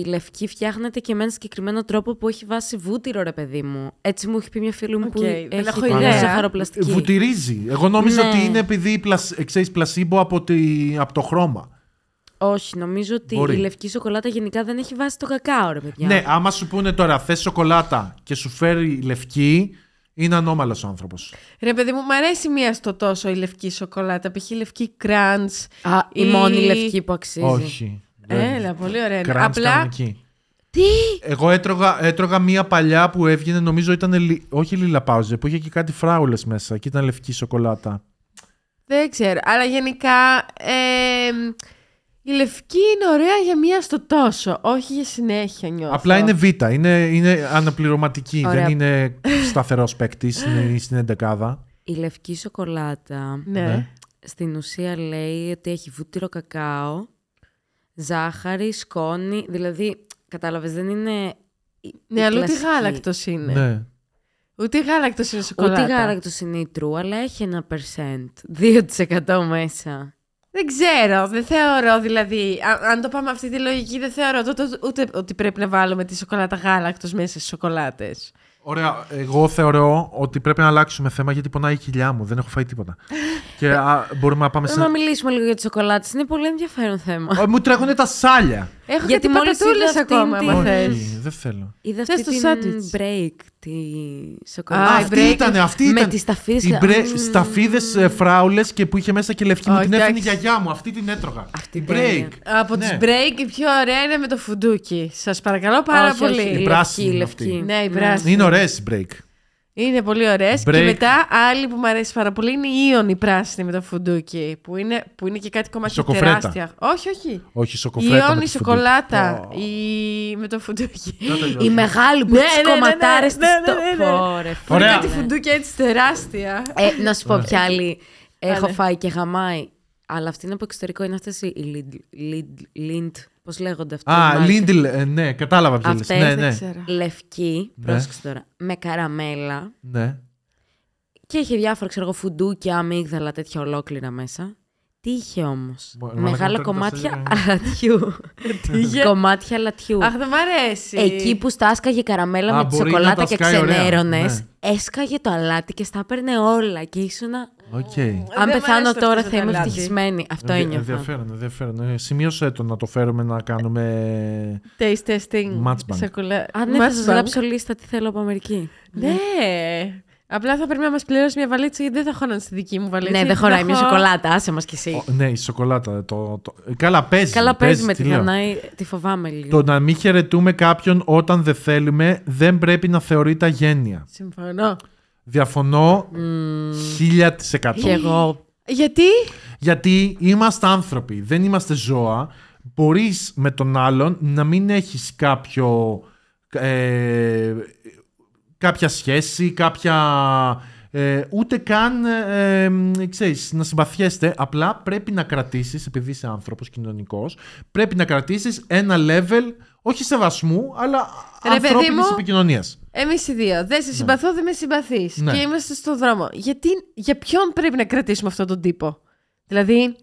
η λευκή φτιάχνεται και με ένα συγκεκριμένο τρόπο που έχει βάσει βούτυρο, ρε παιδί μου. Έτσι μου έχει πει μια φίλη μου που Οκ, έχει δεν έχω την ιδέα. ζαχαροπλαστική. Βουτυρίζει. Εγώ νόμιζα Ναι. ότι είναι επειδή πλασ... ξέρεις, πλασίμπο από, τη... από το χρώμα. Όχι, νομίζω ότι Μπορεί. η λευκή σοκολάτα γενικά δεν έχει βάσει το κακάο, ρε παιδιά. Ναι, άμα σου πούνε τώρα θες σοκολάτα και σου φέρει λευκή, είναι ανώμαλος άνθρωπος. Ρε παιδί μου, μου αρέσει μία στο τόσο η λευκή σοκολάτα. Π.χ. η λευκή κραντς. Α, η ή- μόνη λευκή που αξίζει. Όχι. Έλα, πολύ ωραία. είναι. Κράντς Απλά κανονική. Τι! Εγώ έτρωγα, έτρωγα μία παλιά που έβγαινε, νομίζω ήταν. λι- Όχι λίλα πάουζε, που είχε και κάτι φράουλες μέσα και ήταν λευκή σοκολάτα. δεν ξέρω. Αλλά γενικά ε, η λευκή είναι ωραία για μία στο τόσο. Όχι για συνέχεια νιώθω. Απλά είναι β, είναι, είναι αναπληρωματική. Ωραία. Δεν είναι σταθερός παίκτη, είναι στην εντεκάδα. Η λευκή σοκολάτα Ναι. Ναι. στην ουσία λέει ότι έχει βούτυρο κακάο, ζάχαρη, σκόνη. Δηλαδή, κατάλαβες, δεν είναι. η- Ναι, η αλλά ούτε κλασική. γάλακτος είναι. ναι. Ούτε γάλακτος είναι σοκολάτα. Ούτε γάλακτος είναι η true, αλλά έχει ένα percent. 2% μέσα. Δεν ξέρω, δεν θεωρώ δηλαδή. α- αν το πάμε αυτή τη λογική, δεν θεωρώ τότε ούτε ότι πρέπει να βάλουμε τη σοκολάτα γάλακτος μέσα στις σοκολάτες. Ωραία, εγώ θεωρώ ότι πρέπει να αλλάξουμε θέμα γιατί πονάει η κοιλιά μου. Δεν έχω φάει τίποτα. και α, μπορούμε να πάμε σε. Να μιλήσουμε λίγο για τις σοκολάτες. Είναι πολύ ενδιαφέρον θέμα. Α, Μου τρέχουν τα σάλια. Έχω Γιατί Γιατί κάτι μόλις πατατούλες είδα αυτήν ακόμα, την- άμα Όχι. θες. Όχι, δεν θέλω. Είδα Θες αυτή το την σάντουιτς. break, τη Α, σοκολάτα. η αυτή break ήταν, αυτή με ήταν. τις ταφίδες Οι και- μπρε... Μμμ. σταφίδες ε, φράουλες και που είχε μέσα και λευκή μου Όχι, την έφερε η εντάξει. γιαγιά μου. Αυτή την έτρωγα. Αυτή η τέλεια. break. Από Ναι. τις break η πιο ωραία είναι με το φουντούκι. Σας παρακαλώ πάρα Όχι, πολύ. όχι, Η η πράσινη λευκή, είναι λευκή. αυτή. Ναι, η πράσινη. Είναι ωραίες οι break. Είναι πολύ ωραίες. Break. Και μετά άλλη που μου αρέσει πάρα πολύ είναι η Ιόνι πράσινη με το φουντούκι. Που είναι, που είναι και κάτι κομμάτια Σοκοφρέτα. τεράστια. Όχι, όχι. Όχι, Η σοκοφρέτα. με Ιόνι το σοκολάτα. φουντούκι. Η... Με το φουντούκι. Να τελειώσουμε. Η μεγάλη που Ναι, έχει ναι, ναι, κομματάρες ναι, της ναι, ναι, ναι. στο... Ωρε, Που είναι Ωραία. κάτι φουντούκια έτσι τεράστια. Ε, να σου πω ποια άλλη έχω ναι. φάει και γαμάει. Αλλά αυτή είναι από εξωτερικό. Είναι αυτές οι Lind- Lind- Lind. Πώς λέγονται αυτές. Α, οι μάρκες. Λίντλ, ε, ναι, κατάλαβα ποιο λες. Αυτές Ναι, δεν ναι. ξέρω. Λευκή, Ναι. πρόσεξε τώρα, με καραμέλα ναι. και είχε διάφορα, ξέρω εγώ, φουντούκια, αμύγδαλα, τέτοια ολόκληρα μέσα. Τι είχε όμως. Μα- Μεγάλα μαλάκα, τώρα κομμάτια τα αλατιού. είχε; κομμάτια αλατιού. Αχ, δεν μ' αρέσει. Εκεί που στάσκαγε καραμέλα Α, με τη μπορεί να σοκολάτα τα και σκάει ωραία, ξενέρωνες, ναι. έσκαγε το αλάτι και στα έπαιρνε όλα και ήσουνα... Οκ. Δεν Αν μ' πεθάνω αρέσει τώρα αυτό θα το είμαι αλάτι. ευτυχισμένη. Αυτό Ενδια- ένιωθα. Ενδιαφέρον, ενδιαφέρον. Ε, Σημείωσε το να το φέρουμε να κάνουμε. Taste testing. Matchbang. σοκολα- Αν ναι, θα σας Matchbang. γράψω λίστα τι θέλω από Αμερική. Ναι. Απλά θα πρέπει να μας πληρώσεις μια βαλίτσα γιατί δεν θα χωράνε στη δική μου βαλίτσα. Ναι, δεν γιατί χωράει θα μια έχω- σοκολάτα, άσε μας κι εσύ. Ο- ναι, η σοκολάτα. Το, το... ε, Καλά, παίζει. Καλά παίζει με τι τη λέω. Δανάη, τη φοβάμαι λίγο. Το να μην χαιρετούμε κάποιον όταν δεν θέλουμε δεν πρέπει να θεωρείται αγένεια. Συμφωνώ. Διαφωνώ χίλια της Και εκατό. εγώ. Γιατί; Γιατί είμαστε άνθρωποι, δεν είμαστε ζώα. Μπορείς με τον άλλον να μην έχεις κάποιο... ε, κάποια σχέση, κάποια... ε, ούτε καν, ε, ε, ξέρεις, να συμπαθιέστε. Απλά πρέπει να κρατήσεις, επειδή είσαι άνθρωπος κοινωνικός, πρέπει να κρατήσεις ένα level, όχι σεβασμού, αλλά Ρε, παιδί ανθρώπινης μου, επικοινωνίας. Εμείς οι δύο. Δεν σε συμπαθώ, δεν με συμπαθείς. Ναι. Και είμαστε στον δρόμο. Γιατί, για ποιον πρέπει να κρατήσουμε αυτόν τον τύπο; Δηλαδή,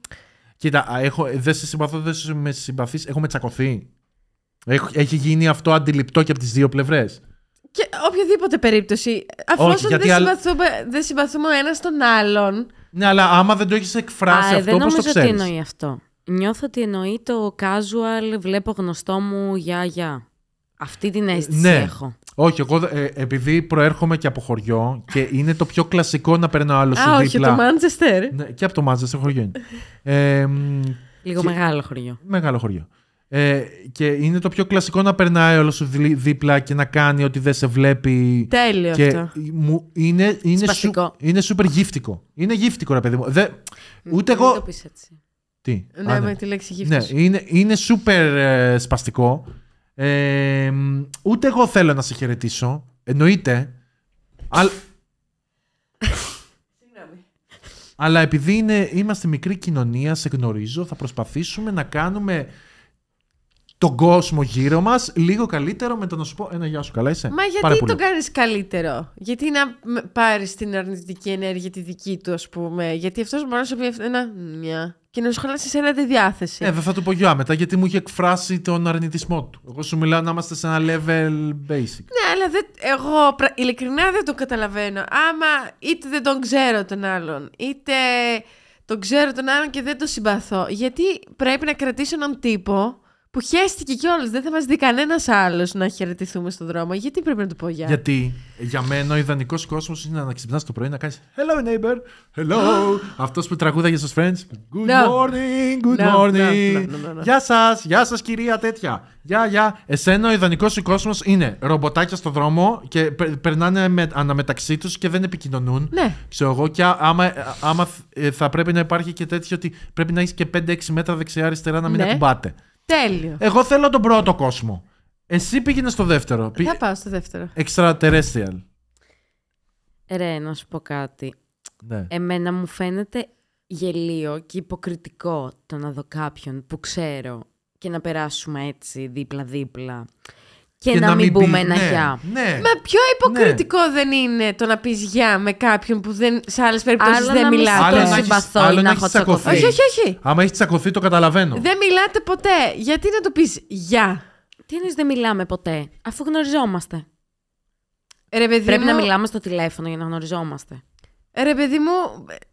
Κοίτα, α, έχω, δεν σε συμπαθώ, δεν σε με συμπαθείς, έχουμε τσακωθεί. Έχ- Έχει γίνει αυτό αντιληπτό και από τις δύο πλευρές. Και οποιαδήποτε περίπτωση. Αφόσον γιατί δεν, άλλ- συμπαθούμε, δεν συμπαθούμε ο ένας τον άλλον. Ναι, αλλά άμα δεν το έχεις εκφράσει Α, αυτό, δεν πώς το νομίζω ότι ξέρεις; εννοεί αυτό. Νιώθω ότι εννοεί το casual, βλέπω γνωστό μου, γεια, γεια. Αυτή την αίσθηση ναι. έχω. Όχι, εγώ ε, επειδή προέρχομαι και από χωριό και είναι το πιο κλασικό να παίρνω άλλο σου Α, όχι, δίπλα. το Μάντσεστερ. Ναι, και από το Μάντζεστερ χωριό είναι. Ε, μ, Λίγο Και- μεγάλο χωριό. μεγάλο χωριό. Ε, και είναι το πιο κλασικό να περνάει όλο σου δι- δίπλα και να κάνει ότι δεν σε βλέπει. Τέλειο και αυτό. μου, είναι, είναι, σου, Σπαστικό. είναι σούπερ γύφτικο. Είναι γύφτικο, ρε παιδί μου. Δεν- ούτε Μην το εγώ. πεις έτσι. Τι; Ναι, Α, με τη λέξη Ναι, γύφτος. είναι, είναι σούπερ ε, σπαστικό. Ε, μ, ούτε εγώ θέλω να σε χαιρετήσω. Εννοείται. Αλλά, αλλά επειδή είναι, είμαστε μικρή κοινωνία, σε γνωρίζω, θα προσπαθήσουμε να κάνουμε τον κόσμο γύρω μας λίγο καλύτερο με το να σου πω ένα γεια σου. Καλά είσαι. Μα Πάρε γιατί πουλί. τον κάνεις καλύτερο; Γιατί να πάρεις την αρνητική ενέργεια τη δική του, ας πούμε; Γιατί αυτός μπορεί να σου πει ένα μια και να σου χαλάσει ένα τη διάθεση. Ε, δεν θα του πω γεια μετά γιατί μου είχε εκφράσει τον αρνητισμό του. Εγώ σου μιλάω να είμαστε σε ένα level basic. Ναι, αλλά δεν, εγώ πρα- ειλικρινά δεν το καταλαβαίνω. Άμα είτε δεν τον ξέρω τον άλλον, είτε τον ξέρω τον άλλον και δεν τον συμπαθώ. Γιατί πρέπει να κρατήσω έναν τύπο που χαίστηκε κιόλας. Δεν θα μας δει κανένας άλλος να χαιρετηθούμε στον δρόμο. Γιατί πρέπει να του πω γεια. Γιατί για μένα ο ιδανικός κόσμος είναι να ξυπνάς το πρωί να κάνεις Hello neighbor, hello. Αυτός που τραγούδαγε στους friends. Good No. morning, good No, morning. no, no, no, no. Γεια σας, γεια σας κυρία τέτοια. Γεια, γεια. Εσένα ο ιδανικός σου κόσμος είναι ρομποτάκια στο δρόμο και πε- περνάνε με, αναμεταξύ τους και δεν επικοινωνούν. Ναι. Ξέρω εγώ, και α- άμα, άμα ε, θα πρέπει να υπάρχει και τέτοιο ότι πρέπει να έχεις και 5-6 μέτρα δεξιά-αριστερά να μην Ναι. ακουμπάτε. Τέλειο. Εγώ θέλω τον πρώτο κόσμο. Εσύ πήγαινες στο δεύτερο. Πή- Θα πάω στο δεύτερο. Extraterrestrial. Ρε, να σου πω κάτι. Ναι. Εμένα μου φαίνεται γελίο και υποκριτικό το να δω κάποιον που ξέρω και να περάσουμε έτσι δίπλα-δίπλα και, να, μην πει- πούμε ένα ναι, γεια. Ναι. Μα πιο υποκριτικό δεν είναι το να πεις γεια με κάποιον που δεν, σε άλλες περιπτώσεις Άλλο δεν να μην μιλάτε. Άλλο το να έχεις- συμπαθώ άλλο ή να να έχεις έχω τσακωθεί. τσακωθεί. Όχι, όχι, όχι. Άμα έχεις τσακωθεί, το καταλαβαίνω. Δεν μιλάτε ποτέ. Γιατί να του πεις γεια; Τι εννοείς δεν μιλάμε ποτέ, αφού γνωριζόμαστε. Ρε παιδί Πρέπει μου, να μιλάμε στο τηλέφωνο για να γνωριζόμαστε. Ρε παιδί μου,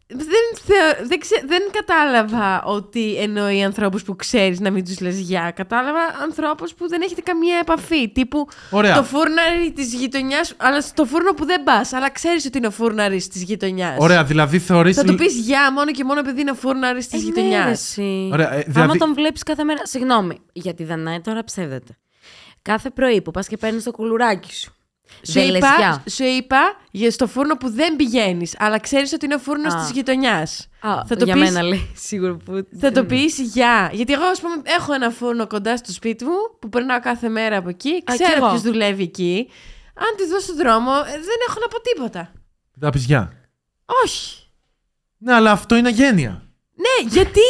δεν, θεω- δεν, ξε- δεν κατάλαβα ότι εννοεί ανθρώπους που ξέρεις να μην τους λες γεια. Κατάλαβα ανθρώπους που δεν έχετε καμία επαφή. Τύπου Ωραία. το φούρναρι της γειτονιάς, αλλά στο φούρνο που δεν πας, αλλά ξέρεις ότι είναι ο φούρναρης της γειτονιάς. Ωραία, δηλαδή θεωρείς. Θα του πεις γεια μόνο και μόνο επειδή είναι ο φούρναρης της Ε, ναι, γειτονιάς. ρε, εσύ. Ωραία, ε, Άμα δηλαδή- τον βλέπεις κάθε μέρα. Συγγνώμη, γιατί Δανάη τώρα ψεύδεται. Κάθε πρωί που πας και παίρνεις το κουλουράκι σου. Σου δεν λες είπα, γεια. σου είπα για στο φούρνο που δεν πηγαίνεις, αλλά ξέρεις ότι είναι ο φούρνος Α. της γειτονιάς. Α, θα το για πεις, μένα λέει σίγουρο που. Θα το πεις γεια. Γιατί εγώ, ας πούμε, έχω ένα φούρνο κοντά στο σπίτι μου που περνάω κάθε μέρα από εκεί. κι Ξέρω εγώ. ποιος δουλεύει εκεί. Αν της δώσω δρόμο, ε, δεν έχω να πω τίποτα. Θα πεις γεια. Όχι. Ναι, αλλά αυτό είναι αγένεια. Ναι, γιατί!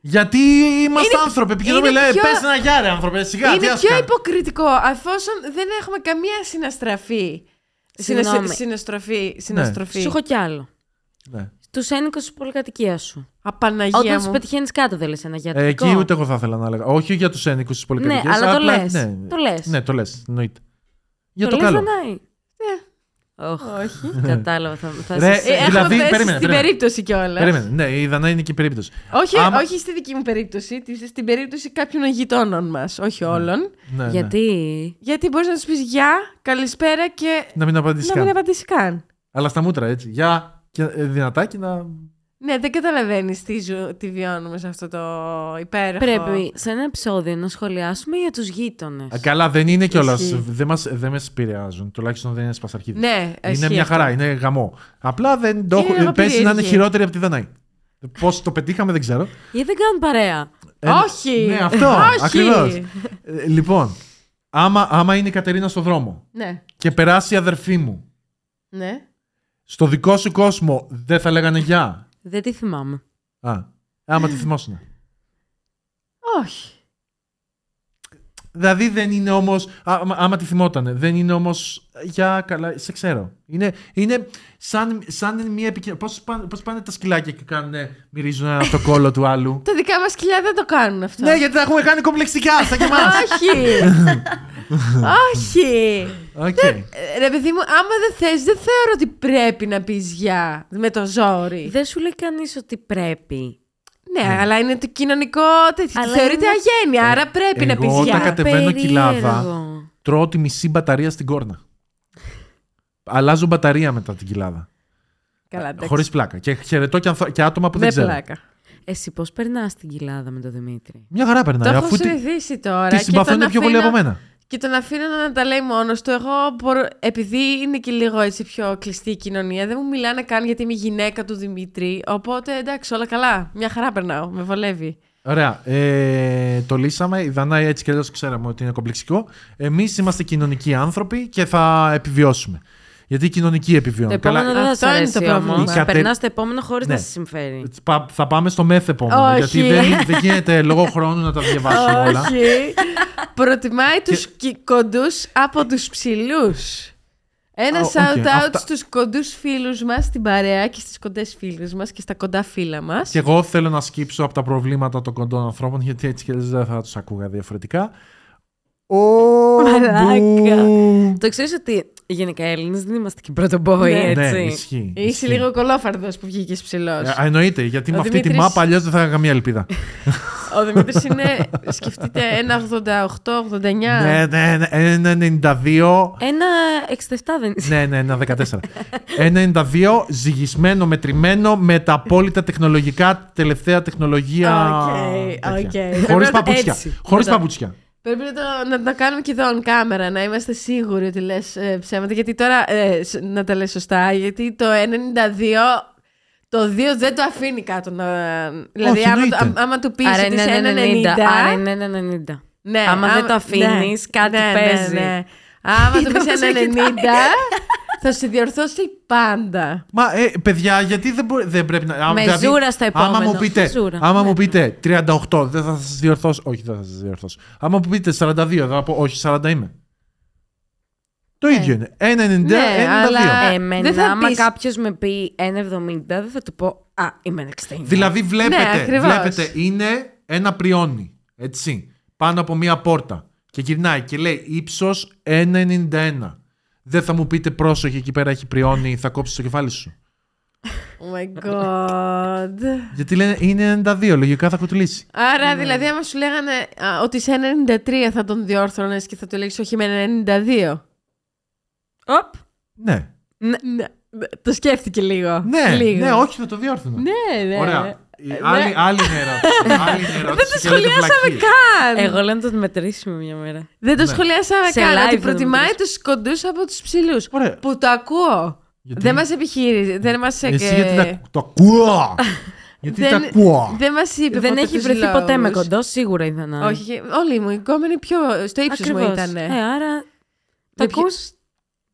Γιατί είμαστε Είναι- άνθρωποι. Επικοινωνούμε, είναι λέει, πιο- πες ένα γεια, ρε άνθρωπε. Σιγά, τι είναι ας πιο κάνω. υποκριτικό, αφόσον δεν έχουμε καμία συναστραφή. Συγγνώμη. Συνασ- Συναστροφή. Συναστροφή. Σου έχω κι άλλο. Ναι. Τους ένικους της πολυκατοικίας σου. Απαναγία Όταν μου. του πετυχαίνεις κάτω, δεν λες ένα Ε, γιατρικό. εκεί ούτε εγώ θα ήθελα να έλεγα. Όχι για τους ένικους της πολυκατοικίας. Ναι, αλλά το λες. Το λες. Ναι, το λες. Εννοείται. Για το, λες, καλό. Δανάη. Ναι. Ωχ, Όχι. Κατάλαβα. Θα, θα Ρε, σε- Ε, έχουμε δηλαδή, πέσει περίμενε, στην περίμενε. περίπτωση κιόλας. Περίμενε. Ναι, η Δανάη είναι και η περίπτωση. Όχι, Άμα- όχι στη δική μου περίπτωση, τη- στην περίπτωση κάποιων γειτόνων μας, όχι όλων. Ναι, ναι. Γιατί; Γιατί μπορείς να τους πεις γεια, καλησπέρα και Να μην απαντήσεις να καν. μην απαντήσεις καν. Αλλά στα μούτρα, έτσι. Γεια. Και ε, δυνατάκι να. Ναι, δεν καταλαβαίνεις τι, ζω- τι βιώνουμε σε αυτό το υπέροχο. Πρέπει σε ένα επεισόδιο να σχολιάσουμε για τους γείτονες. Α, Καλά, δεν είναι κιόλας. Ισχύει. Δεν μας, δεν με επηρεάζουν. Τουλάχιστον δεν είναι σπασαρχίδι. Ναι, είναι ισχύει μια αυτό. χαρά, είναι γαμό. Απλά δεν το Είναι έχω. λίγο Πέσει να είναι περίεργη. χειρότερη από τη Δανάη. Πώς το πετύχαμε δεν ξέρω. Γιατί δεν κάνουν παρέα. Ε, Όχι! Ναι, αυτό. Όχι. Ακριβώς. λοιπόν, άμα, άμα είναι η Κατερίνα στο δρόμο Ναι, και περάσει η αδερφή μου ναι. στο δικό σου κόσμο, δεν θα λέγανε γεια. Δεν τη θυμάμαι. Α, άμα τη θυμόσουν. Όχι. Δηλαδή δεν είναι όμως. Άμα, άμα τη θυμότανε, δεν είναι όμως. Για καλά, σε ξέρω. Είναι, είναι σαν, σαν μια επικοινωνία. Πώς πάνε, πώς πάνε τα σκυλάκια και κάνουν, μυρίζουν ένα από το κώλο του άλλου; Τα δικά μας σκυλιά δεν το κάνουν αυτό. ναι, γιατί τα έχουμε κάνει κομπλεξικά, σαν και εμάς. Όχι! Όχι! Οκ. Ε, Ρε παιδί μου, άμα δεν θες, δεν θεωρώ ότι πρέπει να πεις γεια με το ζόρι. Δεν σου λέει κανείς ότι πρέπει. Ναι, αλλά είναι το κοινωνικό τέτοιο. Αλλά Θεωρείται είναι- αγένεια, άρα πρέπει να εγώ πεις όταν γεια. κατε- Κατεβαίνω κοιλάδα. Περίεργο. Τρώω τη μισή μπαταρία στην κόρνα. Αλλάζω μπαταρία μετά την κοιλάδα. Καλά, εντάξει. Χωρίς πλάκα. Και χαιρετώ και, ανθο- και άτομα που δεν Με ξέρω. πλάκα. Εσύ πώς περνάς την κοιλάδα με τον Δημήτρη; Μια χαρά περνάει. Το έχω αφού τη, συνηθίσει τώρα. τη και συμπαθούν τον πιο πολύ αφήνω- από μένα. Και τον αφήνω να τα λέει μόνος του. Εγώ, μπορώ, επειδή είναι και λίγο έτσι πιο κλειστή η κοινωνία, δεν μου μιλάνε καν γιατί είμαι η γυναίκα του Δημήτρη. Οπότε εντάξει, όλα καλά. Μια χαρά περνάω. Με βολεύει. Ωραία. Ε, το λύσαμε. Η Δανάη έτσι και αλλιώς ξέραμε ότι είναι κομπλεξικό. Εμείς είμαστε κοινωνικοί άνθρωποι και θα επιβιώσουμε. Γιατί η κοινωνική Το επιβιώνει. επόμενο δεν θα Αυτό σου είναι αρέσει το πρόβλημα. όμως. Η κατε- Περνάς το επόμενο χωρίς Ναι. να σε συμφέρει. Πα- Θα πάμε στο μεθ επόμενο. Όχι. Γιατί δεν, δεν γίνεται λόγω χρόνου να τα διαβάσουμε όλα. Όχι. Προτιμάει τους κι- κοντούς από τους ψηλούς. Ένα Α, OK, shout out αυτά- στους κοντούς φίλους μας στην παρέα και στις κοντές φίλες μας και στα κοντά φίλα μας. Και εγώ θέλω να σκύψω από τα προβλήματα των κοντών ανθρώπων, γιατί έτσι και δεν θα τους ακούγα διαφορετικά. Ω, Μαλάκα. μπου. Το ξέρεις ότι γενικά οι Έλληνες δεν είμαστε και πρωτομπόοι, Ναι. έτσι. Ναι, ισχύει. Είσαι ισχύει. λίγο κολόφαρδος που βγήκες ψηλός. Ε, εννοείται, γιατί Ο με αυτή τη Δημήτρης- μάπα αλλιώς δεν θα είχα καμία ελπίδα. Ο Δημήτρης είναι, σκεφτείτε, ένα 88-89. ναι, ναι, ναι, ένα 92. Ένα 67 δεν είσαι. ναι, ναι, ένα 14. Ένα 92 ζυγισμένο, μετρημένο με τα απόλυτα τεχνολογικά, τελευταία τεχνολογία. Οκ, τέτοια. οκ. Πρέπει Χωρίς να το- παπούτσια. έτσι. Χωρίς Να το- παπούτσια. Πρέπει να το, να το κάνουμε και εδώ on camera, να είμαστε σίγουροι ότι λες ε, ψέματα. Γιατί τώρα, ε, σ- να τα λες σωστά, γιατί το 92, το 2 δεν το αφήνει κάτω. Να, δηλαδή, Όχι, άμα, εννοείται. το- άμα του πεις Άρα ότι είναι είσαι ένα 1,90, 90. Άρα είναι ένα 90. ναι, άμα δεν το αφήνεις, κάτι παίζει. Άμα του Είδα πεις πώς ένα έχει 90, θα σε διορθώσει πάντα. Μα ε, παιδιά, γιατί δεν, μπορεί, δεν πρέπει να. άμα- Με δηλαδή, ζούρα στο Άμα επόμενο. μου πείτε, Με ζούρα. άμα Ναι. μου πείτε 38, δεν θα σας διορθώσω. Όχι, δεν θα σας διορθώσω. Άμα μου πείτε 42, θα πω όχι, 40 είμαι. Το ίδιο είναι. 1,90, Ναι, 1,92. αλλά- Εμένα, δεν θα άμα πεις- κάποιος με πει 1,70, δεν θα του πω Α, είμαι 1,69. Δηλαδή βλέπετε, Ναι, ακριβώς. βλέπετε, είναι ένα πριόνι. Έτσι. Πάνω από μία πόρτα. Και γυρνάει και λέει ύψος 1,91. Δεν θα μου πείτε πρόσοχη εκεί πέρα έχει πριόνι, θα κόψει το κεφάλι σου. Oh my god. Γιατί λένε είναι 92, λογικά θα κουτουλήσει. Άρα, δηλαδή, άμα σου λέγανε α, ότι σε 93 θα τον διόρθωνες και θα του λέγεις όχι με 92. Οπ. Ναι. Ναι, ναι, το σκέφτηκε λίγο. Ναι, λίγο. ναι, όχι, θα το διόρθωνα. Ναι, ναι. Ωραία. Η Ναι. άλλη, άλλη είναι ερώτηση. άλλη είναι ερώτηση. Δεν το και λέτε σχολιάσαμε βλακίες. καν. Εγώ λέω να τον μετρήσουμε μια μέρα. Δεν το Ναι. σχολιάσαμε Σε καν. live Ότι θα το προτιμάει μετρήσουμε. τους κοντούς από τους ψηλούς. Ωραία. Που το ακούω. Γιατί- Δεν μας επιχείρησε. Δεν μας Εσύ εκ- γιατί τα, το ακούω. γιατί δεν- τα ακούω. Δεν μας είπε. Δεν ποτέ έχει τους βρεθεί ποτέ με λόγους. κοντό, σίγουρα ήταν. Όχι, όλοι μου. Οι κόμενοι πιο στο ύψος μου Ακριβώς. ήταν. Ε, άρα. Με Το ποιο- ακούς;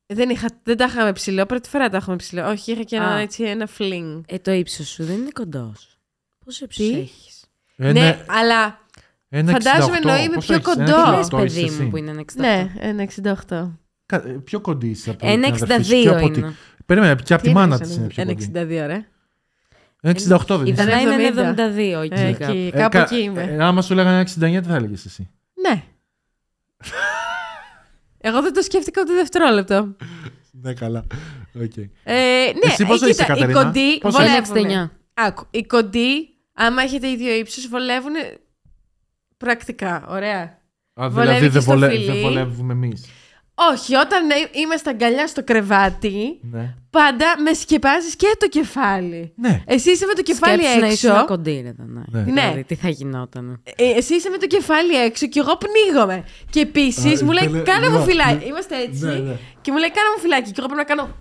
Δεν, είχα, δεν τα είχαμε ψηλό. Πρώτη φορά τα έχουμε ψηλό. Όχι, είχα και ένα, Α. έτσι, ένα fling. Ε, το ύψος σου δεν είναι κοντός. Πόσο ύψο Τι; έχεις; Ένα- Ναι, αλλά. ένα φαντάζομαι 68. εννοεί με Πόσο πιο έχεις, ένα κοντό. Τι 68 λες, είσαι παιδί εσύ; μου που είναι ένα 68. Ναι, ένα 68. Κα- ε, Πιο κοντή είσαι από Ένα την αδερφή σου, 62 πιο από τη- είναι. Περίμενε, και από τη Τι μάνα εννοείς, της είναι πιο ένα κοντή. 62, ρε. Ένα 68 δεν Η είσαι. Δανά είναι 70. 72 εκεί Ε, κάπου. εκεί, Ε, κάπου κα- εκεί είμαι. ε, άμα σου λέγανε 69, τι θα έλεγες εσύ; Ναι. Εγώ δεν το σκέφτηκα ούτε δευτερόλεπτο. Ναι, καλά. Okay. Ε, ναι, Εσύ πόσο ε, είσαι, κοίτα, οι Κατερίνα; κοντοί Πόσο είσαι; βολεύουν. 69. Άκου, οι κοντοί, άμα έχετε ίδιο ύψος, βολεύουν πρακτικά. Ωραία. Α, Βολεύει δηλαδή και δεν, στο βολε... φιλί. δεν βολεύουμε εμείς. Όχι, όταν ε- είμαστε αγκαλιά στο κρεβάτι, Ναι. πάντα με σκεπάζεις και το κεφάλι. ναι. Εσύ είσαι με το κεφάλι Σκέψου να έξω. ήσουν κοντή, ρε Δανάη. Ναι. Δηλαδή, Ναι. τι θα γινόταν. Ε, εσύ είσαι με το κεφάλι έξω και εγώ πνίγομαι. Και επίσης Α, μου λέει: ήθελε- Κάνε μου ναι, φυλάκι. ναι. Είμαστε έτσι. Ναι, ναι. Και μου λέει: Κάνε μου φυλάκι. Και εγώ πρέπει να κάνω.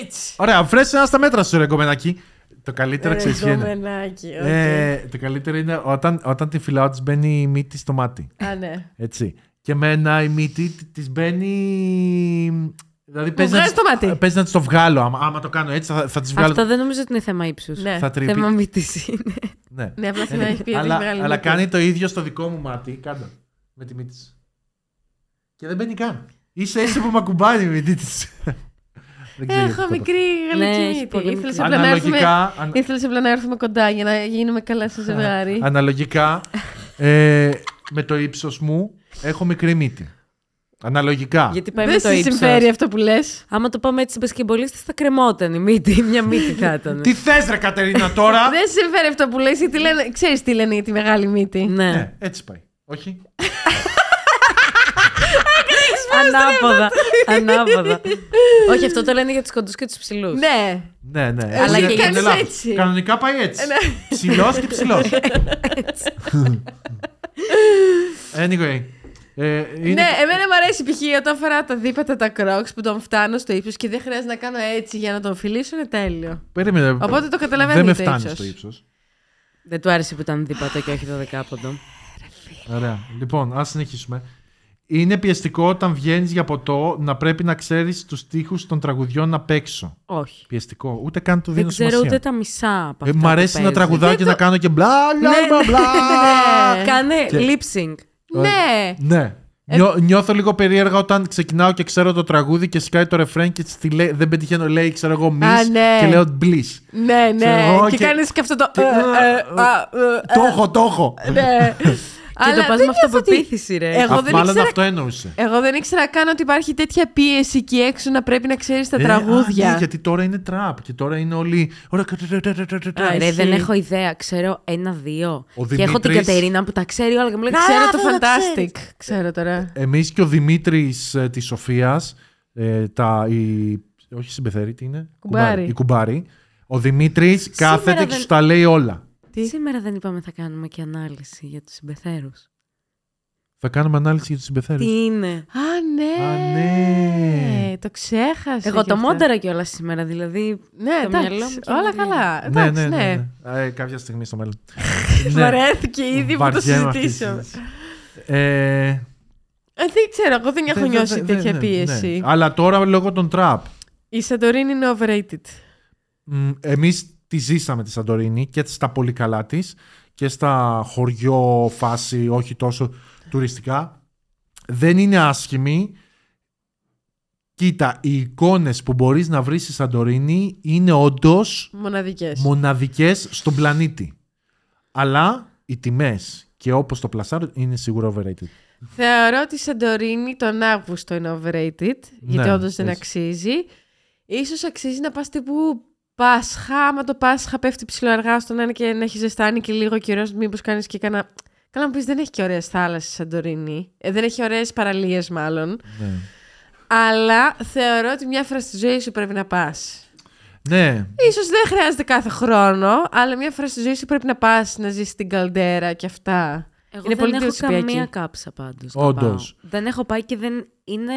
Έτσι. Ωραία, φρέσαι ένα στα μέτρα σου, ρε κομμενάκι. Το καλύτερο ξέρεις ποιο είναι. Γκομενάκι, οκ. Ε, το καλύτερο είναι όταν, όταν τη φυλάω, της μπαίνει η μύτη στο μάτι. Α, ναι. Έτσι. Και εμένα η μύτη τη μπαίνει. Δηλαδή παίζει να, βγάζει της- το μάτι. παίζει να της το βγάλω. Άμα, άμα το κάνω έτσι, θα, θα της βγάλω. Αυτό δεν νομίζω ότι είναι θέμα ύψους. Ναι. Θα τρύπει. Θέμα μύτης είναι. Ναι. Ναι, απλά θέλω να έχει πει ότι αλλά, έχει μεγάλη αλλά μύτη. κάνει το ίδιο στο δικό μου μάτι. Κάτω. Με τη μύτη της. Και δεν μπαίνει καν. Ίσα ίσα που με ακουμπάει η μύτη της. Έχω μικρή Ναι, γαλλική έχει μύτη. πολύ Ήθελες μικρή. απλά να έρθουμε- Αναλογικά, αν- Ήθελες απλά να έρθουμε κοντά για να γίνουμε καλά στο ζευγάρι. αναλογικά ε, με το ύψος μου έχω μικρή μύτη. Αναλογικά. Γιατί πάει Δεν με το σε ύψος. συμφέρει αυτό που λες. Άμα το πάμε έτσι μπασκεμπολίστες θα κρεμόταν η μύτη. Μια μύτη θα ήταν. Τι θες ρε Κατερίνα τώρα; Δεν σε συμφέρει αυτό που λες, γιατί λένε, ξέρεις τι λένε για τη μεγάλη μύτη. ναι. ναι, έτσι πάει. Όχι. Ανάποδα. Ανάποδα. Όχι, αυτό το λένε για τους κοντούς και τους ψηλούς. Ναι. Ναι, ναι. Αλλά Εσύ και είναι κάνεις λάθος. έτσι. Κανονικά πάει έτσι. Ναι. Ψηλός και ψηλός. anyway. Ε, είναι... Ναι, εμένα μου αρέσει π.χ. όταν φοράω τα δίπατα τα κρόξ που τον φτάνω στο ύψος και δεν χρειάζεται να κάνω έτσι για να τον φιλήσω, είναι τέλειο. Περίμενε. Οπότε το καταλαβαίνω Δεν με το φτάνει ύψος. στο ύψος. Δεν του άρεσε που ήταν δίπατο και όχι το δεκάποντο. Ωραία. Λοιπόν, ας συνεχίσουμε. Είναι πιεστικό όταν βγαίνεις για ποτό να πρέπει να ξέρεις τους τοίχου των τραγουδιών απ' έξω. Όχι. Πιεστικό. Ούτε καν του Δεν δίνω ξέρω σημασία. ούτε τα μισά από Ε, αυτά μ' που αρέσει να παίζεις. τραγουδάω και να κάνω και μπλα μπλα Ναι, μπλα ναι, μπλα. ναι. Κάνε Και- lip sync. Ναι. Ναι. Νιώ- νιώθω λίγο περίεργα όταν ξεκινάω και ξέρω το τραγούδι και σκάει το ρεφρέν και στη λέει, δεν πετυχαίνω, λέει, ξέρω εγώ, miss Α, ναι. και λέω bliss. Ναι, Ξέρω ναι. εγώ Και, και- κάνεις και αυτό το... και- ε, ε, α, ε, Το έχω, το έχω. ε, Ναι. Και Αλλά το πας δεν με νιώθω ότι- αυτοπεποίθηση, ρε. Εγώ Α, δεν Μάλλον ήξερα- αυτό εννοούσε. Εγώ δεν ήξερα καν ότι υπάρχει τέτοια πίεση εκεί έξω να πρέπει να ξέρεις τα Ε, τραγούδια. α, ναι, γιατί τώρα είναι τραπ και τώρα είναι όλοι. Ωραία, κα- τα- τα- τα- τα- τα- τα. Α, ρε, ισχύει. δεν έχω ιδέα. Ξέρω ένα-δύο. Ο Και έχω την Δημήτρης- Κατερίνα που τα ξέρει όλα και μου λέει Ξέρω «Α, το δεν τα Fantastic. ξέρεις». Ξέρω τώρα. Εμείς και ο Δημήτρης ε, της Σοφίας. Ε, τα, η, όχι συμπεθέρη, τι είναι. Κουμπάρι. Η κουμπάρι. Ο Δημήτρης κάθεται και δεν- σου τα λέει όλα. Τι; Σήμερα δεν είπαμε θα κάνουμε και ανάλυση για τους συμπεθέρους. Θα κάνουμε ανάλυση για τους συμπεθέρους. Τι είναι; Α, ναι. Α, ναι. Το ξέχασα. Εγώ κι το αυτό. μόντερα κιόλας σήμερα, δηλαδή. Ναι, το εντάξει. μυαλό μου και Όλα είναι καλά. Ναι, Εντάξει, ναι, ναι. ναι. ναι. Ε, κάποια στιγμή στο μέλλον. Βαρέθηκε ήδη που το Βαριέμαι αυτή τη συζητήσαμε. συζήτηση. Ε, Ε, δεν ξέρω, εγώ δεν έχω δεν- νιώσει δεν- τέτοια δεν- ναι, πίεση. ναι. Αλλά τώρα λόγω των τραπ. Η Σαντορίνη είναι overrated. Εμείς τη ζήσαμε τη Σαντορίνη και στα πολύ καλά της και στα χωριό φάση, όχι τόσο τουριστικά. Δεν είναι άσχημη. Κοίτα, οι εικόνες που μπορείς να βρεις στη Σαντορίνη είναι όντως Μοναδικές. μοναδικές στον πλανήτη. Αλλά οι τιμές και όπως το πλασάρουν είναι σίγουρα overrated. Θεωρώ ότι η Σαντορίνη τον Αύγουστο είναι overrated, γιατί Ναι, όντως δεν έτσι. αξίζει. Ίσως αξίζει να πας τύπου Πάσχα, άμα το Πάσχα πέφτει ψηλό αργά στο να είναι και να έχει ζεστάνει και λίγο καιρό, μήπως κάνεις και κανένα... Καλά μου πεις δεν έχει και ωραίες θάλασσες η Σαντορίνη. Ε, δεν έχει ωραίες παραλίες μάλλον. Ναι. Αλλά θεωρώ ότι μια φορά στη ζωή σου πρέπει να πας. ναι, Ίσως δεν χρειάζεται κάθε χρόνο, αλλά μια φορά στη ζωή σου πρέπει να πας να ζήσεις την καλντέρα και αυτά. Εγώ Είναι δεν πολύ έχω εντυπωσιακή. καμία κάψα πάντως. να Όντως. πάω. Δεν έχω πάει και δεν είναι...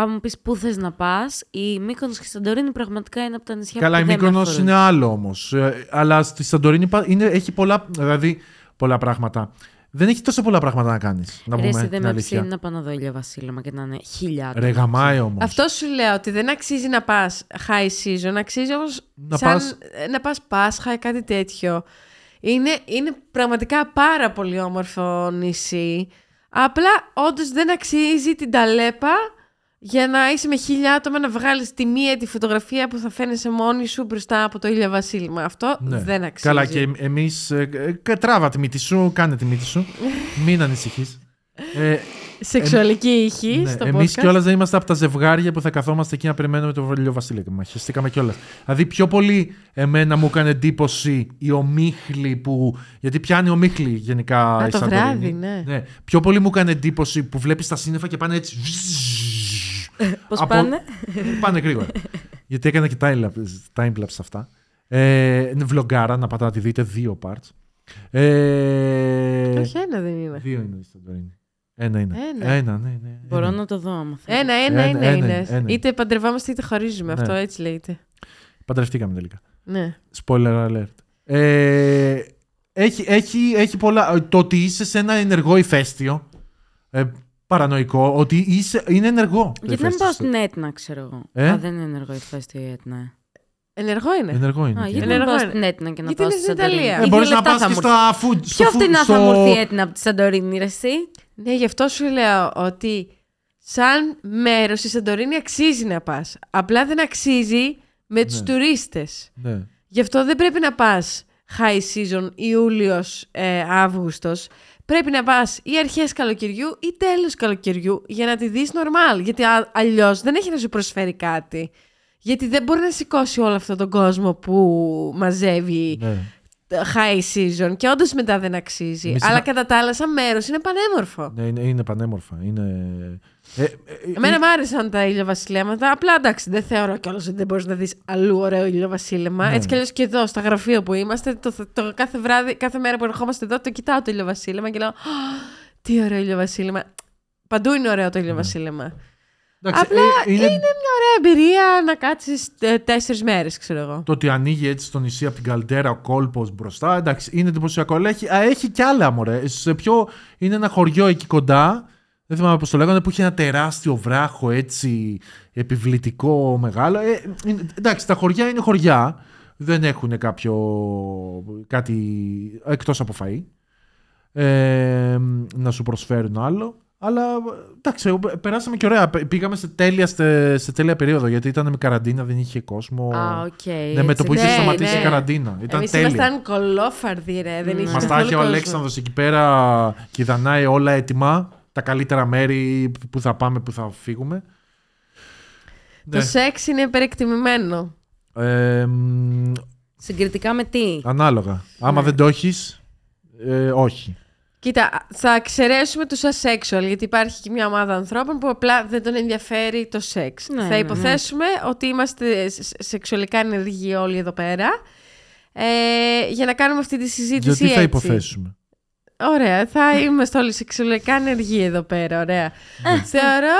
Αν μου πεις πού θες να πας, η Μύκονος και η Σαντορίνη πραγματικά είναι από τα νησιά Καλά, η που δεν με Μύκονος αφορούν. είναι άλλο όμως. Ε, αλλά στη Σαντορίνη πα- είναι, έχει πολλά, δηλαδή, πολλά πράγματα. Δεν έχει τόσο πολλά πράγματα να κάνεις, να Ρε, πούμε εσύ δεν την με αλήθεια. ψήνει να πάω να δω ηλια βασίλεμα και να είναι χιλιάδες. Ρε γαμάει όμως. Αυτό σου λέω ότι δεν αξίζει να πας high season, αξίζει όμως Να σαν πας- να πας Πάσχα ή κάτι τέτοιο. Είναι, είναι πραγματικά πάρα πολύ όμορφο νησί. Απλά όντως δεν αξίζει την ταλέπα για να είσαι με χίλια άτομα να βγάλεις τη μία τη φωτογραφία που θα φαίνεσαι μόνη σου μπροστά από το ήλιο βασίλημα. Αυτό Ναι. δεν αξίζει. Καλά, και εμείς ε, ε, τράβα τη μύτη σου, κάνε τη μύτη σου. Μην ανησυχείς. Ε, Σεξουαλική ήχη ναι, στο εμείς podcast. κιόλας δεν είμαστε από τα ζευγάρια που θα καθόμαστε εκεί να περιμένουμε το βολιο βασίλεμα. Χαιστήκαμε κιόλας. Δηλαδή πιο πολύ εμένα μου έκανε εντύπωση η ομίχλη που... Γιατί πιάνει ομίχλη γενικά Α, η το Σαντορίνη. βράδυ, ναι. Πιο πολύ μου έκανε εντύπωση που βλέπεις τα σύννεφα και πάνε έτσι... Πώς Από- πάνε; Πάνε γρήγορα. Γιατί έκανα και time-lapse time-lapse αυτά. Ε, είναι βλογκάρα, να πατάτε να τη δείτε, δύο parts. Ε, Όχι, ένα δεν είναι. δύο είναι η Σαντορίνη. Ένα είναι. Ένα. Ένα, ναι, ναι. Μπορώ ένα. να το δω άμα θέλεις. Ένα, ένα, Ένα, είναι. ένα, είναι. ένα. Είτε παντρευόμαστε είτε χωρίζουμε. Ναι. Αυτό έτσι λέγεται. Παντρευτήκαμε τελικά. Ναι. Spoiler alert. Ε, έχει, έχει, έχει πολλά. Το ότι είσαι σε ένα ενεργό ηφαίστειο. Ε, παρανοϊκό. Ότι είσαι, είναι ενεργό. το Γιατί να μην πάω ηφαίστειο. στην Έτνα, ξέρω εγώ. Ε; Α, δεν είναι ενεργό ηφαίστειο η Έτνα. ε. Ενεργό είναι. Ενεργό είναι. Α, και- γιατί Είναι να μην πάω ενεργό στην Έτνα και να Γιατί πάω είναι στη στην Σαντορίνη. Ιταλία; Ε, Ίδια μπορείς να λεφτά πας θα και μου στα food. στο Πιο food- φτηνά θα στο- μου έρθει η Έτνα από τη Σαντορίνη, ρε εσύ; Ναι, γι' αυτό σου λέω ότι σαν μέρος η Σαντορίνη αξίζει να πας. Απλά δεν αξίζει με τους Ναι. τουρίστες. Ναι. Γι' αυτό δεν πρέπει να πας high season, Ιούλιος, ε, Αύγουστος. Πρέπει να πα ή αρχές καλοκαιριού ή τέλος καλοκαιριού για να τη δεις normal. Γιατί αλλιώς δεν έχει να σου προσφέρει κάτι. Γιατί δεν μπορεί να σηκώσει όλο αυτόν τον κόσμο που μαζεύει ναι. high season και όντως μετά δεν αξίζει. Εμείς Αλλά να- κατά τα άλλα, σαν μέρος είναι πανέμορφο. Ναι, είναι, είναι πανέμορφα. Είναι... Ε, ε, Εμένα μου άρεσαν τα ηλιοβασιλέματα. Απλά εντάξει, δεν θεωρώ κιόλας ότι δεν μπορείς να δεις αλλού ωραίο ηλιοβασίλεμα. Ναι. Έτσι κι αλλιώς και εδώ, στα γραφεία που είμαστε, το, το, κάθε βράδυ, κάθε μέρα που ερχόμαστε εδώ, το κοιτάω το ηλιοβασίλεμα και λέω «Α, Τι ωραίο ηλιοβασίλεμα. Παντού είναι ωραίο το ηλιοβασίλεμα. εντάξει, Απλά ε, είναι, είναι μια ωραία εμπειρία να κάτσεις τέσσερις μέρες, ξέρω εγώ. Το ότι ανοίγει έτσι στο νησί από την καλντέρα ο κόλπος μπροστά. Εντάξει, είναι εντυπωσιακό. Αλλά έχει, α, έχει κι άλλα μωρέ. Σε πιο, είναι ένα χωριό εκεί κοντά. Δεν θυμάμαι πώς το λέγανε, που είχε ένα τεράστιο βράχο έτσι επιβλητικό μεγάλο. Ε, ε, εντάξει, τα χωριά είναι χωριά. Δεν έχουν κάποιο. κάτι εκτός από φαΐ. Ε, να σου προσφέρουν άλλο. Αλλά εντάξει, εγώ- περάσαμε και ωραία. Πήγαμε σε τέλεια, σε, σε τέλεια περίοδο γιατί ήταν με καραντίνα, δεν είχε κόσμο. Α, οκ. ναι, με το που είχε Ναι, σταματήσει ναι. η καραντίνα. Ήταν Εμείς τέλεια. ήμασταν κολόφαρδοι, ρε. Δεν είχε Μα τα καθόλου είχε ο κόσμο. Αλέξανδρος εκεί πέρα και δανάει όλα έτοιμα. Τα καλύτερα μέρη που θα πάμε, που θα φύγουμε. Το Ναι. σεξ είναι υπερεκτιμημένο. Ε, μ, Συγκριτικά με τι; ανάλογα. Άμα Ναι. δεν το έχεις, ε, όχι. Κοίτα, θα εξαιρέσουμε τους asexual, γιατί υπάρχει και μια ομάδα ανθρώπων που απλά δεν τον ενδιαφέρει το σεξ. Ναι, θα ναι, ναι. υποθέσουμε ότι είμαστε σ- σεξουαλικά ενεργοί όλοι εδώ πέρα. Ε, για να κάνουμε αυτή τη συζήτηση Γιατί θα έτσι. υποθέσουμε. Ωραία, θα είμαστε όλοι σεξουαλικά ενεργοί εδώ πέρα, ωραία. Θεωρώ,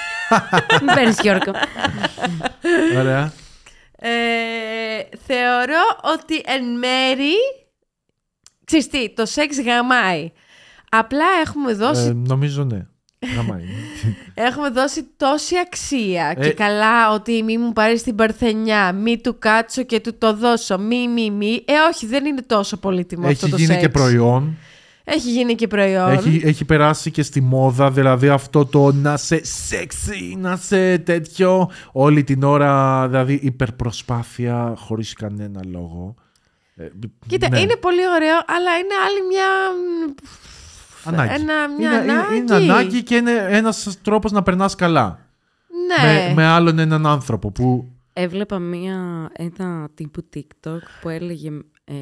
Μην παίρνεις Γιώργο. Ωραία. ε, θεωρώ ότι εν μέρη, ξέρεις τι, το σεξ γαμάει. Απλά έχουμε δώσει Ε, νομίζω ναι. Γαμάει. Έχουμε δώσει τόση αξία Ε. και καλά ότι μη μου πάρει την παρθενιά, μη του κάτσω και του το δώσω, μη, μη, μη. Ε, όχι, δεν είναι τόσο πολύτιμο έχει αυτό το γίνει σεξ. και προϊόν. Έχει γίνει και προϊόν. Έχει, έχει περάσει και στη μόδα, δηλαδή αυτό το να σε σεξι, να σε τέτοιο. Όλη την ώρα, δηλαδή υπερπροσπάθεια χωρίς κανένα λόγο. Ε, Κοίτα, ναι. είναι πολύ ωραίο, αλλά είναι άλλη μια... Ανάγκη. Ένα, μια είναι, ανάγκη. είναι ανάγκη και είναι ένας τρόπος να περνάς καλά. Ναι. Με, με άλλον έναν άνθρωπο που... Έβλεπα μία, ένα τύπου TikTok που έλεγε, ε,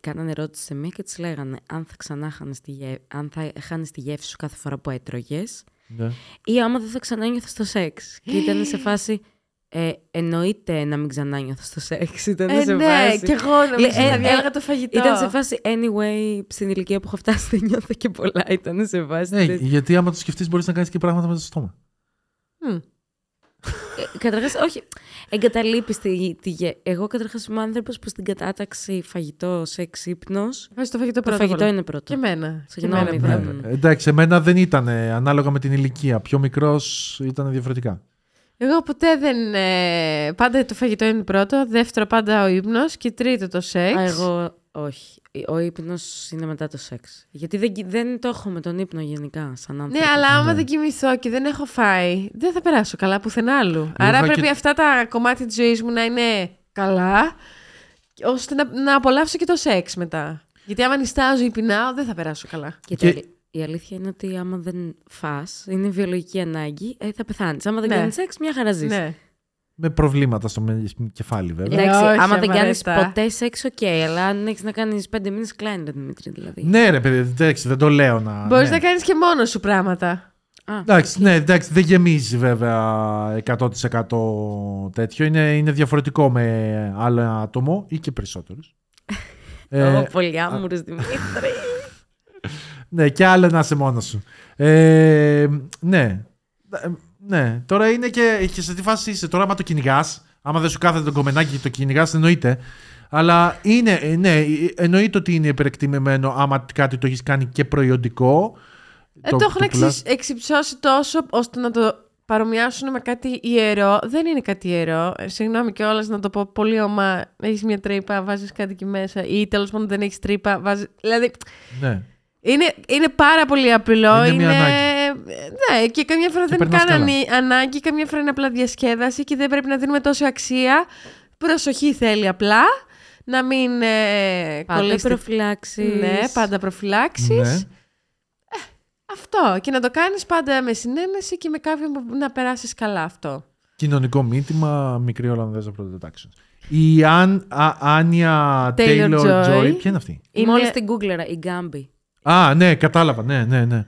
κάνανε ερώτηση σε μία και της λέγανε αν θα ξανά χάνεις τη, γε... αν θα χάνεις τη γεύση σου κάθε φορά που έτρωγες Ναι. ή άμα δεν θα ξανά νιώθεις το σεξ. Και ήταν σε φάση, ε, εννοείται να μην ξανά νιώθω το σεξ. Ήταν Ε, σε ναι, φάση. και εγώ νομίζω Ε, θα ε, διάλεγα το φαγητό. Ήταν σε φάση, anyway, στην ηλικία που έχω φτάσει δεν νιώθω και πολλά. Ήταν σε φάση. Ναι, τέτοια. γιατί άμα το σκεφτείς μπορείς να κάνεις και πράγματα με το στόμα. Μμ. Ε, καταρχάς, όχι. Εγκαταλείπεις τη, τη γε- Εγώ καταρχάς είμαι άνθρωπος που στην κατάταξη φαγητό, σεξ, ύπνος, Βάζεις το φαγητό το πρώτα. φαγητό απ' όλα. είναι πρώτο. Και εμένα. Και Συγγνώμη, εμένα δεν- πρώτα. Ναι. Εντάξει, εμένα δεν ήταν ε, ανάλογα με την ηλικία. Πιο μικρός ήταν διαφορετικά. Εγώ ποτέ δεν. ε, πάντα το φαγητό είναι πρώτο. Δεύτερο πάντα ο ύπνος. Και τρίτο το σεξ. Α, εγώ όχι. Ο ύπνος είναι μετά το σεξ. Γιατί δεν, δεν το έχω με τον ύπνο γενικά, σαν άνθρωπο. Ναι, αλλά άμα Ναι. δεν κοιμηθώ και δεν έχω φάει, δεν θα περάσω καλά πουθενά άλλου. Άρα είχα πρέπει και- αυτά τα κομμάτια της ζωής μου να είναι καλά, ώστε να, να απολαύσω και το σεξ μετά. Γιατί άμα νυστάζω ή πεινάω, δεν θα περάσω καλά. Και, Και- το- η αλήθεια είναι ότι άμα δεν φας, είναι βιολογική ανάγκη, ε, θα πεθάνεις. Άμα δεν Ναι. κάνεις σεξ, μια χαρά ζεις. Ναι. Με προβλήματα στο με- κεφάλι, βέβαια. Εντάξει, Ε, όχι, άμα δεν κάνεις αμαρέτα. ποτέ σεξ, οκ. αλλά αν έχεις να κάνεις πέντε μήνες, κλείνει ρε Δημήτρη, δηλαδή. Ναι, ρε παιδί, εντάξει, δεν το λέω να. Μπορείς ναι. να κάνεις και μόνος σου πράγματα. Α, Εντάξει, ναι, εντάξει, δεν γεμίζει βέβαια 100% τέτοιο. Είναι, είναι διαφορετικό με άλλο άτομο ή και περισσότερους. ε, πολύ άμουρος Δημήτρη. ναι, και άλλο να είσαι μόνος σου. Ε, ναι. Ε, ναι. Τώρα είναι και, και σε τι φάση είσαι. Τώρα, άμα το κυνηγάς, άμα δεν σου κάθεται το κομμενάκι και το κυνηγάς, εννοείται. Αλλά είναι, ε, ναι, εννοείται ότι είναι υπερεκτιμημένο άμα κάτι το έχεις κάνει και προϊόντικό. Ε, το, έχουν πουλάς. εξι- εξυψώσει τόσο ώστε να το παρομοιάσουν με κάτι ιερό. Δεν είναι κάτι ιερό. Ε, Συγγνώμη κιόλας να το πω πολύ ομά. Έχεις μια τρύπα, βάζεις κάτι εκεί μέσα. Ή τέλος πάντων δεν έχεις τρύπα, βάζει. Δηλαδή. Ναι. Είναι, είναι πάρα πολύ απλό. Είναι μια Ναι, και καμιά φορά Και δεν είναι περνάς καν καλά. ανη- ανάγκη, καμιά φορά είναι απλά διασκέδαση και δεν πρέπει να δίνουμε τόση αξία. Προσοχή θέλει απλά. Να μην ε, Πάντα κολλήσετε- προφυλάξεις. Ναι, πάντα προφυλάξεις. Ναι. Αυτό. Και να το κάνεις πάντα με συνένεση και με κάποιον που να περάσεις καλά αυτό. Κοινωνικό μήνυμα, μικρή Ολλανδέζα πρωτοτάξεων. Η Αν, Α, Άνια Taylor Taylor Joy. Joy. Ποια είναι αυτή; Είναι, Μόλις την γκούγκλερα, η Γκάμπη. Α, ναι, κατάλαβα. Ναι, ναι, ναι.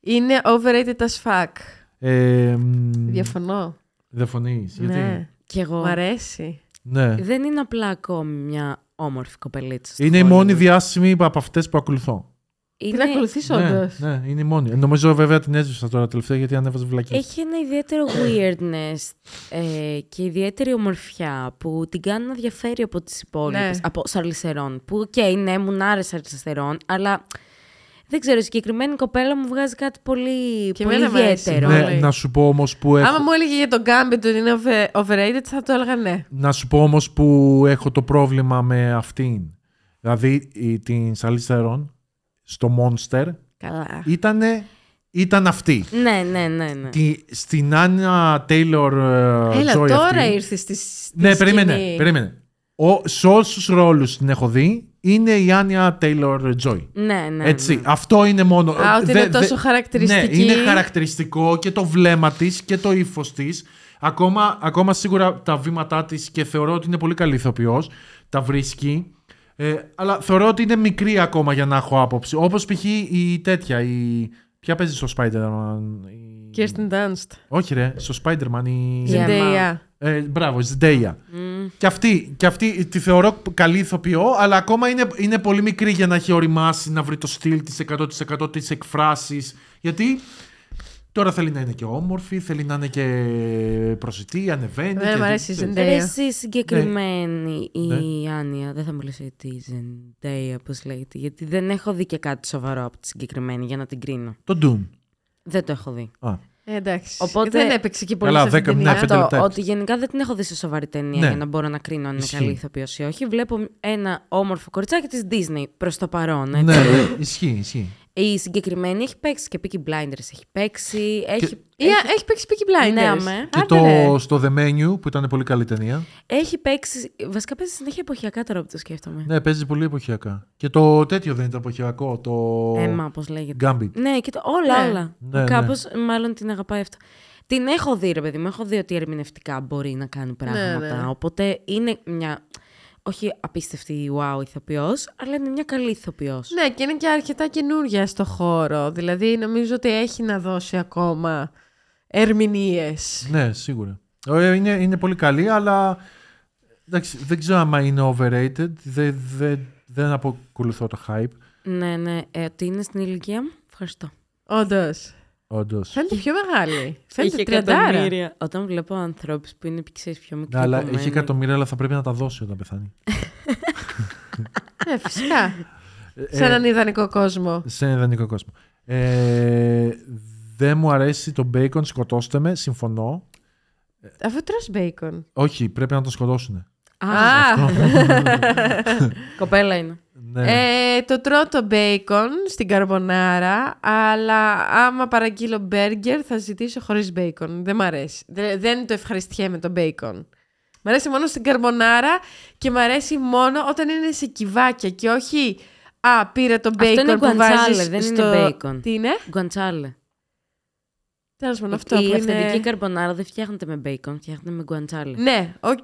Είναι overrated as fuck. Ε, μ, Διαφωνώ. Διαφωνείς. Γιατί; Ναι. Κι εγώ. Μ' αρέσει. Ναι. Δεν είναι απλά ακόμη μια όμορφη κοπελίτσα. στο Είναι η μόνη Hollywood. διάσημη από αυτές που ακολουθώ. Την ακολουθείς Ναι, όντως. ναι, είναι η μόνη. Ε, Νομίζω βέβαια την έζησα τώρα τελευταία γιατί ανέβαζε βλακή. Έχει ένα ιδιαίτερο weirdness ε, και ιδιαίτερη ομορφιά που την κάνει να διαφέρει από τις υπόλοιπες, Ναι. από Σαρλίζ Θερόν. Που, οκ, ναι, μου άρεσε Σαρλίζ Θερόν, αλλά Δεν ξέρω, η συγκεκριμένη κοπέλα μου βγάζει κάτι πολύ, Και πολύ εμένα μ' αρέσει. ιδιαίτερο. Ναι. Ναι, να σου πω όμως που έχω... Άμα μου έλεγε για τον Gambit ότι είναι over- overrated, θα το έλεγα ναι. Να σου πω όμως που έχω το πρόβλημα με αυτήν. Δηλαδή η, την Charlize Theron στο Monster Καλά. ήτανε, ήταν αυτή. Ναι, ναι, ναι. ναι. Τη, στην Άννα Τέιλορ Έλα, Joy τώρα αυτή, ήρθες στη, στη Ναι, σκηνή. περίμενε, περίμενε. Ο, σε όλους τους ρόλους την έχω δει είναι η Άνια Τέιλορ Joy. ναι, ναι, Έτσι, ναι. αυτό είναι μόνο. Α, ότι Δε- είναι τόσο δε- χαρακτηριστική. Ναι, είναι χαρακτηριστικό και το βλέμμα της και το ύφος της. Ακόμα, ακόμα σίγουρα τα βήματά της και θεωρώ ότι είναι πολύ καλή ηθοποιός. Τα βρίσκει. Ε, αλλά θεωρώ ότι είναι μικρή ακόμα για να έχω άποψη. Όπως π.χ. η τέτοια, η... Ποια παίζει στο Spider-Man. Η... Kirsten Dunst. Όχι ρε, στο Spider-Man η... Yeah. Zendaya. Ε, μπράβο, η Zendaya. Μμ. Και αυτή, και αυτή τη θεωρώ καλή ηθοποιό, αλλά ακόμα είναι, είναι πολύ μικρή για να έχει οριμάσει, να βρει το στυλ της 100% τις εκφράσεις. Γιατί τώρα θέλει να είναι και όμορφη, θέλει να είναι και προσιτή, ανεβαίνει. Εμένα και μου αρέσει η δι- Zendaya. Ρε, εσύ συγκεκριμένη η Ναι. Άνια, δεν θα μου λες ότι η Zendaya, πώς λέγεται, γιατί δεν έχω δει και κάτι σοβαρό από τη συγκεκριμένη για να την κρίνω. Το Dune. Δεν το έχω δει. Α, Ε, εντάξει. Οπότε- Δεν έπαιξε και πολύ Καλά, σε αυτή την δέκα- ταινία. ναι, πέντε Αυτό, λεπτά ότι γενικά δεν την έχω δει σε σοβαρή ταινία Ναι. για να μπορώ να κρίνω αν είναι Ισχύει. καλή ηθοποιός ή όχι. Βλέπω ένα όμορφο κοριτσάκι της Disney προς το παρόν. έτσι. ναι, ε, ισχύει, ισχύει. Η συγκεκριμένη έχει παίξει και Peaky Blinders έχει παίξει. Έχει, Ή, α, έχει παίξει Peaky Blinders. Ναι, αμέ. Και Άντε, ρε. το, στο The Menu, που ήταν πολύ καλή ταινία. έχει παίξει. Βασικά παίζει συνέχεια εποχιακά τώρα που το σκέφτομαι. Ναι, παίζει πολύ εποχιακά. Και το τέτοιο δεν ήταν εποχιακό, το Έμα, πώ λέγεται. Gambit. Ναι, και το, όλα, Ναι. όλα. Ναι, Κάπως μάλλον την αγαπάει αυτό. Την έχω δει, ρε παιδί μου. Έχω δει ότι ερμηνευτικά μπορεί να κάνει πράγματα. ναι. Οπότε είναι μια. Όχι απίστευτη wow ηθοποιός, αλλά είναι μια καλή ηθοποιός. Ναι, και είναι και αρκετά καινούργια στο χώρο. Δηλαδή, νομίζω ότι έχει να δώσει ακόμα ερμηνείες. Ναι, σίγουρα. Ε, Είναι, είναι πολύ καλή, αλλά εντάξει, δεν ξέρω άμα είναι overrated. Δεν, δεν, δεν αποκολουθώ το hype. Ναι, ναι. Ε, ότι είναι στην ηλικία μου. Ευχαριστώ. Όντως. Όντως. Φαίνεται πιο μεγάλη. Φαίνεται Είχε τριαντάρα. εκατομμύρια. Όταν βλέπω ανθρώπους που είναι ξέρεις, πιο μικροί. Ναι, αλλά από έχει μένα. εκατομμύρια, αλλά θα πρέπει να τα δώσει όταν πεθάνει. Ναι, φυσικά. Ε, Σε έναν ιδανικό κόσμο. σε ένα ιδανικό κόσμο. Ε, δεν μου αρέσει το bacon, σκοτώστε με, συμφωνώ. Αφού τρως μπέικον. Όχι, πρέπει να το σκοτώσουν. Α, Α, κοπέλα είναι. Ναι. ε, το τρώω το μπέικον στην καρμπονάρα, αλλά άμα παραγγείλω μπέργκερ θα ζητήσω χωρίς μπέικον. Δεν μ' αρέσει. Δεν, δεν το ευχαριστιέμαι το μπέικον. Μ' αρέσει μόνο στην καρμπονάρα και μ' αρέσει μόνο όταν είναι σε κυβάκια και όχι «Α, πήρα το Αυτό μπέικον είναι που γκουαντσάλε, βάζεις δεν στο... είναι μπέικον. Τι είναι; Γκουαντσάλε. Τέλος πάντων, αυτό η που αυθεντική είναι... καρμπονάρα δεν φτιάχνεται με μπέικον, φτιάχνεται με γκουαντσάλε. Ναι, οκ,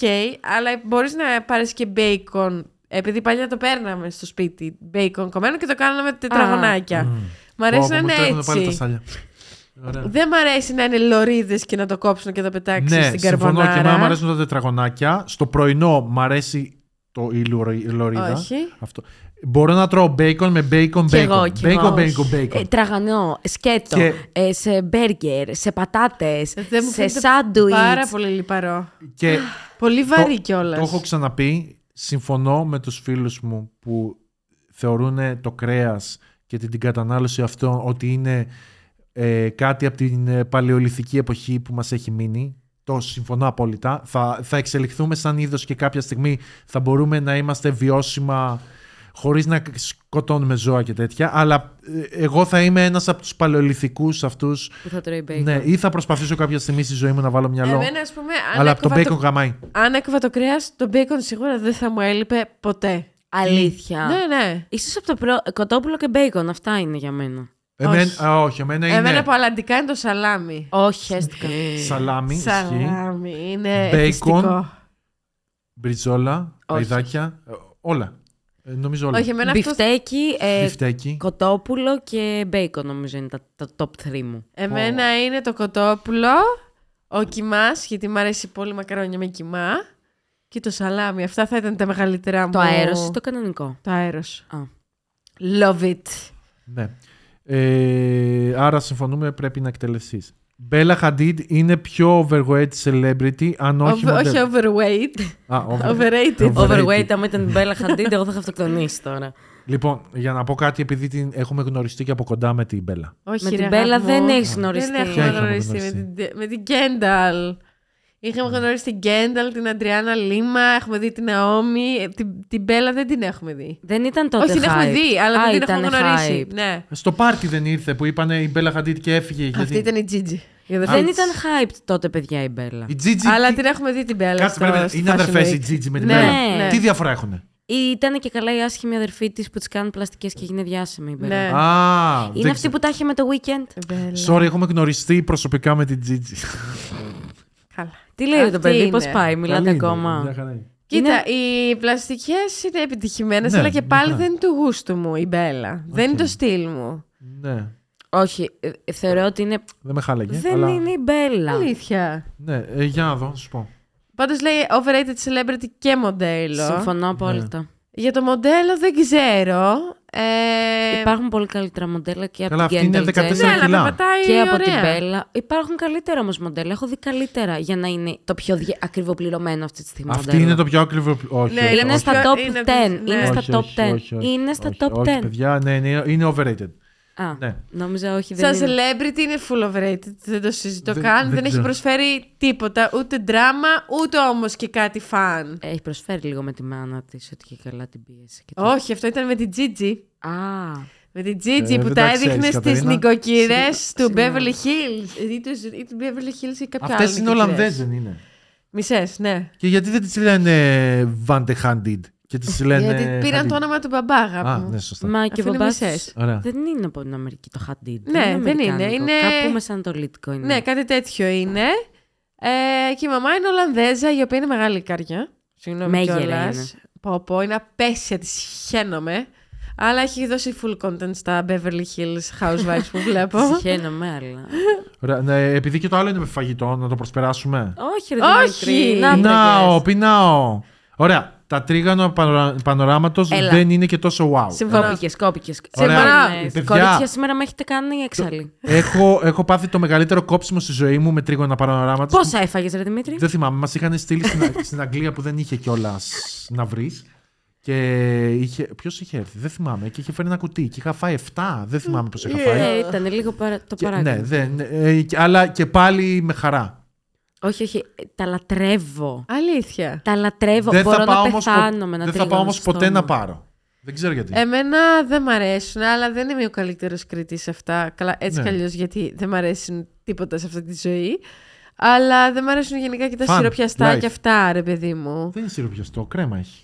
αλλά μπορείς να πάρεις και μπέικον, επειδή παλιά το παίρναμε στο σπίτι, μπέικον κομμένο και το κάναμε τετραγωνάκια. Μμ. Μ' αρέσει Πω, να πω, μου είναι τρέχουνε πάλι τα έτσι. σάλια. Ωραία. Δεν μ' αρέσει να είναι λωρίδες και να το κόψουν και να το πετάξουν Ναι, στην συμφωνώ καρμπονάρα. και εμένα μου αρέσουν τα τετραγωνάκια. Στο πρωινό μου αρέσει το, η λουρο- η λωρίδα. Όχι. Αυτό. Μπορώ να τρώω bacon με bacon, Κι εγώ, bacon. κι Bacon, εγώ. bacon, bacon. Ε, τραγανό, σκέτο, Και- ε, σε μπέργκερ, σε πατάτες, Δεν μου σε φαίνεται σάντουιτς. Πάρα πολύ λιπαρό. Και Πολύ βαρύ το, κιόλας. το έχω ξαναπεί. Συμφωνώ με τους φίλους μου που θεωρούν το κρέας και την, την κατανάλωση αυτών ότι είναι ε, κάτι από την ε, παλαιολιθική εποχή που μας έχει μείνει. Το συμφωνώ απόλυτα. Θα, θα εξελιχθούμε σαν είδος και κάποια στιγμή θα μπορούμε να είμαστε βιώσιμα χωρίς να σκοτώνουμε ζώα και τέτοια. Αλλά ε, εγώ θα είμαι ένας από τους παλαιολιθικούς αυτούς. Που θα τρώει μπέικον. Ναι, ή θα προσπαθήσω κάποια στιγμή στη ζωή μου να βάλω μυαλό. Εμένα, ας πούμε, αν, αλλά από το έκοβα bacon γαμάει. αν έκοβα το κρέας, το μπέικον σίγουρα δεν θα μου έλειπε ποτέ. Αλήθεια. Ναι, ναι. Ίσως από το προ... κοτόπουλο και μπέικον, αυτά είναι για μένα. Εμένα, Όχι. α, όχι, εμένα είναι Εμένα που αλλαντικά είναι το σαλάμι. Όχι, χαίστηκα. σαλάμι, ισχύει, Σαλάμι, είναι Bacon. εθιστικό. μπριζόλα, Όχι. παϊδάκια, ε, όλα. Ε, νομίζω όλα. Όχι, εμένα αυτό... Μπιφτέκι, ε, Μπιφτέκι. κοτόπουλο και μπέικον νομίζω είναι τα, τα top 3 μου. Εμένα είναι το κοτόπουλο, ο κοιμάς, γιατί μου αρέσει πολύ μακαρόνια με κοιμά, και το σαλάμι. Αυτά θα ήταν τα μεγαλύτερά μου. Το αέρος ή το κανονικό; Το αέρος. Α. Love it. Ναι. Ε, άρα συμφωνούμε πρέπει να εκτελεστείς. Μπέλα Χαντίντ είναι πιο overweight celebrity, αν όχι Οβε- μοντέλο. όχι overweight. Α, over- Overrated. Overrated. Overweight, άμα ήταν την Μπέλα Χαντίντ, εγώ θα είχα αυτοκτονήσει τώρα. Λοιπόν, για να πω κάτι, επειδή την έχουμε γνωριστεί και από κοντά με την Μπέλα. Όχι, Με ρε, την Μπέλα αγάπη δεν μου. έχεις γνωριστεί. Δεν Ποια έχουμε είχαμε γνωριστεί. Με γνωριστεί; την, με την Γκένταλ. Είχαμε γνωρίσει την Γκένταλ, την Αντριάννα Λίμα, έχουμε δει την Ναόμη. Ε, Την, την Μπέλα δεν την έχουμε δει. Δεν ήταν τότε Όχι, την έχουμε hype. δει, αλλά Α, δεν την έχουμε ήταν γνωρίσει. hype. Ναι. Στο πάρτι δεν ήρθε που είπαν η Μπέλα Χαντίτ και έφυγε. γιατί- Αυτή ήταν η Τζίτζι. η αδερφή Δεν της. ήταν hype τότε, παιδιά, η Μπέλα. Η Τζίτζι. Αλλά τι- την έχουμε δει την Μπέλα. Κάτσε, στο- πρέπει- στο Είναι Fashion αδερφές Week. η Τζίτζι με την Ναι, Μπέλα. ναι. Τι διαφορά έχουν. Ήταν και καλά η άσχημη αδερφή της που της κάνουν πλαστικές και έγινε διάσημη η Μπέλα. Ναι. Α, Είναι δεν αυτή που τα είχε με το weekend. Μπέλα. ξέρω. Sorry, έχουμε γνωριστεί προσωπικά με την Τζίτζι. Καλά. Τι λέει ρε το Αυτή παιδί, είναι. πώ πάει, μιλάτε Καλή είναι, ακόμα; μια χαρά είναι. Κοίτα, οι πλαστικές είναι επιτυχημένες, Ναι, αλλά και πάλι ναι. δεν είναι του γούστου μου η Μπέλα. Δεν είναι το στυλ μου. Ναι, Όχι, ε, ε, θεωρώ ότι είναι. δεν με χάλαγε. Δεν αλλά... είναι η Μπέλα. Αλήθεια. Ναι, ε, για να δω, να σου πω. Πάντως λέει overrated celebrity και μοντέλο. Συμφωνώ απόλυτα. Για το μοντέλο δεν ξέρω. Ε, Υπάρχουν πολύ καλύτερα μοντέλα και από Καλά, την αυτή είναι Kendall 14 Jenner Ναι, αλλά κιλά. περπατάει και από ωραία. την Μπέλα. Υπάρχουν καλύτερα όμως μοντέλα. Έχω δει καλύτερα για να είναι το πιο δια- ακριβοπληρωμένο αυτή τη στιγμή. Αυτή μοντέλο. είναι το πιο ακριβό. Όχι, Ναι, όχι, Είναι όχι. στα πιο- top είναι 10. από- Είναι ναι. στα Όχι, top όχι, 10. όχι, όχι. Είναι στα Όχι, top όχι, 10. παιδιά, ναι, είναι, είναι overrated. Α, Ναι. νόμιζα όχι. Δεν Σαν είναι. celebrity είναι full overrated. Δεν το συζητώ Δεν- καν. δεν Δεν, έχει ξέρω. προσφέρει τίποτα. Ούτε δράμα, ούτε όμως και κάτι φαν. Έχει προσφέρει λίγο με τη μάνα της ότι και καλά την πίεσε. Και τέτοια. Όχι, αυτό ήταν με την Gigi. Α, Με την Gigi Ε, που δεν τα τα ξέρεις, έδειχνε στις Κατερίνα. νοικοκυρές του Συγγνώμη. Beverly Hills. Ή του, ή τους Beverly Hills ή κάποια Αυτές είναι Ολλανδέζε, δεν είναι. Μισές, ναι. Και γιατί δεν τις λένε Vante Handed και τις λένε. Γιατί πήραν Hadid? το όνομα του μπαμπά, αγάπη Α, μου. ναι, σωστά. μα και Αφού ο είναι μπαμπάς μισές. της Ωραία. δεν είναι από την Αμερική το Hadid. Ναι, δεν είναι. αμερικάνικο. Είναι- Κάπου μεσανατολίτικο είναι. Ναι, κάτι τέτοιο είναι. Ε, και η μαμά είναι Ολλανδέζα, η οποία είναι μεγάλη καρδιά. Συγγνώμη Μέγερα κιόλας. είναι. Πω, πω, είναι απέσια, της χαίνομαι. Αλλά έχει δώσει full content στα Beverly Hills Housewives που βλέπω. Συχαίνομαι, αλλά. Ωραία, ναι, επειδή και το άλλο είναι με φαγητό, να το προσπεράσουμε. Όχι, ρε Όχι. Δημήτρη. Να Πεινάω, βρες. πεινάω. Ωραία. Τα τρίγανα πανοράματος Έλα. δεν είναι και τόσο wow. Συμφωνώ. Κόπηκες, κόπηκες. Ωραία. Συμφωνώ. Παιδιά. Κορίτσια, σήμερα με έχετε κάνει έξαλλη. έχω, έχω πάθει το μεγαλύτερο κόψιμο στη ζωή μου με τρίγωνα πανοράματος. Πόσα έφαγες, ρε Δημήτρη; Δεν θυμάμαι. Μας είχαν στείλει στην, στην Αγγλία που δεν είχε κιόλας να βρεις. Και είχε. Ποιος είχε έρθει, δεν θυμάμαι. Και είχε φέρει ένα κουτί. Και είχα φάει 7. Δεν θυμάμαι πώς είχα φάει. Ε, ήταν λίγο παρα... το Και- παράκανο. ναι, δεν, ε, και- αλλά και πάλι με χαρά. Όχι, όχι. ε, Τα λατρεύω. Αλήθεια. Τα λατρεύω. δεν Μπορώ θα πάω να όμως, πο- πεθάνω με ένα δεν θα τρίγωνο πάω όμως στο ποτέ να στόμα. πάρω. Δεν ξέρω γιατί. Εμένα δεν μ' αρέσουν, αλλά δεν είμαι ο καλύτερος κριτής σε αυτά. Καλά, έτσι Ναι. κι αλλιώς, γιατί δεν μ' αρέσουν τίποτα σε αυτή τη ζωή. Αλλά δεν μ' αρέσουν γενικά και τα Fun, σιροπιαστά life. και αυτά, ρε παιδί μου. Δεν είναι σιροπιαστό, κρέμα έχει.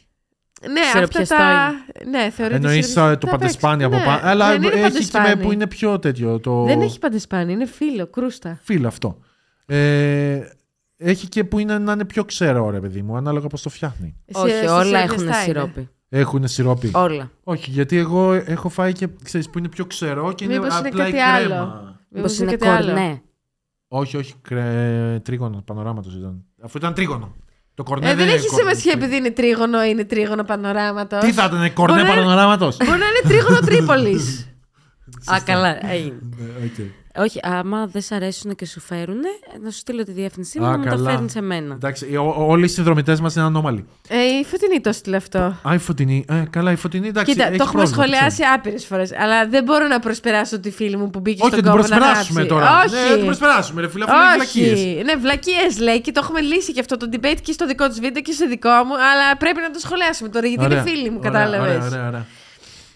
Ναι, αυτά Σιροπιαστό τα. Ναι, θεωρείται. Εννοείς σιροπιαστό. το Τα παντεσπάνι από παίξω. πάνω. Ναι, Αλλά δεν είναι έχει και με, παντεσπάνι. που είναι πιο τέτοιο. Το... Δεν έχει παντεσπάνι, είναι φίλο, κρούστα. Φίλο αυτό. Ε, έχει και που είναι να είναι πιο ξερό, ρε παιδί μου, ανάλογα πώς το φτιάχνει. Όχι, Σε- στα όλα έχουν σιροπιαστά είναι. σιρόπι. Έχουν σιρόπι. Όλα. Όχι, γιατί εγώ έχω φάει και ξέρεις, που είναι πιο ξερό και είναι Μήπως είναι απλά η κάτι κρέμα. άλλο. Μήπως Μήπως είναι κάτι άλλο. κορνέ. Όχι, όχι, κρέ... τρίγωνο πανοράματος ήταν. Αφού ήταν τρίγωνο. Το κορνέ Ε, δεν είναι έχει κορνέ. σημασία επειδή είναι τρίγωνο ή είναι τρίγωνο πανοράματος. Τι θα ήταν, κορνέ Μπορεί να- πανοράματος; Μπορεί να είναι τρίγωνο Τρίπολης. Α, καλά. έγινε. Ναι, Όχι, άμα δεν σ' αρέσουν και σου φέρουν, να σου στείλω τη διεύθυνσή μου Α, να μου τα καλά. φέρνεις σε μένα. Εντάξει, ό- ό- όλοι οι συνδρομητές μας είναι ανώμαλοι. ε, η φωτεινή το στείλε αυτό. Α, η φωτεινή. Ε, καλά, η φωτεινή εντάξει. Κοίτα, έχει το έχουμε πρόβλημα, σχολιάσει άπειρες φορές. Αλλά δεν μπορώ να προσπεράσω τη φίλη μου που μπήκε Όχι, στον την κόπο να προσπεράσουμε γράψει. τώρα. Όχι. Ναι, να την προσπεράσουμε, ρε φίλε, αφού είναι βλακίες. Όχι. Ναι, βλακίες λέει και το έχουμε λύσει και αυτό το debate και στο δικό της βίντεο και στο δικό μου. Αλλά πρέπει να το σχολιάσουμε τώρα γιατί Ωραία. είναι φίλη μου, Ωραία, κατάλαβες. Ωραία, ωραία, ωραία.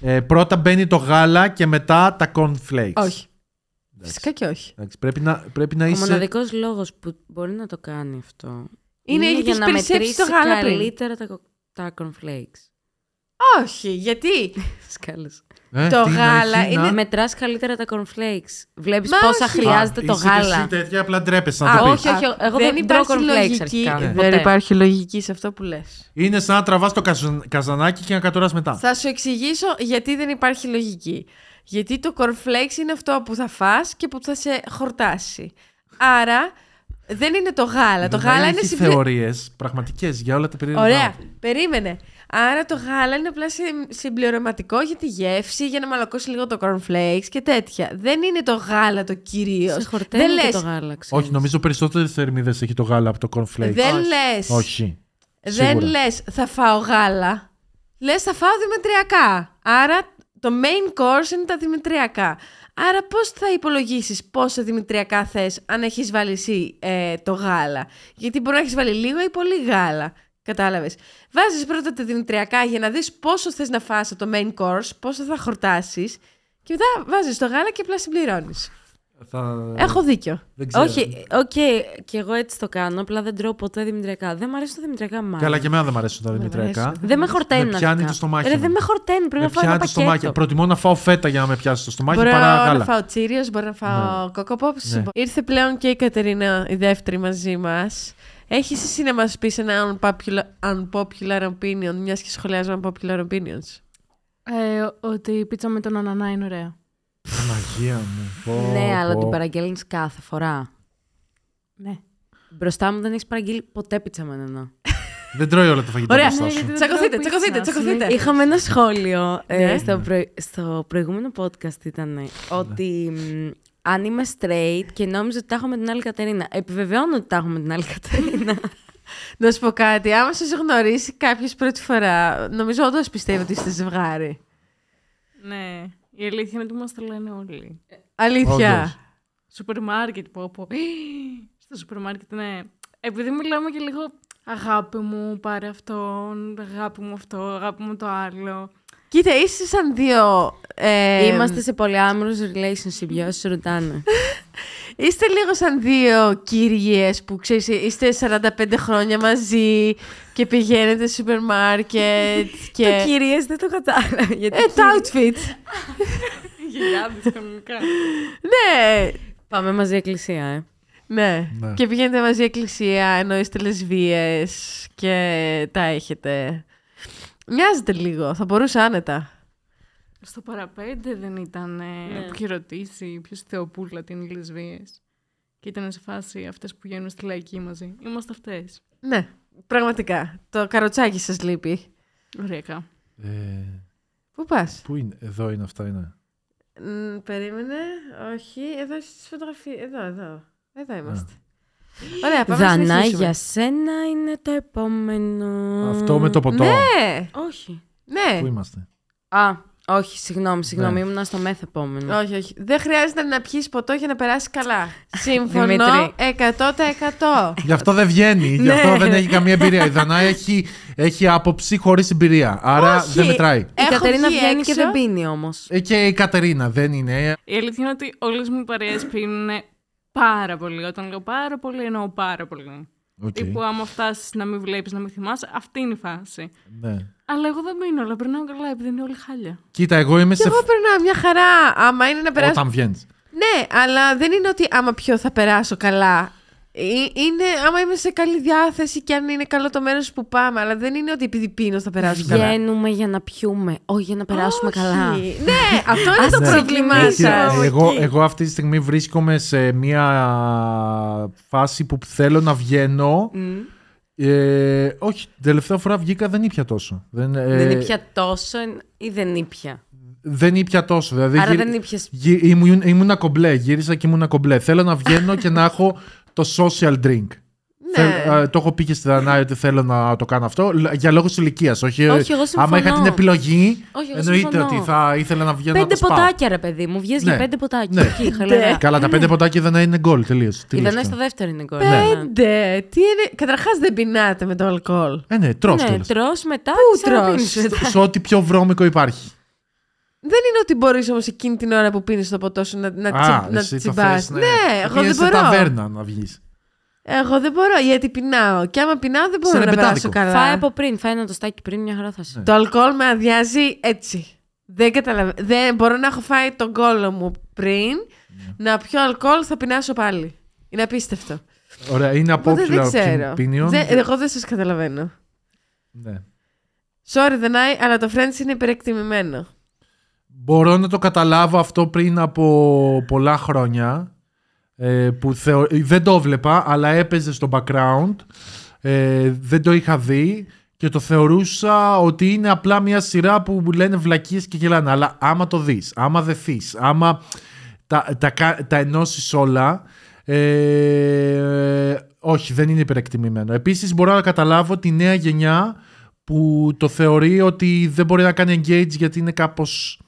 Ε, πρώτα μπαίνει το γάλα και μετά τα cornflakes. Όχι. Φυσικά και όχι. Εντάξει, πρέπει, να, πρέπει να Ο είσαι. μοναδικός λόγος που μπορεί να το κάνει αυτό Είναι γιατί για έχεις να περισσέψει μετρήσει το γάλα πριν. καλύτερα τα, κο- τα cornflakes. Όχι, γιατί; Σκάλες. Ε, το τι να γάλα έχει, είναι- να- Μετράς καλύτερα τα cornflakes. Βλέπεις Μα πόσα όχι. χρειάζεται Α, το είσαι και γάλα. Εσύ τέτοια απλά ντρέπεσαι να Α, το πεις. όχι, όχι, εγώ δεν δεν τρώω υπάρχει cornflakes λογική. αρχικά. Δεν Ποτέ. υπάρχει λογική σε αυτό που λες. Είναι σαν να τραβάς το καζαν- καζανάκι και να κατοράς μετά. Θα σου εξηγήσω γιατί δεν υπάρχει λογική. Γιατί το cornflakes είναι αυτό που θα φας και που θα σε χορτάσει. Άρα δεν είναι το γάλα. Το γάλα είναι έχει συμπλη... θεωρίες πραγματικές για όλα τα περίεργα. Ωραία, πράγματα. περίμενε. Άρα το γάλα είναι απλά συ- συμπληρωματικό για τη γεύση, για να μαλακώσει λίγο το cornflakes και τέτοια. Δεν είναι το γάλα το κυρίως. Σε χορταίνει δεν και λες, το γάλα, ξέρεις. Όχι, νομίζω περισσότερες θερμίδες έχει το γάλα από το cornflakes. δεν Όχι. λες, Όχι. δεν Σίγουρα. λες θα φάω γάλα. λες θα φάω δημητριακά. Άρα το main course είναι τα δημητριακά. Άρα πώς θα υπολογίσεις πόσα δημητριακά θες αν έχεις βάλει εσύ ε, το γάλα; Γιατί μπορεί να έχεις βάλει λίγο ή πολύ γάλα. Κατάλαβες. Βάζεις πρώτα τα δημητριακά για να δεις πόσο θες να φας από το main course, πόσο θα χορτάσεις και μετά βάζεις το γάλα και απλά συμπληρώνεις. Θα... Έχω δίκιο. Δεν ξέρω. Όχι, οκ, και εγώ έτσι το κάνω. Απλά δεν τρώω ποτέ δημητριακά. Δεν μου αρέσει το δημητριακά μάλλον. Καλά, και εμένα δεν μου αρέσουν τα δημητριακά. αρέσουν. Δεν με χορταίνει. Με πιάνει αρχικά. το στομάχι Ρε, μου. δεν με χορταίνει. Πρέπει Με να φάω ένα πιάνει το στομάχι. πακέτο. Προτιμώ να φάω φέτα για να με πιάσει το στομάχι Μπορώ παρά να γάλα. φάω Cheerios, μπορώ να φάω Coco Pops. Ναι. Ήρθε πλέον και η Κατερίνα, η δεύτερη μαζί μας. Έχεις εσύ να μας πεις ένα unpopular, unpopular opinion, μιας και σχολιάζουμε unpopular opinions; Ε, ότι η πίτσα με τον ανανά είναι ωραία. Παναγία μου. πω, Ναι, αλλά πω. την παραγγέλνεις κάθε φορά. Ναι. Μπροστά μου δεν έχεις παραγγείλει ποτέ πίτσα με νερό. Δεν τρώει όλα τα φαγητά Ωραία. μπροστά Ναι, σου. γιατί δεν Τσακωθείτε, τρώω τσακωθείτε, πίτσα. τσακωθείτε. Είχαμε ένα σχόλιο ε, Ναι. στο, προ- στο προηγούμενο podcast ήταν ότι μ, αν είμαι straight και νόμιζα ότι τα έχω με την άλλη Κατερίνα. Επιβεβαιώνω ότι τα έχω με την άλλη Κατερίνα. Να σου πω κάτι, άμα σας γνωρίσει κάποιος πρώτη φορά, νομίζω όντως πιστεύω ότι είστε ζευγάρι. Ναι. Η αλήθεια είναι ότι μας το λένε όλοι. Αλήθεια. Όντως. Σούπερ μάρκετ που πω. Στο σούπερ μάρκετ, ναι. Επειδή μιλάμε και λίγο αγάπη μου, πάρε αυτόν, αγάπη μου αυτό, αγάπη μου το άλλο. Κοίτα, είστε σαν δύο... ε, Είμαστε σε polyamorous relationship, για όσους ρωτάνε. Είστε λίγο σαν δύο κύριες που ξέρεις, είστε 45 χρόνια μαζί και πηγαίνετε στο σούπερ μάρκετ και... Το κυρίες δεν το κατάλαβα. Γιατί Ε, το outfit. Γελιάδες κανονικά. ναι, Πάμε μαζί εκκλησία, ε. ναι. Ναι. Και πηγαίνετε μαζί εκκλησία ενώ είστε λεσβείες και τα έχετε. Μοιάζετε λίγο, θα μπορούσα άνετα. Στο παραπέντε δεν ήταν Ναι. ε, που είχε ρωτήσει ποιος Θεοπούλα τι είναι οι λεσβείες. Και ήταν σε φάση αυτές που βγαίνουν στη λαϊκή μαζί. Είμαστε αυτές. Ναι, πραγματικά. Το καροτσάκι σας λείπει. Ωριακά. Ε, Πού πας; Πού είναι, εδώ είναι αυτά, είναι. Μ, περίμενε, όχι, εδώ στις φωτογραφίες, εδώ, εδώ. Εδώ είμαστε. Ωραία, πάμε να Δανά, συνεχίσουμε. για σένα είναι το επόμενο. Αυτό με το ποτό. Ναι, Όχι. ναι. Πού είμαστε; Α, όχι, συγγνώμη, συγγνώμη, Ναι. ήμουν στο μεθ επόμενο. Όχι, όχι. Δεν χρειάζεται να πιεις ποτό για να περάσει καλά. Συμφωνώ Δημήτρη. 100%. Γι' αυτό δεν βγαίνει. Γι' αυτό δεν έχει καμία εμπειρία. Η Δανάη έχει, έχει άποψη χωρίς εμπειρία. Άρα Όχι. δεν μετράει. Η Έχω Κατερίνα βγει βγαίνει και έξω. δεν πίνει όμως. Ε, και η Κατερίνα δεν είναι. Η αλήθεια είναι ότι όλες μου οι παρέες πίνουν πάρα πολύ. Όταν λέω πάρα πολύ, εννοώ πάρα πολύ. Οκ. Τύπου άμα φτάσεις να μην βλέπεις, να μην θυμάσαι, αυτή είναι η φάση. Ναι. Αλλά εγώ δεν πίνω, αλλά περνάω καλά επειδή είναι όλοι χάλια. Κοίτα, εγώ είμαι Και σε. εγώ περνάω μια χαρά. Άμα είναι να περάσω. Όταν βγαίνεις. Ναι, αλλά δεν είναι ότι άμα πιω θα περάσω καλά. Ε, Είναι άμα είμαι σε καλή διάθεση και αν είναι καλό το μέρος που πάμε. Αλλά δεν είναι ότι επειδή πίνω θα περάσω καλά. Βγαίνουμε για να πιούμε, όχι για να περάσουμε Όχι. καλά. Ναι, αυτό είναι Ας το το πρόβλημά ξεκινήσουμε. σας. εγώ, εγώ αυτή τη στιγμή βρίσκομαι σε μια φάση που θέλω να βγαίνω. Μμ. Ε, όχι, την τελευταία φορά βγήκα δεν ήπια τόσο. Δεν, ε, Δεν ήπια τόσο ή δεν ήπια; δεν ήπια τόσο. Δηλαδή, Άρα γύρι- δεν ήπιες γύ- ήμουν, ήμουνα κομπλέ. Γύρισα και ήμουνα κομπλέ. Θέλω να βγαίνω και να έχω το social drink. Ναι. Θέλ- ε, το έχω πει και στη Δανάη ότι θέλω να το κάνω αυτό λ- για λόγους ηλικίας. Όχι, ε, Όχι, εγώ άμα είχα συμφωνώ. την επιλογή, Όχι, εγώ εννοείται συμφωνώ. ότι θα ήθελα να βγαίνω να Πέντε το σπάω. ποτάκια, ρε παιδί μου. Βγες Ναι. για πέντε ποτάκια. Ναι. Εκεί, χαλαρά. Καλά, τα πέντε ποτάκια δεν είναι γκολ. Τελείως. Η Δανάη στο δεύτερο είναι γκολ. Πέντε. Τι είναι. Καταρχάς δεν πεινάτε με το αλκοόλ. Ε, ναι, τρως Ναι, κιόλας. τρως μετά. Πού ξαναπίνεις τρως; μετά. Σε ό,τι πιο βρώμικο υπάρχει. Δεν είναι ότι μπορείς όμως εκείνη την ώρα που πίνεις το ποτό σου να, να, Α, τσι, να εσύ το τσιμπάς. θες, Ναι, εγώ Πήγαινε δεν σε μπορώ. ταβέρνα να βγεις. Εγώ δεν μπορώ γιατί πεινάω. Και άμα πεινάω δεν μπορώ να ρεμπετάδικο. περάσω καλά. Φάε από πριν, φάε ένα τοστάκι πριν, μια χαρά θα είσαι. Το αλκοόλ με αδειάζει έτσι. Δεν καταλαβαίνω. Δεν μπορώ να έχω φάει τον κόλλο μου πριν, Ναι. να πιω αλκοόλ θα πεινάσω πάλι. Είναι απίστευτο. Ωραία, είναι Οπότε δεν απόψιλα ξέρω. opinion. Δεν- εγώ δεν σας καταλαβαίνω. Ναι. Sorry, δεν άει, αλλά το Friends είναι υπερεκτιμημένο. Μπορώ να το καταλάβω αυτό πριν από πολλά χρόνια ε, που θεω... δεν το βλέπα αλλά έπαιζε στο background ε, δεν το είχα δει και το θεωρούσα ότι είναι απλά μια σειρά που λένε βλακίες και γελάνε. Αλλά άμα το δεις, άμα δεθείς, άμα τα, τα, κα- τα ενώσεις όλα ε, όχι δεν είναι υπερεκτιμημένο. Επίσης μπορώ να καταλάβω τη νέα γενιά που το θεωρεί ότι δεν μπορεί να κάνει engage γιατί είναι κάπως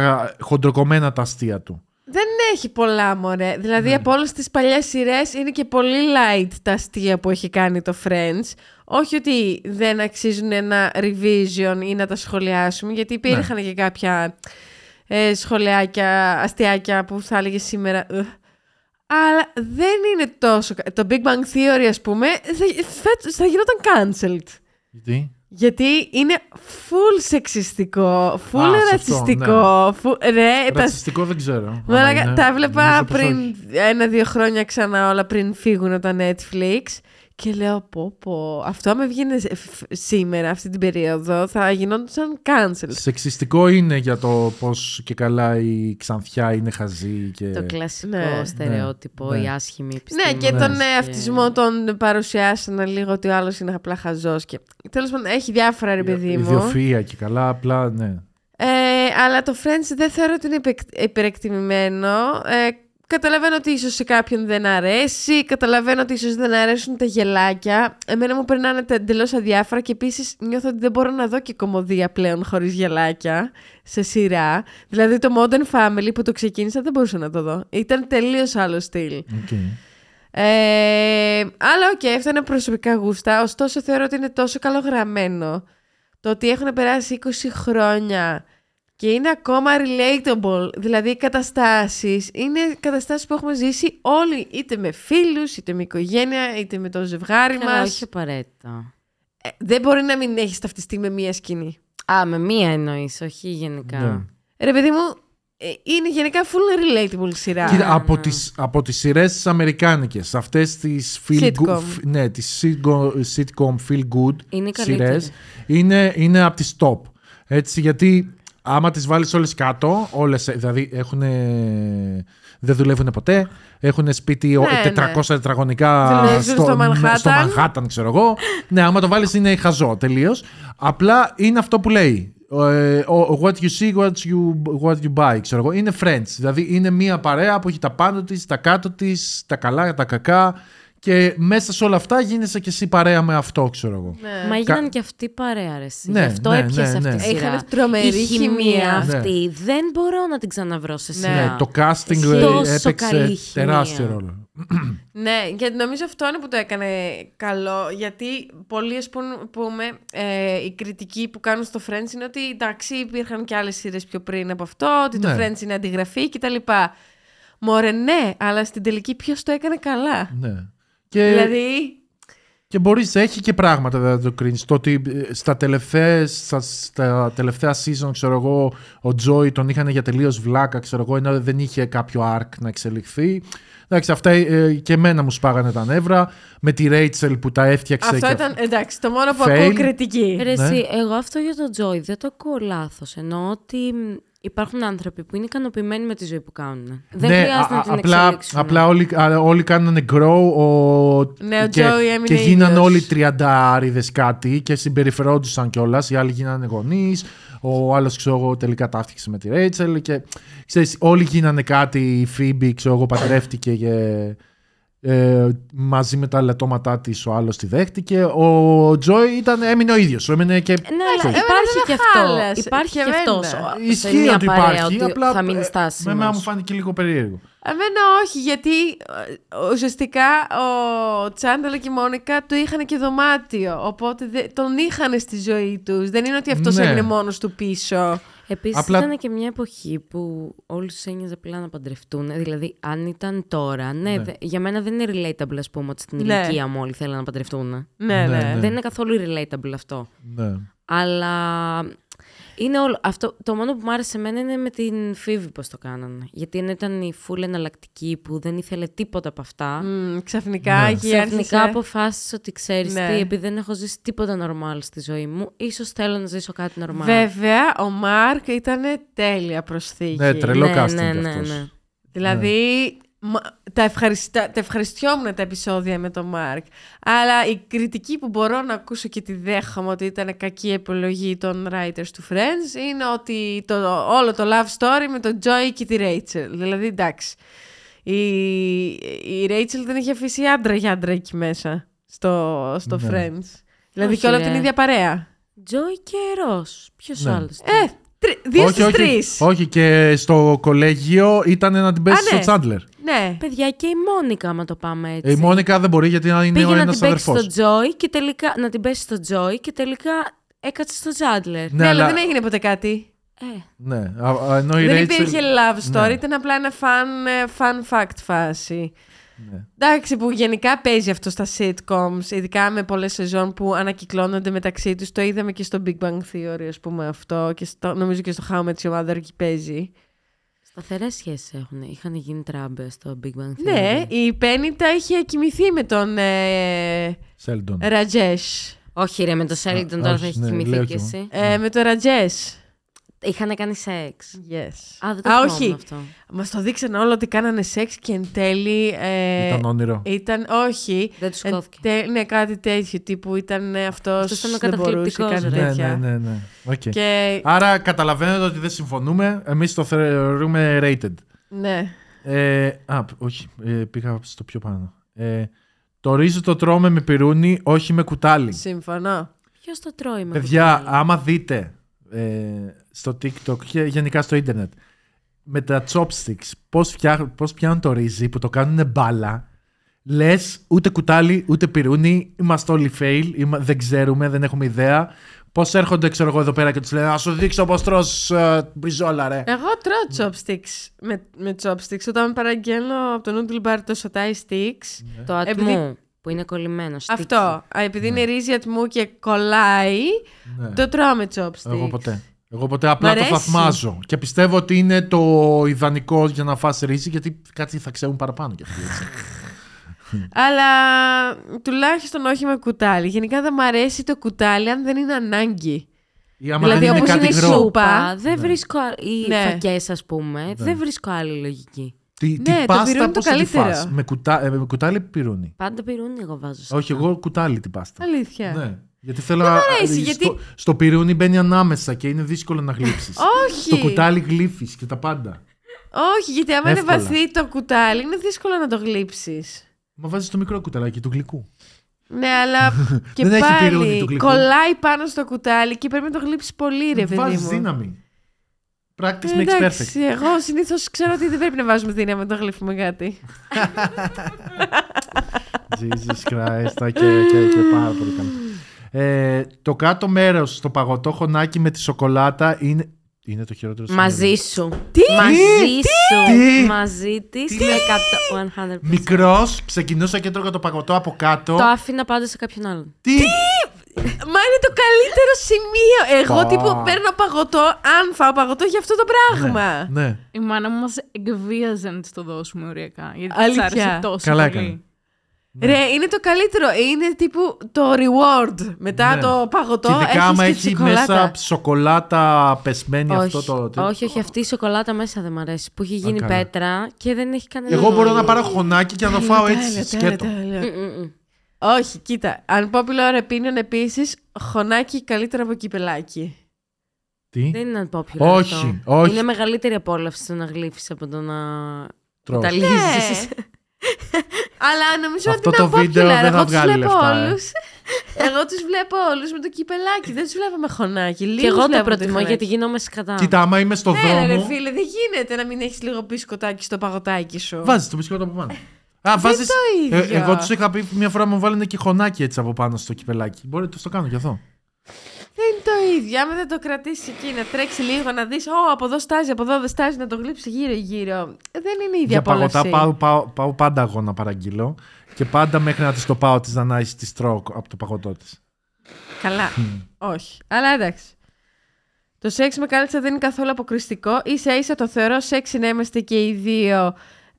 τα χοντροκομμένα τα αστεία του. Δεν έχει πολλά, μωρέ. Δηλαδή, Ναι. από όλες τις παλιές σειρές είναι και πολύ light τα αστεία που έχει κάνει το Friends. Όχι ότι δεν αξίζουν ένα revision ή να τα σχολιάσουμε, γιατί υπήρχαν και κάποια ε, σχολιάκια, αστιάκια που θα έλεγε σήμερα. «Ugh». Αλλά δεν είναι τόσο. κα- Το Big Bang Theory, ας πούμε, θα, φέτος θα γινόταν cancelled. Γιατί; Γιατί είναι full σεξιστικό, full Α, σε αυτό, ρατσιστικό. full- ρε, τα Ρατσιστικό δεν ξέρω. άμα Μαλάκα, είναι. τα έβλεπα Νομίζω πως πριν όχι. ένα-δύο χρόνια ξανά όλα πριν φύγουν από τα Netflix και λέω πω πω, αυτό άμα βγαίνεις σ- φ- σήμερα αυτή την περίοδο θα γινόντουσαν cancel. Σεξιστικό είναι για το πώς και καλά η ξανθιά είναι χαζή και... Το κλασικό Ναι. στερεότυπο, Ναι. η άσχημη Ναι, επιστήμη. και τον Ναι. ε, αυτισμό τον παρουσιάσανε λίγο ότι ο άλλος είναι απλά χαζός και τέλος πάντων έχει διάφορα ρε παιδί μου. Ιδιοφυΐα και καλά, απλά ναι. Ε, αλλά το Friends δεν θεωρώ ότι είναι υπεκ- υπερεκτιμημένο. Ε, καταλαβαίνω ότι ίσως σε κάποιον δεν αρέσει. Καταλαβαίνω ότι ίσως δεν αρέσουν τα γελάκια. Εμένα μου περνάνε τα εντελώς αδιάφορα και επίσης νιώθω ότι δεν μπορώ να δω και κομμωδία πλέον χωρίς γελάκια σε σειρά. Δηλαδή το Modern Family που το ξεκίνησα δεν μπορούσα να το δω. Ήταν τελείως άλλο στυλ. Οκ. Ε, αλλά οκ, αυτά είναι προσωπικά γούστα. Ωστόσο, θεωρώ ότι είναι τόσο καλογραμμένο το ότι έχουν περάσει 20 χρόνια και είναι ακόμα relatable. Δηλαδή, οι καταστάσεις είναι καταστάσεις που έχουμε ζήσει όλοι, είτε με φίλους, είτε με οικογένεια, είτε με το ζευγάρι Καλά, μας. όχι απαραίτητα. δεν μπορεί να μην έχεις ταυτιστεί με μία σκηνή. Α, με μία εννοείς, όχι γενικά. Ναι. Ρε, παιδί μου, ε, είναι γενικά full relatable σειρά. Κοίτα, από τις, από τις σειρές τις αμερικάνικες, αυτές τις feel Sitcom. good, φ- ναι, τις sitcom, sitcom feel good Είναι σειρές, καλύτερη. είναι, είναι από τις top. Έτσι, γιατί άμα τις βάλεις όλες κάτω, όλες, δηλαδή έχουν, δεν δουλεύουν ποτέ, έχουν σπίτι ο- Ναι, 400 τετραγωνικά Δουλεύουν στο Manhattan. στο Manhattan, ξέρω εγώ. ναι, άμα το βάλεις είναι χαζό τελείως. Απλά είναι αυτό που λέει. Ε, ο- what you see, what you, what you buy, ξέρω εγώ. Είναι friends. Δηλαδή είναι μια παρέα που έχει τα πάνω της, τα κάτω της, τα καλά, τα κακά. Και μέσα σε όλα αυτά γίνεσαι και εσύ παρέα με αυτό, ξέρω εγώ. Ναι. Μα Κα- έγιναν και αυτοί παρέα, ρε, εσύ. Ναι, Γι' αυτό ναι, έπιασε ναι, αυτή ναι. η σειρά. Είχαν τρομερή η χημεία χημεία. αυτή δεν μπορώ να την ξαναβρω σε σειρά. Ναι, το casting Έχει ε, τόσο έπαιξε καλή χημεία. τεράστιο ρόλο. Ναι, γιατί νομίζω αυτό είναι που το έκανε καλό. Γιατί πολλοί, ας πούμε, πούμε ε, η κριτική που κάνουν στο Friends είναι ότι εντάξει, υπήρχαν και άλλες σειρές πιο πριν από αυτό, ότι το Ναι. Friends είναι αντιγραφή κτλ. Μωρέ, ναι, αλλά στην τελική ποιος το έκανε καλά; Ναι. Και, Δηλαδή, και μπορείς, έχει και πράγματα να το κρίνεις. Το ότι ε, στα τελευταία, στα, στα τελευταία season, ξέρω εγώ, ο Τζόι τον είχαν για τελείως βλάκα, ξέρω εγώ, ενώ δεν είχε κάποιο arc να εξελιχθεί. Εντάξει, αυτά ε, και εμένα μου σπάγανε τα νεύρα. Με τη Ρέιτσελ που τα έφτιαξε. αυτό και... ήταν, εντάξει, το μόνο που Fail. ακούω κριτική. Ρε, Ναι. εσύ, εγώ αυτό για τον Τζόι δεν το ακούω λάθος. Εννοώ ότι μ, υπάρχουν άνθρωποι που είναι ικανοποιημένοι με τη ζωή που κάνουν. Δεν ναι, χρειάζεται α- να την απλά, εξελίξουν. απλά όλοι, α, όλοι κάνανε grow ο... Ναι, ο και, Joey έμεινε και γίνανε ίδιος. όλοι τριαντάριδες κάτι και συμπεριφερόντουσαν κιόλας. Οι άλλοι γίνανε γονείς. Ο άλλος, ξέρω εγώ, τελικά ταύτιξε με τη Ρέιτσελ. Και ξέρεις, όλοι γίνανε κάτι. Η Φίμπη, ξέρω εγώ, παντρεύτηκε και ε, μαζί με τα ελαττώματά της ο άλλος τη δέχτηκε. Ο Τζόι ήταν, έμεινε ο ίδιος. Έμεινε και. Ναι, αλλά Εμένα υπάρχει δεν και με αυτό. χάλασε. Υπάρχει Και και αυτός. εμένα. Ισχύει ότι υπάρχει. Ότι απλά θα μείνει ε, στάσιμος. Εμένα μου φάνηκε λίγο περίεργο. Εμένα όχι, γιατί ε, ουσιαστικά ο Τσάντλερ και η Μόνικα του είχαν και δωμάτιο. Οπότε δε- τον είχαν στη ζωή τους. Δεν είναι ότι αυτός Ναι. έμεινε μόνος του πίσω. Επίσης Απλά- ήταν και μια εποχή που όλους τους ένοιαζε απλά να παντρευτούν. Δηλαδή, αν ήταν τώρα, ναι, Ναι. δε- για μένα δεν είναι relatable, ας πούμε, ότι στην Ναι. ηλικία μου όλοι θέλουν να παντρευτούν. Ναι, Ναι, ναι. ναι. Δεν είναι καθόλου relatable αυτό. Ναι. Αλλά είναι όλο, αυτό, το μόνο που μου άρεσε εμένα είναι με την Φίβη πώς το κάνανε. Γιατί ενώ ήταν η φούλ εναλλακτική που δεν ήθελε τίποτα από αυτά. Μμ, ξαφνικά Ναι. εκεί Ξαφνικά άρχισε... αποφάσισε ότι ξέρεις Ναι. τι, επειδή δεν έχω ζήσει τίποτα normal στη ζωή μου, ίσως θέλω να ζήσω κάτι normal. Βέβαια, ο Μάρκ ήταν τέλεια προσθήκη. Ναι, τρελό ναι, casting ναι, κι ναι, αυτός. ναι. Δηλαδή, μα- τα, ευχαριστα... τα ευχαριστιόμουν τα επεισόδια με τον Μάρκ. Αλλά η κριτική που μπορώ να ακούσω και τη δέχομαι ότι ήταν κακή επιλογή των writers του Friends είναι ότι το, όλο το love story με τον Joey και τη Rachel. Δηλαδή, εντάξει. Η, η Rachel δεν είχε αφήσει άντρα για άντρα εκεί μέσα στο, στο Ναι. Friends. Δηλαδή Όχι, και όλα από ρε. την ίδια παρέα. Τζόι και Ρος. Ποιος Ναι. άλλος; Ε, τρι- δύο όχι, στους όχι, τρεις. όχι, και στο κολέγιο ήταν να την πέσει Α, στο ναι. Τσάντλερ. Ναι. Παιδιά, και η Μόνικα, άμα το πάμε έτσι. Ε, Η Μόνικα δεν μπορεί γιατί είναι Πήγε ο να ένας την παίξει αδερφός. στο Τζόι και τελικά. Να την πέσει στο Τζόι και τελικά έκατσε στο Τζάντλερ. Ναι, αλλά δεν έγινε ποτέ κάτι. Ε, Ναι, α- α, ενώ η Δεν Rachel- υπήρχε love story, Ναι. ήταν απλά ένα fun, ε, fun fact φάση. Ναι. Εντάξει, που γενικά παίζει αυτό στα sitcoms, ειδικά με πολλές σεζόν που ανακυκλώνονται μεταξύ τους. Το είδαμε και στο Big Bang Theory, ας πούμε, αυτό. Και στο, νομίζω και στο How I Met Your Mother εκεί παίζει. Σταθερές σχέσεις έχουν. Είχαν γίνει τράμπες στο Big Bang Theory. Ναι, η Penny τα είχε κοιμηθεί με τον ε, Sheldon. Rajesh. Όχι, ρε, με το Sheldon τώρα όχι, θα έχεις ναι, κοιμηθεί λέω κι κι εγώ. εσύ. Ε, με τον Rajesh. Είχαν κάνει σεξ. Yes. Α, δεν το Α, θυμόμουν όχι. αυτό. Μας το δείξαν όλο ότι κάνανε σεξ και εν τέλει... ε, Ήταν όνειρο. Ήταν, όχι. Δεν του Εν σηκώθηκε. τε- ναι, κάτι τέτοιο τύπου ήταν ε, αυτός, Αυτός ήταν ο δεν μπορούσε καταθλιπτικός, κάτι ρε. Ναι, τέτοια. ναι, ναι, ναι. Οκ. Και Άρα καταλαβαίνετε ότι δεν συμφωνούμε. Εμείς το θεωρούμε rated. ναι. Ε, α, όχι, ε, πήγα στο πιο πάνω. Ε, το ρύζι το τρώμε με πιρούνι, όχι με κουτάλι. Συμφωνώ. Ποιος το τρώει με Παιδιά, κουτάλι; άμα δείτε ε, στο TikTok και γενικά στο ίντερνετ με τα chopsticks πώς, φτιά, πώς πιάνουν το ρύζι που το κάνουν μπάλα λες ούτε κουτάλι ούτε πυρούνι είμαστε όλοι fail, είμα- δεν ξέρουμε, δεν έχουμε ιδέα πώς έρχονται ξέρω εγώ εδώ πέρα και τους λένε να σου δείξω πώς τρως ε, μπριζόλα ρε Εγώ τρώω chopsticks με, με chopsticks. Όταν παραγγέλνω από το noodle bar το σοτάι sticks. Το επειδή- ατμού που είναι κολλημένο. sticky. Αυτό. Α, επειδή είναι ρύζι ατμού και κολλάει, Ναι. το τρώω με chopsticks. Εγώ ποτέ. Εγώ ποτέ απλά Μ' το αρέσει. θαυμάζω. Και πιστεύω ότι είναι το ιδανικό για να φας ρύζι γιατί κάτι θα ξέρουν παραπάνω κι αυτοί. έτσι. Αλλά τουλάχιστον όχι με κουτάλι. Γενικά δεν μ' αρέσει το κουτάλι αν δεν είναι ανάγκη. Ή άμα Δηλαδή, δεν είναι όπως κάτι είναι η γρό. σούπα. Σούπα, δεν βρίσκω. α- Οι Ναι. φακές, ας πούμε, δεν βρίσκω άλλη λογική. Τι, Ναι, τι το πυρούνι πάστα το πώς θα τη καλύτερο. φας; Με, κουτά, ε, με κουτάλι ή πυρούνι; Πάντα πυρούνι εγώ βάζω. σε Όχι, αυτά. εγώ κουτάλι την πάστα. Αλήθεια. Ναι. Γιατί θέλω μ' να- αρέσει, στο, γιατί- στο πυρούνι μπαίνει ανάμεσα και είναι δύσκολο να γλύψεις. Όχι. Το κουτάλι γλύφεις και τα πάντα. Όχι, γιατί άμα είναι Εύκολα. βαθύ το κουτάλι, είναι δύσκολο να το γλύψεις. Μα βάζεις το μικρό κουταλάκι του γλυκού. Ναι, αλλά και Δεν έχει πυρούνι πάλι του γλυκού. κολλάει πάνω στο κουτάλι και πρέπει να το γλύψεις πολύ, ρε παιδί Βάζεις μου. δύναμη. Practice Ε, makes perfect. Εντάξει, εγώ συνήθως ξέρω ότι δεν πρέπει να βάζουμε δύναμη να το γλύφουμε κάτι. Jesus Christ, και, και, και πάρα πολύ καλά. Ε, το κάτω μέρος στο παγωτό χωνάκι με τη σοκολάτα είναι, είναι το χειρότερο σημείο. Μαζί σου. Τι; Μαζί σου. Τι; Μαζί της. Τι; 100%. Μικρός, ξεκινούσα και έτρωγα το παγωτό από κάτω. Το άφηνα πάντα σε κάποιον άλλον. Τι! Μα είναι το καλύτερο σημείο. Εγώ Πα. τύπου παίρνω παγωτό, αν φάω παγωτό για αυτό το πράγμα. Ναι. Η μάνα μου μας εκβίαζε να της το δώσουμε οριακά. Γιατί Αλήθεια. της άρεσε τόσο Καλά πολύ. έκανε. Ρε, είναι το καλύτερο. Είναι τύπου το reward. Μετά Ναι. το παγωτό. Και ειδικά άμα έχεις και έχει τη σοκολάτα. μέσα σοκολάτα πεσμένη αυτό όχι, το... όχι, όχι, αυτή η σοκολάτα μέσα δεν μ' αρέσει. Που έχει γίνει καλά. πέτρα και δεν έχει κανένα. Εγώ μπορώ νόημα. να πάρω χωνάκι και να το Τέλειο, φάω τέλειο, έτσι τέλειο, σκέτο. τέλειο. Μμ, μμ, μμ. Όχι, κοίτα. Unpopular opinion επίσης, χωνάκι καλύτερο από κυπελάκι. Τι; Δεν είναι unpopular. Όχι, αυτό. όχι. Είναι μεγαλύτερη απόλαυση το να γλύφεις από το να. Τρως. κουταλίζεις. Ναι. Αλλά νομίζω Αυτό ότι είναι το βίντεο unpopular. δεν θα Εγώ τους βγάλει βλέπω λεφτά, ε. όλους. Εγώ τους βλέπω όλους με το κυπελάκι. Δεν τους βλέπω με χωνάκι. Και Λίγους εγώ το βλέπω με προτιμώ χωνάκι. γιατί γίνομαι σκατά. Κοίτα, άμα είμαι στο Ναι, ρε δρόμο, φίλε, δεν γίνεται να μην έχεις λίγο μπισκοτάκι στο παγωτάκι σου. βάζεις το μπισκότο από πάνω. Α, βάζεις... το ίδιο. Ε, εγώ τους είχα πει μια φορά μου βάλανε και χωνάκι έτσι από πάνω στο κυπελάκι. Μπορεί να το κάνω κι αυτό. Δεν είναι το ίδιο. Άμα δεν το κρατήσεις εκεί, να τρέξει λίγο, να δεις, Ω, από εδώ στάζει, από εδώ δεν στάζει, να το γλύψει γύρω-γύρω. Δεν είναι η ίδια Για παγωτά απόλαυση. πάω, πάω, πάω πάντα εγώ να παραγγείλω και πάντα μέχρι να της το πάω της Δανάη τη τρώω από το παγωτό της. Καλά. Όχι. Αλλά εντάξει. Το σεξ με κάλτσα δεν είναι καθόλου αποκριστικό. σα ίσα το θεωρώ σεξ να είμαστε και οι δύο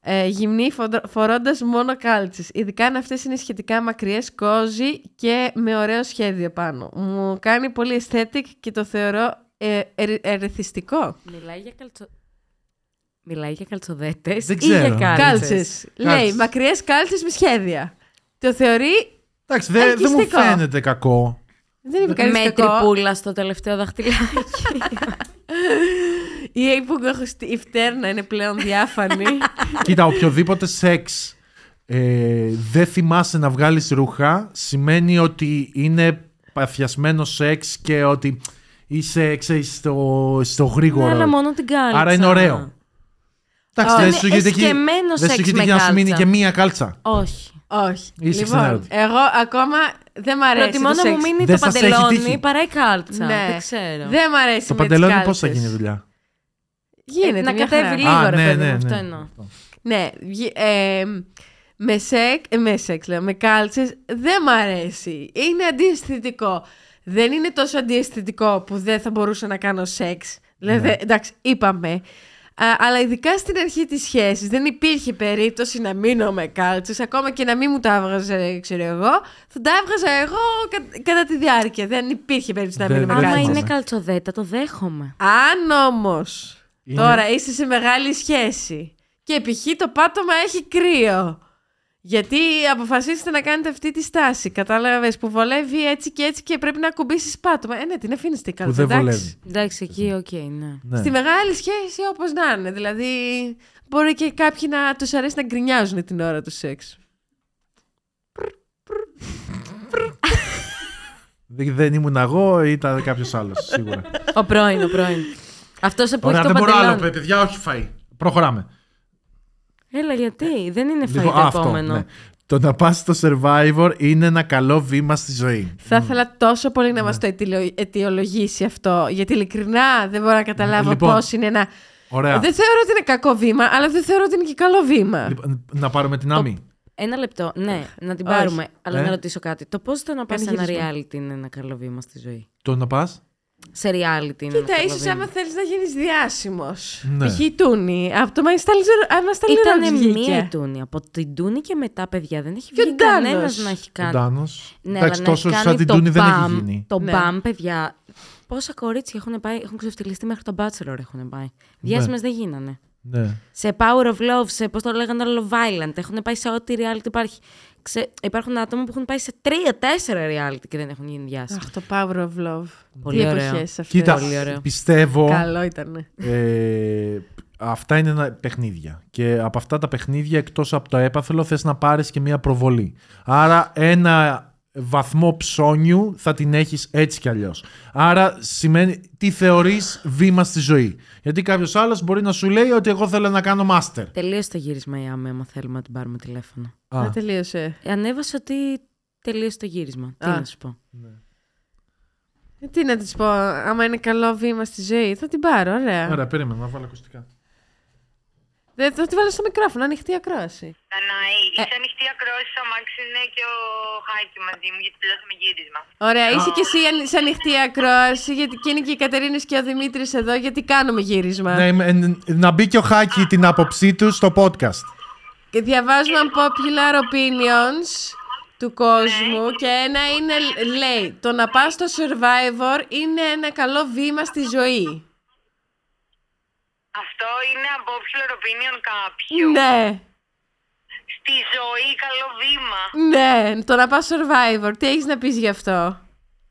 ε, γυμνοί φορώντας μόνο κάλτσες. Ειδικά αν αυτές είναι σχετικά μακριές, κόζι και με ωραίο σχέδιο πάνω. Μου κάνει πολύ aesthetic και το θεωρώ ε, ε, ερεθιστικό. Μιλάει για καλτσο... Μιλάει για καλτσοδέτες Δεν ή για ξέρω. κάλτσες; Κάλτσες. Λέει Κάλτσες. μακριές κάλτσες με σχέδια. Το θεωρεί. Εντάξει, δεν δεν μου Ελκυστικό. φαίνεται κακό. Δεν είπε κανείς Με κακό. τρυπούλα στο τελευταίο δαχτυλάκι. Ή που έχω στη- η φτέρνα είναι πλέον διάφανη. Κοίτα, οποιοδήποτε σεξ ε, δεν θυμάσαι να βγάλεις ρούχα σημαίνει ότι είναι παθιασμένο σεξ και ότι είσαι, ξέρεις, στο, στο γρήγορο. Ναι, αλλά μόνο την κάλτσα. Άρα είναι ωραίο. Εντάξει, Α, δεν είναι σου γίνεται εκεί- εσκεμμένο δεν σου σεξ γίνεται με εκεί να σου μείνει κάλτσα. και μία κάλτσα. Όχι. Όχι. Είσαι λοιπόν, ξενέρωτη. εγώ ακόμα δεν μ' αρέσει. Προτιμώ το να μου σεξ. μείνει Δεν το σας έχει παντελόνι τύχει. παρά η κάλτσα. Ναι. Δεν ξέρω. Δεν μ' αρέσει. Το με τις παντελόνι πώς κάλτσες. θα γίνει δουλειά; Γίνεται. Ε, να μια κατέβει χαρά. λίγο, Α, ρε ναι, παιδί ναι, μου, αυτό ναι. εννοώ. Ναι, βγει- ε, με σεξ, ε, με σεξ λέω, με κάλτσες δεν μ' αρέσει. Είναι αντιαισθητικό. Δεν είναι τόσο αντιαισθητικό που δεν θα μπορούσα να κάνω σεξ. Δηλαδή, Ναι. εντάξει, είπαμε. Α, αλλά ειδικά στην αρχή της σχέσης δεν υπήρχε περίπτωση να μείνω με κάλτσες, ακόμα και να μην μου τα έβγαζε, ξέρω εγώ, θα τα έβγαζα εγώ κα- κατά τη διάρκεια. Δεν υπήρχε περίπτωση να Δεν- μείνω με δεν Άμα κάλτσες. είναι καλτσοδέτα, το δέχομαι. Αν όμως Είναι- τώρα είσαι σε μεγάλη σχέση και π.χ. το πάτωμα έχει κρύο. Γιατί αποφασίσετε να κάνετε αυτή τη στάση. Κατάλαβες που βολεύει έτσι και έτσι και πρέπει να ακουμπήσεις πάτωμα. Ε, ναι, την αφήνεις την Που κάλτσα. δεν εντάξει. βολεύει. Εντάξει, εκεί, οκ, ναι. Ναι. Στη μεγάλη σχέση όπως να είναι. Δηλαδή, μπορεί και κάποιοι να τους αρέσει να γκρινιάζουν την ώρα του σεξ. Δεν δεν ήμουν εγώ, ήταν κάποιος άλλος, σίγουρα. Ο πρώην, ο πρώην. Αυτός που Ωραία, έχει το δεν μπορώ άλλο, παντελόνι. παιδιά, όχι φαΐ. Προχωράμε. Έλα, γιατί; Δεν είναι φάει Λοιπόν, το α, αυτό, επόμενο. ναι. Το να πας στο Survivor είναι ένα καλό βήμα στη ζωή. Θα ήθελα τόσο πολύ Ναι. να μας το αιτιολο- αιτιολογήσει αυτό. Γιατί ειλικρινά δεν μπορώ να καταλάβω Λοιπόν, πώς είναι ένα. Ωραία. Δεν θεωρώ ότι είναι κακό βήμα, αλλά δεν θεωρώ ότι είναι και καλό βήμα. Λοιπόν, να πάρουμε την άμυ. Ένα λεπτό. Ναι, να την Όχι. πάρουμε. Αλλά Ε. να ρωτήσω κάτι. Το πώς το να πας σε ένα Πανηγυρισμό. reality είναι ένα καλό βήμα στη ζωή; Το να πας; Σε reality είναι. ένα Κοίτα, καλό ίσως βήμα. άμα θέλεις να γίνεις διάσημος. Ναι. Π.χ. η Τούνη. Από το Ανασταλή Ήταν Ρότ μία η βγήκε. Τούνη. Από την Τούνη και μετά, παιδιά, δεν έχει Και ο βγει κανένας Ντάνος. να έχει Ο κάνει. Ντάνος. Ναι, Εντάξει, αλλά να τόσο έχει σαν κάνει την το Τούνη δεν έχει μπαμ, γίνει. Το Ναι. μπαμ, παιδιά. Πόσα κορίτσια έχουν πάει, έχουν ξεφτυλιστεί μέχρι τον Bachelor έχουν πάει. Διάσημες δεν γίνανε. Ναι. Σε Power of Love, σε πώς το λέγανε το Love Island, έχουν πάει σε ό,τι reality υπάρχει. Ξε... Υπάρχουν άτομα που έχουν πάει σε τρία-τέσσερα reality και δεν έχουν γίνει διάσημοι. Αχ, το Power of Love. Πολύ Τι ωραίο. εποχές αυτές. Κοίτα, Πολύ ωραίο. πιστεύω. Καλό ήταν. ε, αυτά είναι ένα παιχνίδια. Και από αυτά τα παιχνίδια, εκτός από το έπαθλο, θες να πάρεις και μια προβολή. Άρα ένα βαθμό ψώνιου θα την έχεις έτσι κι αλλιώς. Άρα σημαίνει τι θεωρείς βήμα στη ζωή. Γιατί κάποιος άλλος μπορεί να σου λέει ότι εγώ θέλω να κάνω μάστερ. Τελείωσε το γύρισμα η Άμμη, άμα θέλουμε να την πάρουμε τηλέφωνο. Α, Δεν τελείωσε. Ε, ανέβασε ότι τελείωσε το γύρισμα. Τι Α. να σου πω. Ε, Τι να της πω, άμα είναι καλό βήμα στη ζωή, θα την πάρω, ωραία. Ωραία, περίμενα να βάλω ακουστικά. Δεν θα τη βάλω στο μικρόφωνο, ανοιχτή ακρόαση. Δανάη, είσαι ανοιχτή ακρόαση στο αμάξι είναι και ο Χάκη μαζί μου γιατί τελειώσαμε γύρισμα. Ωραία, είσαι και εσύ αν- σε ανοιχτή ακρόαση, γιατί και είναι και η Κατερίνης και ο Δημήτρης εδώ, γιατί κάνουμε γύρισμα. Ναι, ε, να μπει και ο Χάκη την άποψή του στο podcast. Και διαβάζουμε unpopular opinions του κόσμου και ένα είναι, λέει, το να πας στο Survivor είναι ένα καλό βήμα στη ζωή. Αυτό είναι unpopular opinion κάποιου. Ναι, Στη ζωή καλό βήμα. ναι, το να πας Survivor, τι έχεις να πεις γι' αυτό;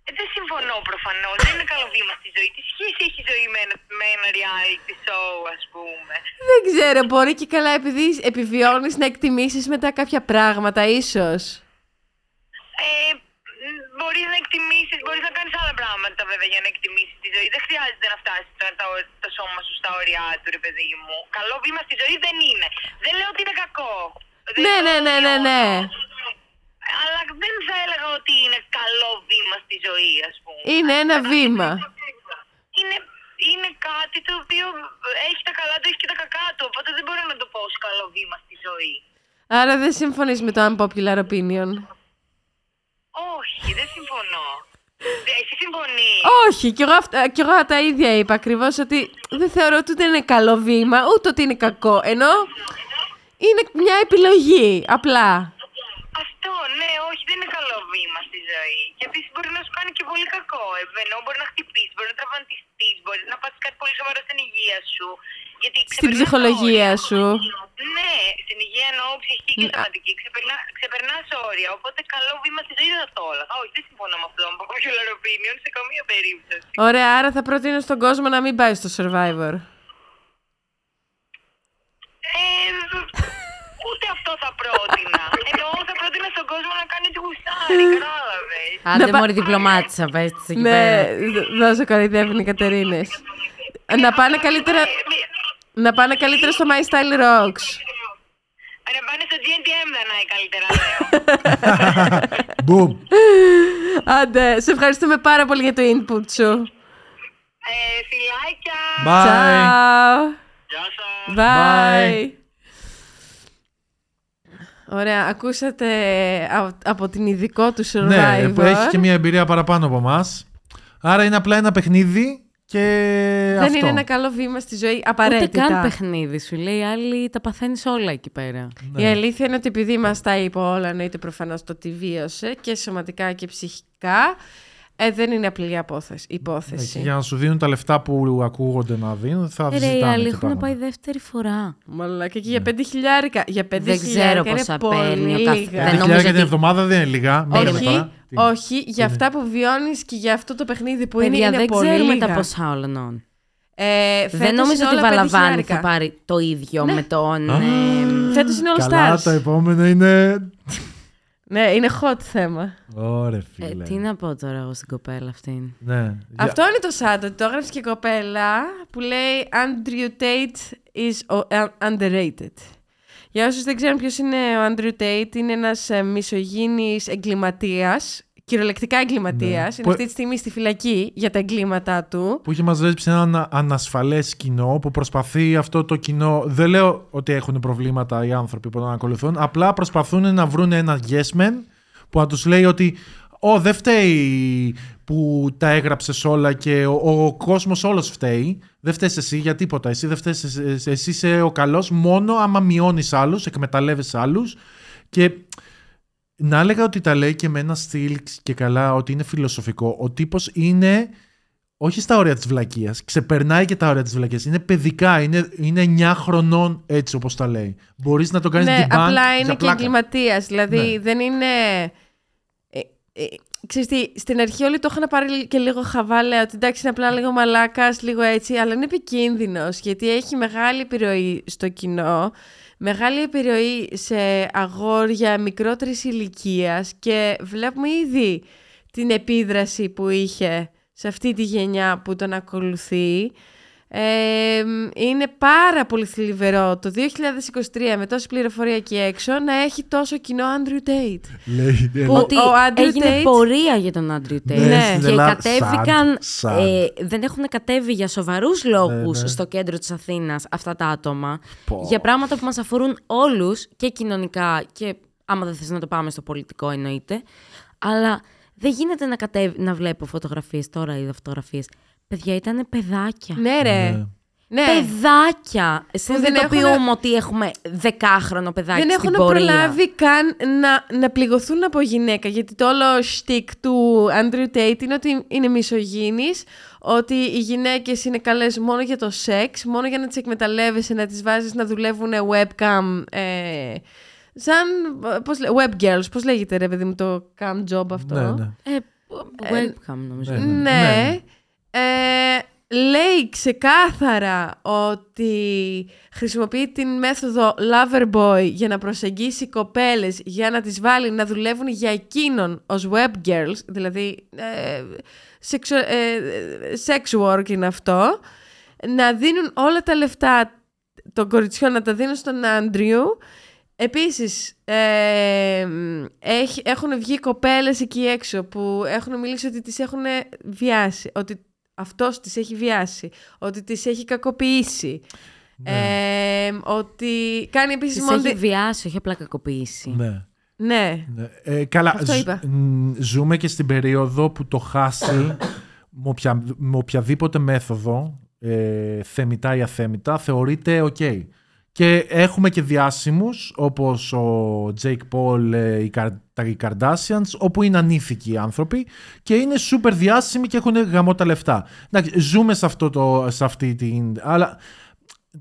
Ε, δεν συμφωνώ προφανώς. Δεν είναι καλό βήμα στη ζωή. Τι σχέση έχει η ζωή με ένα, με ένα reality show, ας πούμε; Δεν ξέρω, μπορεί και καλά επειδή επιβιώνεις να εκτιμήσεις μετά κάποια πράγματα, ίσως. Ε, μπορείς να εκτιμήσεις, μπορείς να κάνεις άλλα πράγματα βέβαια για να εκτιμήσεις τη ζωή. Δεν χρειάζεται να φτάσεις το, το, το σώμα σου στα όρια του, ρε παιδί μου. Καλό βήμα στη ζωή δεν είναι. Δεν λέω ότι είναι κακό. Δεν Ναι, το ναι, ναι, ναι, ναι. Αλλά δεν θα έλεγα ότι είναι καλό βήμα στη ζωή, ας πούμε. Είναι ένα βήμα. Είναι, είναι κάτι το οποίο έχει τα καλά του, έχει και τα κακά του. Οπότε δεν μπορώ να το πω ως καλό βήμα στη ζωή. Άρα δεν συμφωνείς με το unpopular opinion. Όχι, δεν συμφωνώ. Ε, Εσύ συμφωνείς. Όχι, κι εγώ, αυτά, κι εγώ τα ίδια είπα ακριβώς ότι δεν θεωρώ ότι ούτε είναι καλό βήμα, ούτε ότι είναι κακό. Ενώ είναι μια επιλογή, απλά. Αυτό, ναι, όχι, δεν είναι καλό βήμα στη ζωή. Και επίσης μπορεί να σου κάνει και πολύ κακό. Ε, Ενώ μπορεί να χτυπήσεις, μπορεί να τραυματιστείς, μπορεί να πάθεις κάτι πολύ σοβαρό στην υγεία σου. Γιατί Στην ξεπερνάς ψυχολογία όρια. σου. Ναι, στην υγεία εννοώ ψυχική και Ν- σωματική. Ξεπερνά, ξεπερνάς όρια. Οπότε καλό βήμα στη ζωή δεν θα το έλεγα. Όχι, δεν συμφωνώ με αυτό το popular opinion σε καμία περίπτωση. Ωραία, άρα θα προτείνω στον κόσμο να μην πάει στο Survivor. Ε, ούτε αυτό θα πρότεινα. Εννοώ θα πρότεινα στον κόσμο να κάνει ό,τι γουστάρει. κάνει, κατάλαβες. Άντε Να πα- μωρή διπλωμάτισα, πες της εκεί Ναι, πέρα. δ- δώσε κοροϊδεύουν οι Κατερίνες. Να πάνε καλύτερα, Ε, μη- να πάνε καλύτερα στο My Style Rocks. Να πάνε στο GNTM δεν είναι καλύτερα, λέω. Μπουμ. Άντε, σε ευχαριστούμε πάρα πολύ για το input σου. Ε, φιλάκια. Bye. Ciao. Γεια σας. Bye. Ωραία, ακούσατε α- από την ειδικό του Survivor. Ναι, που έχει και μια εμπειρία παραπάνω από εμάς. Άρα είναι απλά ένα παιχνίδι και Δεν αυτό. είναι ένα καλό βήμα στη ζωή, Ούτε απαραίτητα. καν παιχνίδι σου λέει, άλλοι τα παθαίνεις όλα εκεί πέρα. Ναι. Η αλήθεια είναι ότι επειδή μας τα είπε όλα, εννοείται προφανώς το ότι βίωσε και σωματικά και ψυχικά, ε, δεν είναι απλή απόθεση, Ναι, υπόθεση. και για να σου δίνουν τα λεφτά που ακούγονται να δίνουν, θα Ε, Ρε, οι ζητάνε άλλοι και έχουν πράγματα. πάει δεύτερη φορά. Μαλάκα και για πέντε χιλιάρικα. Για πέντε Δεν ξέρω χιλιάρικα είναι πόσα πολύ παίρνει ο καθ- λίγα. δεν Πέντε νομίζω χιλιάρικα την ότι- εβδομάδα δεν είναι λίγα. Μην λέμε Όχι, τώρα. Τι. όχι, για αυτά που βιώνεις και για αυτό το παιχνίδι που είναι, Παιδιά, είναι δεν πολύ ξέρουμε λίγα. τα ποσά όλων. Ε, Δεν φέτος νομίζω είναι ότι η όλα πέντε Βαλαβάνη χιλιάρικα. θα πάρει το ίδιο με τον. Α. ε, Φέτος είναι All Καλά, Stars. το επόμενο είναι. Ναι, είναι hot θέμα. Ωραία, ε, φίλε. τι να πω τώρα εγώ στην κοπέλα αυτήν; Ναι. Αυτό είναι το σάντο. Το έγραψε και η κοπέλα που λέει Andrew Tate is o- uh, underrated. Για όσους δεν ξέρουν ποιος είναι ο Andrew Tate, είναι ένας ε, μισογίνης εγκληματίας, κυριολεκτικά εγκληματίας. Ναι. Είναι Που- αυτή τη στιγμή στη φυλακή για τα εγκλήματά του. Που έχει μαζέψει ένα ανα- ανασφαλές κοινό που προσπαθεί αυτό το κοινό. Δεν λέω ότι έχουν προβλήματα οι άνθρωποι που τον ακολουθούν. Απλά προσπαθούν να βρουν ένα yes man που να τους λέει ότι Ω, δεν φταίει που τα έγραψες όλα και ο, ο κόσμος όλος φταίει. Δεν φταίεις εσύ για τίποτα. Εσύ δεν φταίεις, εσύ εσύ είσαι ο καλός μόνο άμα μειώνεις άλλους, εκμεταλλεύεσαι άλλους. Και να έλεγα ότι τα λέει και με ένα στυλ και καλά ότι είναι φιλοσοφικό. Ο τύπος είναι όχι στα όρια της βλακείας, ξεπερνάει και τα όρια της βλακείας. Είναι παιδικά, είναι, είναι 9 χρονών έτσι όπως τα λέει. Μπορείς να το κάνεις Ναι, debunk απλά για είναι και πλάκα. εγκληματίας. Δηλαδή Ναι. δεν είναι... Ε, ε, ξέρεις τι, στην αρχή όλοι το είχαν πάρει και λίγο χαβάλαια, ότι εντάξει είναι απλά λίγο μαλάκας, λίγο έτσι, αλλά είναι επικίνδυνος, γιατί έχει μεγάλη επιρροή στο κοινό, μεγάλη επιρροή σε αγόρια μικρότερης ηλικίας και βλέπουμε ήδη την επίδραση που είχε σε αυτή τη γενιά που τον ακολουθεί. Ε, είναι πάρα πολύ θλιβερό το 2023 με τόση πληροφορία εκεί έξω να έχει τόσο κοινό Andrew Tate. Λέει, ε, Που- Ότι ο Andrew έγινε Tate- πορεία για τον Άντριου Τέιτ. Ναι, στην και Ελλάδα. κατέβηκαν. Sad, sad. ε, δεν έχουν κατέβει για σοβαρούς λόγους ναι. στο κέντρο της Αθήνας αυτά τα άτομα. Πω. Για πράγματα που μας αφορούν όλους και κοινωνικά και άμα δεν θες να το πάμε στο πολιτικό εννοείται. Αλλά δεν γίνεται να, κατέβει, να βλέπω φωτογραφίες τώρα, είδα φωτογραφίες. Παιδιά, ήταν παιδάκια. Ναι, ρε. Ναι. Ναι. Παιδάκια! Συνειδητοποιούμε έχουνε- ότι έχουμε δεκάχρονο παιδάκι Δεν στην έχουν πορεία. προλάβει καν να, να πληγωθούν από γυναίκα. Γιατί το όλο stick του Andrew Tate είναι ότι είναι μισογίνης, ότι οι γυναίκες είναι καλές μόνο για το σεξ, μόνο για να τις εκμεταλλεύεσαι, να τις βάζεις να δουλεύουν webcam, ε, σαν, πώς, λέ- web girls, πώς λέγεται ρε παιδί μου το cam job αυτό; Ναι, ναι. Ε, webcam νομίζω. ναι. Ναι. Ναι. Ε, λέει ξεκάθαρα ότι χρησιμοποιεί την μέθοδο lover boy για να προσεγγίσει κοπέλες για να τις βάλει να δουλεύουν για εκείνον ως web girls, δηλαδή ε, sexu- ε, sex work είναι αυτό, να δίνουν όλα τα λεφτά των κοριτσιών να τα δίνουν στον Άντριου. Επίσης, ε, έχει, έχουν βγει κοπέλες εκεί έξω που έχουν μιλήσει ότι τις έχουν βιάσει, ότι αυτός τις έχει βιάσει, ότι τις έχει κακοποιήσει. Ε, ότι κάνει επίσης Τις μόνο... έχει βιάσει, όχι απλά κακοποιήσει. ναι. Ναι. Ναι. Ε, καλά, Αυτό ζ- είπα. μ, ζούμε και στην περίοδο που το hustle με, οποια- με οποιαδήποτε μέθοδο, ε, θεμητά ή αθέμητα, θεωρείται ok. Και έχουμε και διάσημους όπως ο Jake Paul, ε, οι, Καρ- τα οι Kardashians, όπου είναι ανήθικοι άνθρωποι και είναι super διάσημοι και έχουν γαμώ τα λεφτά. Εντάξει, ζούμε σε, αυτό το, σε αυτή την... Αλλά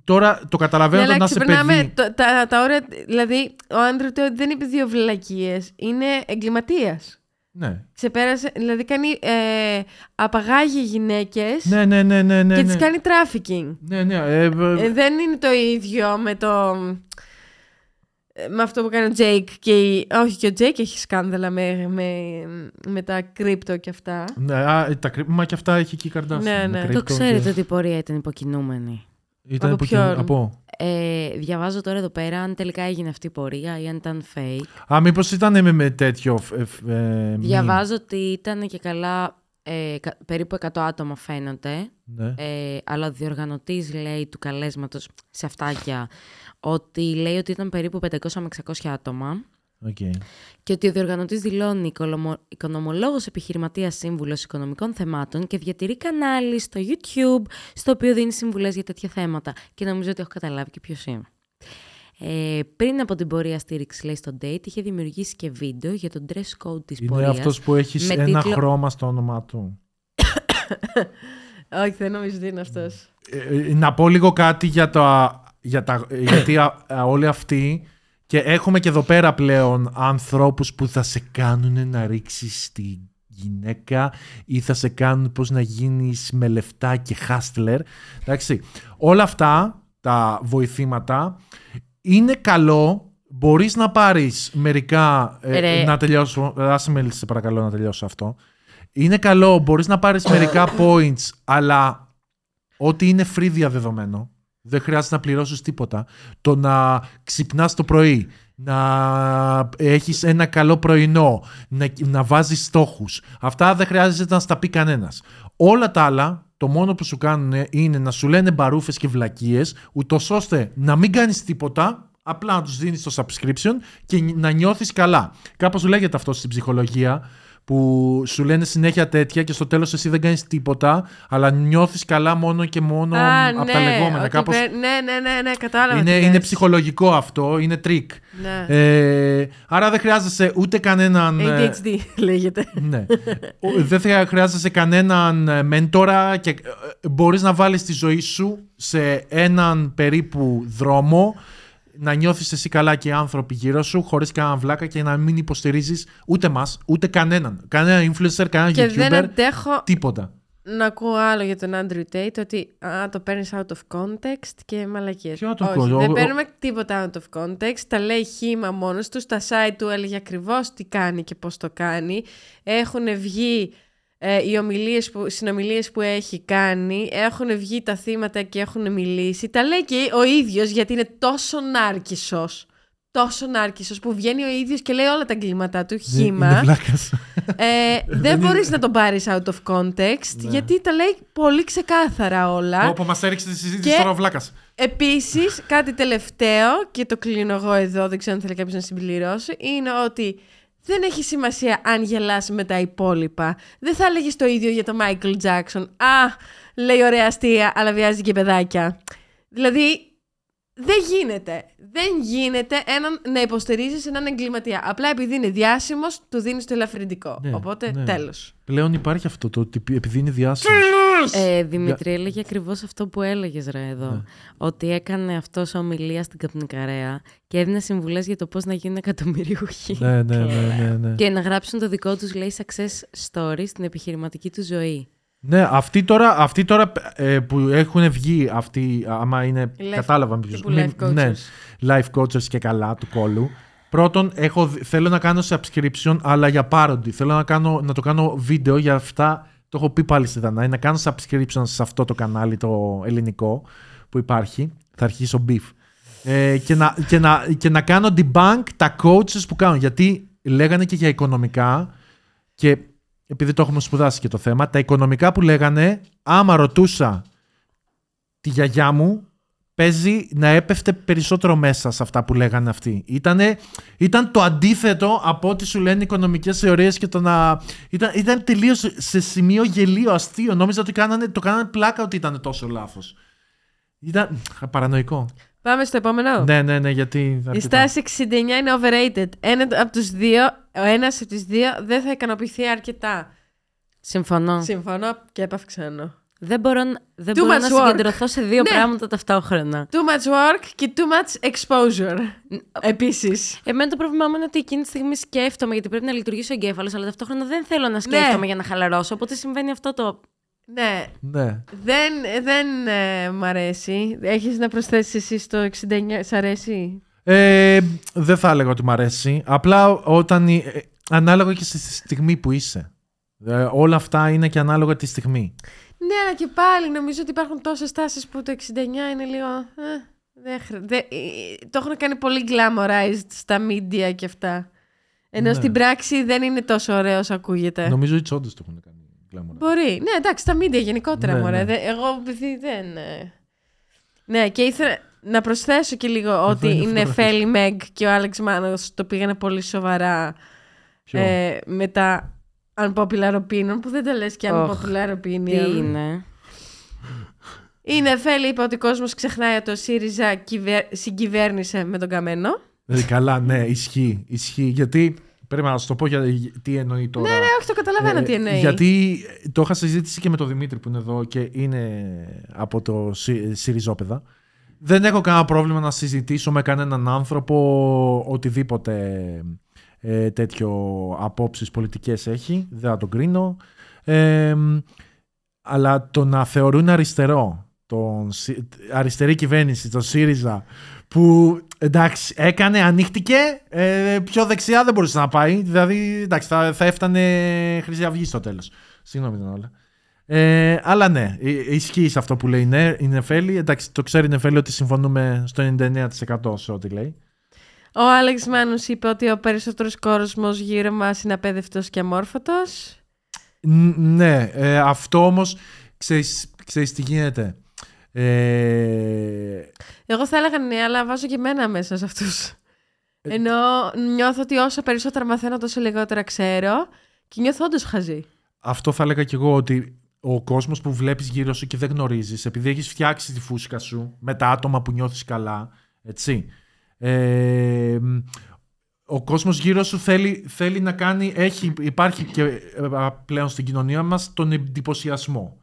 τώρα το καταλαβαίνω Ναι, το αλλά να είσαι ξεπερνάμε παιδί. το- τα, τα όρια, δηλαδή ο Άντριου δεν είπε δύο βλακείες, είναι εγκληματίας. Ναι. Ξεπέρασε, δηλαδή κάνει, ε, απαγάγει γυναίκες Ναι, ναι, ναι, ναι, ναι, και ναι. τις κάνει trafficking. Ναι, ναι. ε, ε, Ε, δεν είναι το ίδιο με το... ε, με αυτό που κάνει ο Τζέικ και η... Όχι, και ο Τζέικ έχει σκάνδαλα με, με, με τα κρύπτο και αυτά. Ναι, α, τα κρύ- Μα και αυτά έχει και η Kardashian. Ναι, με ναι. Το κρύπτο Το ξέρετε και- ότι η πορεία ήταν υποκινούμενη. Ήταν Από από, ποιον; από. Ε, διαβάζω τώρα εδώ πέρα αν τελικά έγινε αυτή η πορεία ή αν ήταν fake. Α, μήπως ήταν με, με τέτοιο. ε, ε, meme. Διαβάζω ότι ήταν και καλά ε, κα- περίπου 100 άτομα φαίνονται. Ναι. Ε, αλλά ο διοργανωτής λέει του καλέσματος σε αυτάκια ότι λέει ότι ήταν περίπου 500 με 600 άτομα οκ. και ότι ο διοργανωτής δηλώνει οικονομο- οικονομολόγος επιχειρηματίας σύμβουλος οικονομικών θεμάτων και διατηρεί κανάλι στο YouTube στο οποίο δίνει συμβουλές για τέτοια θέματα και νομίζω ότι έχω καταλάβει και ποιος είναι. Ε, πριν από την πορεία στήριξης, λέει στο Tate, είχε δημιουργήσει και βίντεο για τον dress code της Είναι πορείας. αυτός που έχεις με ένα τίτλο- χρώμα στο όνομά του. Όχι, δεν νομίζω ότι είναι αυτός. Ε, ε, να πω λίγο κάτι για, το, για τα, γιατί α, α, όλοι αυτοί και έχουμε και εδώ πέρα πλέον ανθρώπους που θα σε κάνουν να ρίξεις τη γυναίκα ή θα σε κάνουν πώς να γίνεις με λεφτά και hustler. Εντάξει, όλα αυτά τα βοηθήματα είναι καλό Μπορείς να πάρεις μερικά... ε, Ρε. να τελειώσω... Άσε με σε παρακαλώ να τελειώσω αυτό. Είναι καλό, μπορείς να πάρεις μερικά points, αλλά ό,τι είναι free διαδεδομένο, δεν χρειάζεται να πληρώσεις τίποτα. Το να ξυπνάς το πρωί, να έχεις ένα καλό πρωινό, να, να βάζεις στόχους. Αυτά δεν χρειάζεται να στα πει κανένας. Όλα τα άλλα, το μόνο που σου κάνουν είναι να σου λένε μπαρούφες και βλακίες, ούτως ώστε να μην κάνεις τίποτα, απλά να τους δίνεις το subscription και να νιώθεις καλά. Κάπως λέγεται αυτό στην ψυχολογία, που σου λένε συνέχεια τέτοια και στο τέλος εσύ δεν κάνεις τίποτα, αλλά νιώθεις καλά μόνο και μόνο Α, από ναι, τα λεγόμενα. ότι Κάπως... παι- Ναι, ναι, ναι, ναι, κατάλαβα. Είναι, τι είναι λες. ψυχολογικό αυτό, είναι τρικ. Ναι. Ε, άρα δεν χρειάζεσαι ούτε κανέναν... ε, ADHD λέγεται. ναι. Ο- δεν θα χρειάζεσαι κανέναν ε, μέντορα και ε, μπορείς να βάλεις τη ζωή σου σε έναν περίπου δρόμο να νιώθεις εσύ καλά και οι άνθρωποι γύρω σου χωρίς κανέναν βλάκα και να μην υποστηρίζεις ούτε μας, ούτε κανέναν. Κανένα influencer, κανένα Και δεν youtuber, αντέχω τίποτα. να ακούω άλλο για τον Andrew Tate ότι α, το παίρνεις out of context και μαλακίες. Ποιο out of Όχι, context? δεν Ο- παίρνουμε τίποτα out of context. Τα λέει χήμα μόνος τους. Στα site του έλεγε ακριβώς τι κάνει και πώς το κάνει. Έχουν βγει ε, οι ομιλίες που, συνομιλίες που έχει κάνει. Έχουν βγει τα θύματα και έχουν μιλήσει. Τα λέει και ο ίδιος γιατί είναι τόσο νάρκισσος. Τόσο νάρκισσος που βγαίνει ο ίδιος και λέει όλα τα εγκλήματά του. Χήμα. Είναι βλάκας. Ε, δεν μπορείς να τον πάρεις out of context, Ναι. γιατί τα λέει πολύ ξεκάθαρα όλα. Όπου μας έριξε τη συζήτηση Και- τώρα ο βλάκας. Επίσης, κάτι τελευταίο, και το κλείνω εγώ εδώ, δεν ξέρω αν θέλει κάποιος να συμπληρώσει, είναι ότι δεν έχει σημασία αν γελάς με τα υπόλοιπα. Δεν θα έλεγες το ίδιο για τον Michael Jackson. Α, λέει ωραία αστεία, αλλά βιάζει και παιδάκια. Δηλαδή, δεν γίνεται. Δεν γίνεται έναν, να υποστηρίζεις έναν εγκληματία. Απλά επειδή είναι διάσημος, του δίνεις το ελαφρυντικό. Ναι, Οπότε, ναι. τέλος. Πλέον υπάρχει αυτό το ότι επειδή είναι διάσημος. Ε, Δημήτρη, έλεγε ακριβώς αυτό που έλεγες ρε εδώ. Ναι. Ότι έκανε αυτός ομιλία στην Καπνικαρέα και έδινε συμβουλές για το πώς να γίνουν εκατομμυριούχοι. ναι, ναι, ναι, ναι, ναι. Και να γράψουν το δικό τους, λέει, success story στην επιχειρηματική του ζωή. Ναι, αυτοί τώρα, αυτοί τώρα ε, που έχουν βγει, αυτοί, άμα είναι. Life- κατάλαβα ποιος. τύπου Μη- life coaches. Ναι, life coaches και καλά του κόλου. Πρώτον, έχω, δει- θέλω να κάνω subscription, αλλά για parody. Θέλω να, κάνω, να το κάνω βίντεο για αυτά. Το έχω πει πάλι στη Δανάη. Να κάνω subscription σε αυτό το κανάλι, το ελληνικό που υπάρχει. Θα αρχίσω beef. Ε, και, να, και, να, και να κάνω debunk τα coaches που κάνουν. Γιατί λέγανε και για οικονομικά και επειδή το έχουμε σπουδάσει και το θέμα, τα οικονομικά που λέγανε, άμα ρωτούσα τη γιαγιά μου, παίζει να έπεφτε περισσότερο μέσα σε αυτά που λέγανε αυτοί. Ήτανε, ήταν το αντίθετο από ό,τι σου λένε οι οικονομικές θεωρίες και το να... Ήταν, ήταν τελείως σε σημείο γελίο, αστείο. Νόμιζα ότι κάνανε, το κάνανε πλάκα ότι ήταν τόσο λάθος. Ήταν παρανοϊκό. Πάμε στο επόμενο. Ναι, ναι, ναι, γιατί... Η αρκετά. στάση 69 είναι overrated. Ένα από τους δύο, ο ένας από τους δύο δεν θα ικανοποιηθεί αρκετά. Συμφωνώ. Συμφωνώ και έπαυξάνω. Δεν μπορώ, να- δεν Too μπορώ much να work. συγκεντρωθώ σε δύο Ναι. πράγματα ταυτόχρονα. Too much work και too much exposure. Επίσης. Εμένα το πρόβλημά μου είναι ότι εκείνη τη στιγμή σκέφτομαι, γιατί πρέπει να λειτουργήσει ο εγκέφαλος, αλλά ταυτόχρονα δεν θέλω Ναι. να σκέφτομαι για να χαλαρώσω. Οπότε συμβαίνει αυτό το. Ναι, Ναι. δεν, δεν ε, μ' αρέσει. Έχεις να προσθέσεις εσύ στο 69, σ' αρέσει; Ε, δεν θα έλεγα ότι μ' αρέσει. Απλά όταν. η- ε, ανάλογα και στη στιγμή που είσαι. Ε, όλα αυτά είναι και ανάλογα τη στιγμή. Ναι, αλλά και πάλι νομίζω ότι υπάρχουν τόσες τάσεις που το 69 είναι λίγο. Ε, δεν χρ- δεν- ε, το έχουν κάνει πολύ glamorized στα media και αυτά. Ενώ Ναι. στην πράξη δεν είναι τόσο ωραίος όσο ακούγεται. Νομίζω ότι όντω το έχουν κάνει. Glamour. Μπορεί. Ναι, εντάξει, τα media γενικότερα, Ναι, μωρέ. ναι. Δεν- εγώ επειδή δεν... ε. Ναι, και ήθελα να προσθέσω και λίγο ότι είναι η Νεφέλη φωτογραφίες. Μεγ και ο Άλεξ Μάνος το πήγανε πολύ σοβαρά Ποιο; ε, με τα unpopular opinion, που δεν τα λες και Οχ, unpopular opinion. Τι είναι; Η Νεφέλη είπε ότι ο κόσμος ξεχνάει ότι ο ΣΥΡΙΖΑ κυβε- συγκυβέρνησε με τον Καμένο. Ε, καλά, ναι, ισχύει. ισχύει γιατί. Πρέπει να σου το πω για, τι εννοεί τώρα. Ναι, ναι, όχι, το καταλαβαίνω Ε, τι εννοεί. Γιατί το είχα συζήτηση και με τον Δημήτρη που είναι εδώ και είναι από το Συ- Συριζόπεδα. Δεν έχω κανένα πρόβλημα να συζητήσω με κανέναν άνθρωπο οτιδήποτε ε, τέτοιο απόψεις πολιτικές έχει. Δεν θα τον κρίνω. Ε, αλλά το να θεωρούν αριστερό τον, Συ- αριστερή κυβέρνηση, τον ΣΥΡΙΖΑ, που εντάξει, έκανε, ανοίχτηκε, ε, πιο δεξιά δεν μπορούσε να πάει. Δηλαδή, εντάξει, θα, θα έφτανε Χρυσή Αυγή στο τέλος. Συγγνώμη ήταν όλα. Ε, αλλά ναι, ι- ισχύει σε αυτό που λέει η Νε- η Νεφέλη. Εντάξει, το ξέρει η Νεφέλη ότι συμφωνούμε στο 99% σε ό,τι λέει. Ο Άλεξ Μάνους είπε ότι ο περισσότερος κόσμος γύρω μας είναι απέδευτος και αμόρφωτος. Ν- ναι, ε, αυτό όμως ξέρεις, ξέρεις τι γίνεται. Ε, Εγώ θα έλεγα ναι, αλλά βάζω και εμένα μέσα σε αυτούς. Ε, Ενώ νιώθω ότι όσο περισσότερα μαθαίνω, τόσο λιγότερα ξέρω και νιώθω όντως χαζή. αυτό θα έλεγα κι εγώ ότι ο κόσμος που βλέπεις γύρω σου και δεν γνωρίζεις, επειδή έχεις φτιάξει τη φούσκα σου με τα άτομα που νιώθεις καλά, έτσι. Ε, ο κόσμος γύρω σου θέλει, θέλει να κάνει, έχει, υπάρχει και ε, πλέον στην κοινωνία μας τον εντυπωσιασμό.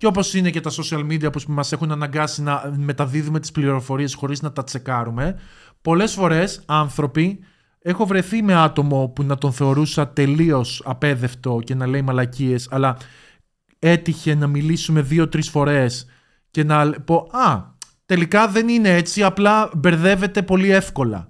Και όπως είναι και τα social media που μας έχουν αναγκάσει να μεταδίδουμε τις πληροφορίες χωρίς να τα τσεκάρουμε, πολλές φορές άνθρωποι έχω βρεθεί με άτομο που να τον θεωρούσα τελείως απέδευτο και να λέει μαλακίες, αλλά έτυχε να μιλήσουμε δύο-τρεις φορές και να πω «Α, τελικά δεν είναι έτσι, απλά μπερδεύεται πολύ εύκολα».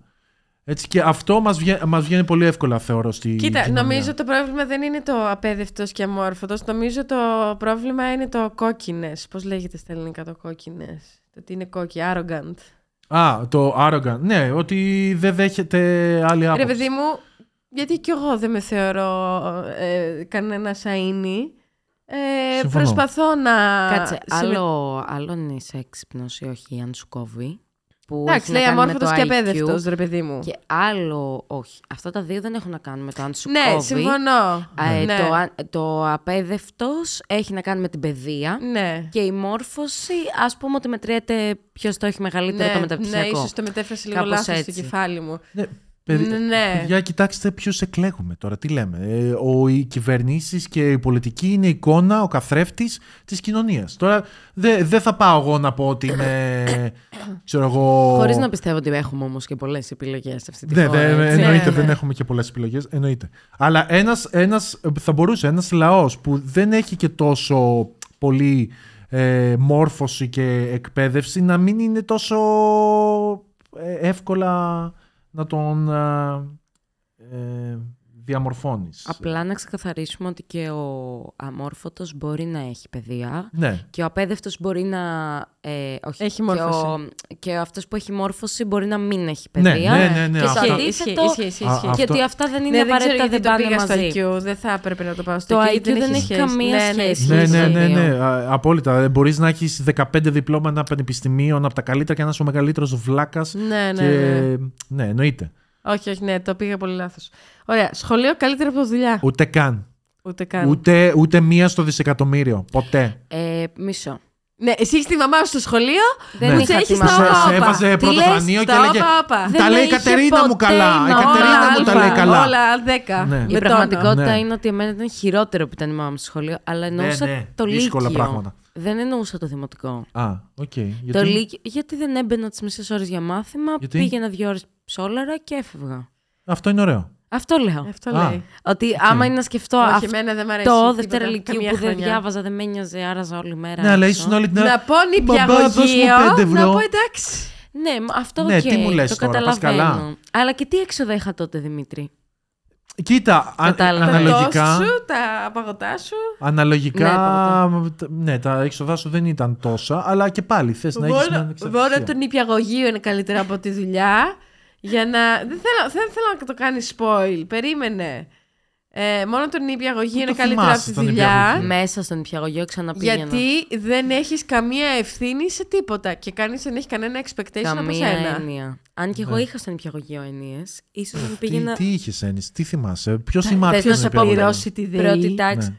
Έτσι, και αυτό μας βγαίνει, μας βγαίνει πολύ εύκολα, θεωρώ, στη Κοίτα, κοινωνία. νομίζω το πρόβλημα δεν είναι το απέδευτος και αμόρφωτος. Νομίζω το πρόβλημα είναι το κόκκινες. Πώς λέγεται στα ελληνικά το κόκκινες; Το ότι είναι κόκκι, arrogant. Α, το arrogant. Ναι, ότι δεν δέχεται άλλη άποψη. Ρε παιδί μου, γιατί κι εγώ δεν με θεωρώ ε, κανένα σαΐνι. Ε, Συμφωνώ. προσπαθώ να. Κάτσε, συμμε- άλλο, άλλο αν είσαι έξυπνος ή όχι, αν σου κόβει; Που Εντάξει, έχει να λέει κάνει με αμόρφωτος το και IQ, απέδευτος, ρε παιδί μου. Και άλλο όχι. Αυτά τα δύο δεν έχουν να κάνουν με το αν σου Ναι, κόβει. συμφωνώ. Ε, ναι. το, αν- το απέδευτος έχει να κάνει με την παιδεία. ναι. Και η μόρφωση, ας πούμε ότι μετριέται ποιος το έχει μεγαλύτερο το ναι, μεταπτυχιακό. ναι, ίσως το μετέφρασε λίγο Κάπως λάθος στο έτσι. κεφάλι μου. Ναι, παιδι- Ναι, ναι. Παιδιά, κοιτάξτε ποιους εκλέγουμε τώρα. Τι λέμε. Ε, ο, οι κυβερνήσεις και η πολιτική είναι η εικόνα, ο καθρέφτης της κοινωνίας. Τώρα δεν δεν θα πάω εγώ να πω ότι είμαι. ξέρω εγώ. Χωρίς να πιστεύω ότι έχουμε όμως και πολλές επιλογές σε αυτή τη Ναι, χώρα. δε- έτσι. εννοείται, Ναι, ναι. δεν έχουμε και πολλές επιλογές, εννοείται. Αλλά ένας, ένας, θα μπορούσε ένας λαός που δεν έχει και τόσο πολύ ε, μόρφωση και εκπαίδευση να μην είναι τόσο ε, εύκολα να τον ε, ε, διαμορφώνεις. Απλά να ξεκαθαρίσουμε ότι και ο αμόρφωτος μπορεί να έχει παιδεία Ναι. και ο απέδευτος μπορεί να... Ε, όχι, Έχει και, μόρφωση. ο, και αυτός που έχει μόρφωση μπορεί να μην έχει Ναι, παιδεία. ναι, ναι, ναι, και αυτά- το Ισχύει, αντίθετο, ισχύει, ισχύει, Α, ισχύει. α, και Αυτό- ότι αυτά δεν είναι Ναι, δεν ξέρω απαραίτητα γιατί δεν το πήγα πάνε στο μαζί. IQ. Δεν θα έπρεπε να το πάω στο Το IQ. IQ δεν έχει σχέση. καμία Ναι, ναι, σχέση. ισχύει, Ναι, Ισχύει ναι, στο ναι, δύο. ναι, α, απόλυτα. Μπορείς να έχεις 15 διπλώματα πανεπιστημίων από τα καλύτερα και να είσαι ο μεγαλύτερος βλάκας. Ναι, ναι, και... ναι. ναι, εννοείται. Όχι, όχι, ναι, το πήγα πολύ λάθος. Ωραία, σχολείο καλύτερο από δουλειά. Ούτε καν. Ούτε καν. Ούτε, ούτε μία στο δισεκατομμύριο. Ποτέ. Ε, μισό. Ναι, εσύ έχεις τη μαμά σου στο σχολείο. Δεν που είχα σε έχεις τη στα μαμά. σε, όπα. σε έβαζε Τι πρώτο λες, φρανείο και στα έλεγε. όπα, όπα. Τα Δεν λέει η είχε Κατερίνα μου ποτέ καλά. Η η μαμά. Κατερίνα μου τα λέει αλφα, καλά. Όλα δέκα. Ναι. με Η τόνο. πραγματικότητα Ναι. είναι ότι εμένα ήταν χειρότερο που ήταν η μάμα μου στο σχολείο, αλλά εννοούσα ναι, το δύσκολα Λύκειο. πράγματα. Δεν εννοούσα το δημοτικό. Α, οκ. Το Γιατί... Λύκειο, γιατί δεν έμπαινα τις μισές ώρες για μάθημα, Γιατί; πήγαινα δύο ώρες ψόλαρα και έφευγα. Αυτό είναι ωραίο. Αυτό λέω. Αυτό Α. λέει. Ότι άμα είναι να σκεφτώ Όχι, αυτό εμένα δεν μ' αρέσει το τίποτα, δεύτερο λυκείου καμία που δεν χρονιά. διάβαζα, δεν με ένοιαζε, άραζα όλη μέρα. Ναι, αλλά έξω. ήσουν όλη την Να ώρα. πω Μπαμπά, δώσ' μου νηπιαγωγείο, πέντε ευρώ. να πω εντάξει. Ναι, μα αυτό Ναι, και τι μου λες το τώρα, πας καταλαβαίνω. καλά. Αλλά και τι έξοδα είχα τότε, Δημήτρη; Κοίτα, αν- Κατάλαβα. Τα αναλογικά, τόστ σου, τα παγωτά σου. αναλογικά ναι, τα έξοδά σου δεν ήταν τόσα, αλλά και πάλι θες να έχεις μια Μόνο, ανεξαρτησία. μόνο το νηπιαγωγείο είναι καλύτερα από τη δουλειά. Για να. Δεν θέλω, δεν θέλω να το κάνει spoil. Περίμενε. Ε, μόνο το νηπιαγωγείο Πού είναι το καλύτερα από θυμάσαι τη το δουλειά. νηπιαγωγείο; Μέσα στον νηπιαγωγείο ξαναπήγαινα. Γιατί δεν έχεις καμία ευθύνη σε τίποτα και κανείς δεν έχει κανένα expectation από Καμία σένα. έννοια. Αν και εγώ Ναι. είχα στον νηπιαγωγείο έννοιες, ίσως να Τι, πήγαινα. τι είχες έννοες, τι θυμάσαι, ποιος Θες θυμάται. να ποιος σε είναι πω πιο Πληρώσει τη ΔΕΗ. Πρώτη τάξη. Ναι.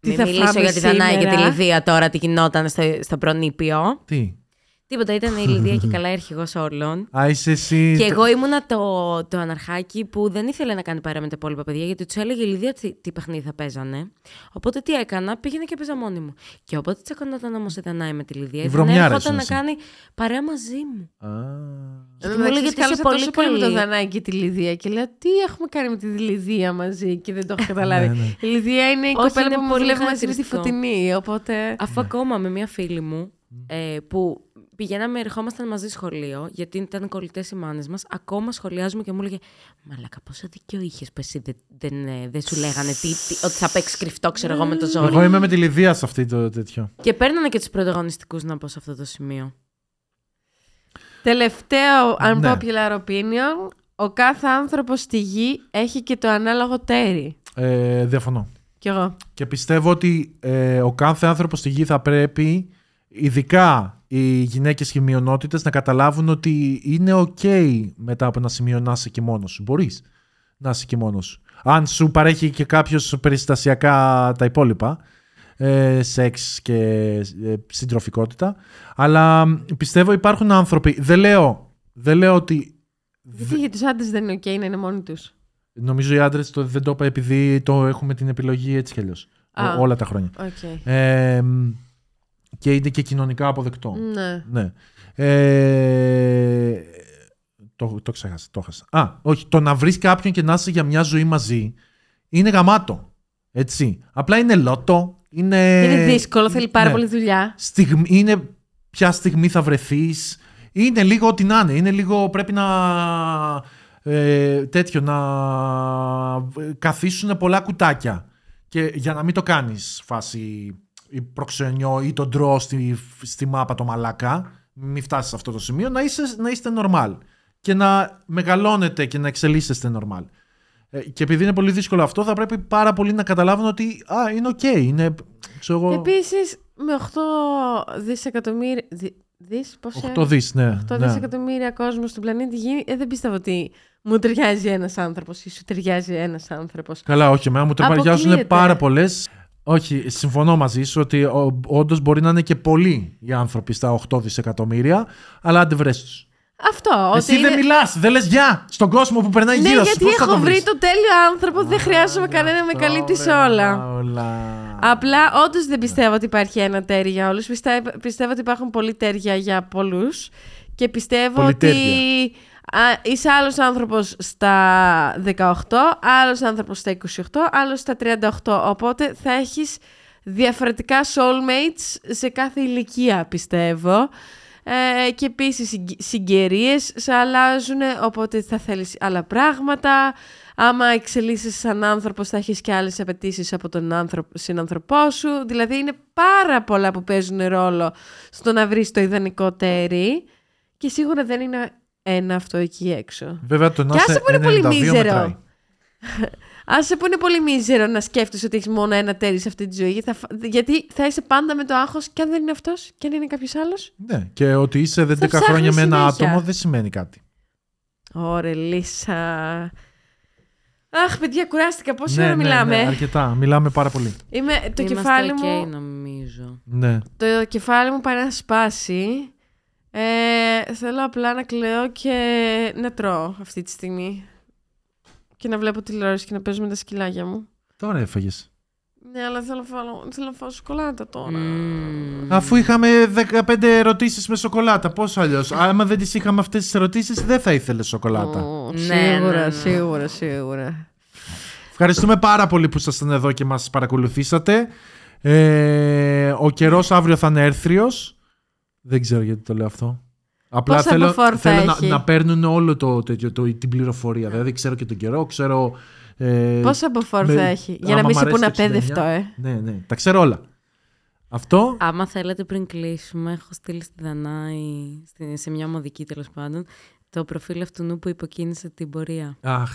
Τι Μην θα μιλήσω φάμε για τη Δανάη και τη σήμερα; Λιδία τώρα, τι γινόταν στο, στο προνήπιο. Τι; Τίποτα, ήταν η Λιδία και καλά αρχηγός όλων. Α, είσαι εσύ. Και εγώ ήμουνα το, το αναρχάκι που δεν ήθελε να κάνει παρέα με τα υπόλοιπα παιδιά, γιατί τους έλεγε η Λιδία τι, τι παιχνίδι θα παίζανε. Οπότε τι έκανα, πήγαινα και παίζα μόνη μου. Και όποτε τσακωνόταν όμως η Δανάη με τη Λιδία, Η η βρωμιάρα Δανάη ήσουν ερχόταν να εσύ. κάνει παρέα μαζί μου. Α. Γιατί μου έλεγε ότι είσαι πολύ τόσο πολύ με το καλή. Δανάη και τη Λιδία και λέω τι έχουμε κάνει με τη Λιδία μαζί και δεν το έχω καταλάβει. Ναι, ναι. Η Λιδία είναι η Όχι, κοπέλα είναι που μου πολύ δουλεύει μαζί με τη χαρακτηριστικό. Φωτεινή, οπότε... Αφού ακόμα με μια φίλη μου ε, που πηγαίναμε, ερχόμασταν μαζί σχολείο, γιατί ήταν κολλητές οι μάνες μας, ακόμα σχολιάζουμε και μου έλεγε Μαλάκα, πόσο δίκιο είχες που εσύ δεν, δεν, ε, δεν σου λέγανε τι, τι- ότι θα παίξεις κρυφτό, ξέρω εγώ, με το ζόρι. Εγώ είμαι με τη Λιδία σε αυτή το τέτοιο. Και παίρνανε και τους πρωταγωνιστικούς να πω σε αυτό το σημείο. Τελευταίο Ναι. unpopular opinion, ο κάθε άνθρωπος στη γη έχει και το ανάλογο τέρι. Ε, διαφωνώ. Κι εγώ. Και πιστεύω ότι ε, ο κάθε άνθρωπος στη γη θα πρέπει, ειδικά οι γυναίκες και οι μειονότητες, να καταλάβουν ότι είναι ok μετά από ένα σημείο να είσαι και μόνος σου. Μπορείς να είσαι και μόνος σου. Αν σου παρέχει και κάποιος περιστασιακά τα υπόλοιπα, ε, σεξ και ε, συντροφικότητα. Αλλά πιστεύω υπάρχουν άνθρωποι, δεν λέω, δεν λέω ότι Γιατί για τους άντρες δεν είναι ok να είναι μόνοι τους; Νομίζω οι άντρες δεν το είπα επειδή το έχουμε την επιλογή έτσι κι αλλιώς. Α. Όλα τα χρόνια. Οκ. Ε, και είναι και κοινωνικά αποδεκτό. Ναι. Ναι. Ε, το, το ξέχασα, το έχασα. Α, όχι. Το να βρεις κάποιον και να είσαι για μια ζωή μαζί είναι γαμάτο. Έτσι. Απλά είναι λότο. Είναι, είναι δύσκολο, θέλει πάρα ναι. πολύ δουλειά. Στιγμή, είναι ποια στιγμή θα βρεθείς. Είναι λίγο ό,τι να είναι. Είναι λίγο πρέπει να... Ε, τέτοιο, να καθίσουν πολλά κουτάκια. Και για να μην το κάνεις φάση ή προξενιό ή τον ντρό στη, στη μάπα το μαλάκα, μην φτάσεις σε αυτό το σημείο, να, είσαι, να είστε normal. Και να μεγαλώνετε και να εξελίσσεστε normal. Ε, και επειδή είναι πολύ δύσκολο αυτό, θα πρέπει πάρα πολύ να καταλάβουν ότι α, είναι οκ. είναι, ξέρω εγώ, Επίσης, με 8 δισεκατομμύρια... Δι, δις, πώς 8 δις, ναι. 8 ναι. δισεκατομμύρια κόσμος στον πλανήτη Γη, ε, δεν πιστεύω ότι μου ταιριάζει ένας άνθρωπος ή σου ταιριάζει ένας άνθρωπος. Καλά, όχι, εμένα μου ταιριάζουν Αποκλείεται. πάρα πολλές. Όχι, συμφωνώ μαζί σου ότι όντως μπορεί να είναι και πολλοί οι άνθρωποι στα 8 δισεκατομμύρια, αλλά αν δεν βρες τους. Αυτό. Εσύ ότι δεν είναι... μιλάς, δεν λες γεια στον κόσμο που περνάει Ναι, γύρω σου. γιατί πώς θα έχω το βρει βρεις; το τέλειο άνθρωπο, δεν χρειάζομαι κανένα να με καλύπτεις σε όλα. όλα. Απλά όντως δεν πιστεύω ότι υπάρχει ένα τέρι για όλους. Πιστεύω, πιστεύω ότι υπάρχουν πολλοί τέρια για πολλούς. Και πιστεύω ότι Πολυτέρια. Α, είσαι άλλος άνθρωπος στα 18, άλλος άνθρωπος στα 28, άλλος στα 38. Οπότε θα έχεις διαφορετικά soulmates σε κάθε ηλικία, πιστεύω. Ε, και επίσης οι συγκαιρίες σε αλλάζουν, οπότε θα θέλεις άλλα πράγματα. Άμα εξελίσσεσαι σαν άνθρωπος θα έχεις και άλλες απαιτήσεις από τον άνθρωπο, συνανθρωπό σου. Δηλαδή είναι πάρα πολλά που παίζουν ρόλο στο να βρεις το ιδανικό τέρι και σίγουρα δεν είναι ένα αυτό εκεί έξω. Βέβαια το να Και άσε είσαι που είναι πολύ 92 μίζερο. μετράει. Άσε που είναι πολύ μίζερο να σκέφτεσαι ότι έχεις μόνο ένα τέρι σε αυτή τη ζωή. Γιατί θα, γιατί θα είσαι πάντα με το άγχος και αν δεν είναι αυτός και αν είναι κάποιος άλλος. Ναι, και ότι είσαι 11 ψάχνεις χρόνια με ένα συνέχεια. άτομο δεν σημαίνει κάτι. Ωραία, Λίσσα. Αχ, παιδιά, κουράστηκα. Πόση ναι, ώρα ναι, μιλάμε; ναι, αρκετά. Μιλάμε πάρα πολύ. Είμαι, το, Είμαστε κεφάλι ok, μου, νομίζω. Ναι. το κεφάλι μου πάει να σπάσει. Ε, θέλω απλά να κλαίω και να τρώω αυτή τη στιγμή. Και να βλέπω τηλεόραση και να παίζω με τα σκυλάκια μου. Τώρα έφαγες. Ναι, αλλά θέλω να φάω, θέλω να φάω σοκολάτα τώρα. Μμμ. Αφού είχαμε 15 ερωτήσεις με σοκολάτα, πώς αλλιώς; Άμα δεν τις είχαμε αυτές τις ερωτήσεις, δεν θα ήθελες σοκολάτα. Ω, Ναι, σίγουρα, ναι, ναι. σίγουρα, σίγουρα. Ευχαριστούμε πάρα πολύ που ήσασταν εδώ και μας παρακολουθήσατε. Ε, ο καιρός αύριο θα είναι έρθριος. Δεν ξέρω γιατί το λέω αυτό. Απλά Πόσα θέλω, μποφόρ θα θέλω να, έχει; να παίρνουν όλο το, τέτοιο, το, την πληροφορία. Δηλαδή ξέρω και τον καιρό, ξέρω. Ε, Πόσα μποφόρ με- θα έχει; Για να άμα μην μ' σε αρέσει πούνε το 69. απέδευτο, ε. Ναι, ναι, τα ξέρω όλα. Αυτό. Άμα θέλετε πριν κλείσουμε, έχω στείλει στη Δανάη, στη- σε μια μοδική τέλος πάντων, το προφίλ αυτού νου που υποκίνησε την πορεία. Αχ,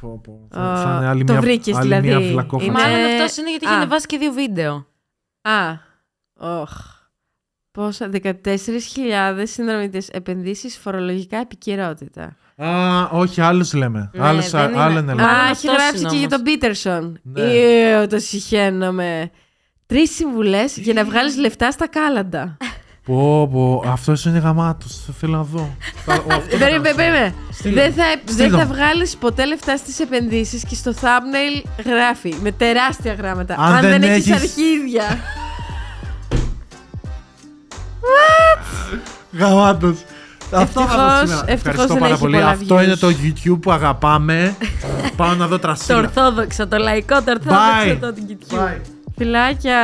πω, πω. Θα, Α, θα είναι άλλη το μια, βρήκες, άλλη δηλαδή. μια βλακόφωνη. Είναι- Μάλλον αυτός είναι γιατί Α. είχε ανεβάσει και δύο βίντεο. Α, όχ. Πόσα, 14.000 συνδρομητές επενδύσεις φορολογικά επικαιρότητα. Α, όχι, άλλους λέμε. Ναι, άλλους, δεν είναι. άλλο είναι. Μάλλον Α, αυτός έχει γράψει είναι και για όμως. τον Πίτερσον. Ναι. Ιω, το συχαίνομαι. Τρεις συμβουλές για να βγάλεις λεφτά στα κάλαντα. Πω, πω, αυτός είναι γαμάτος. Θα θέλω να δω. Θα- ο, αυτό θα Περίμενε, κάνω. περίμενε. Στείλ' Δεν μου. θα, Στείλ' δεν θα μου. βγάλεις ποτέ λεφτά στις επενδύσεις και στο thumbnail γράφει με τεράστια γράμματα. Αν Αν, δεν δεν, έχεις έχεις- αρχίδια. Γαμάτος. Αυτό θα δω Ευτυχώς- σήμερα. ευτυχώς Ευχαριστώ δεν πάρα έχει πολύ. πολλά Αυτό views. είναι το YouTube που αγαπάμε. Πάω να δω Το τρασίλα. ορθόδοξο, το λαϊκό, το ορθόδοξο, Bye. το YouTube. Bye. Φιλάκια.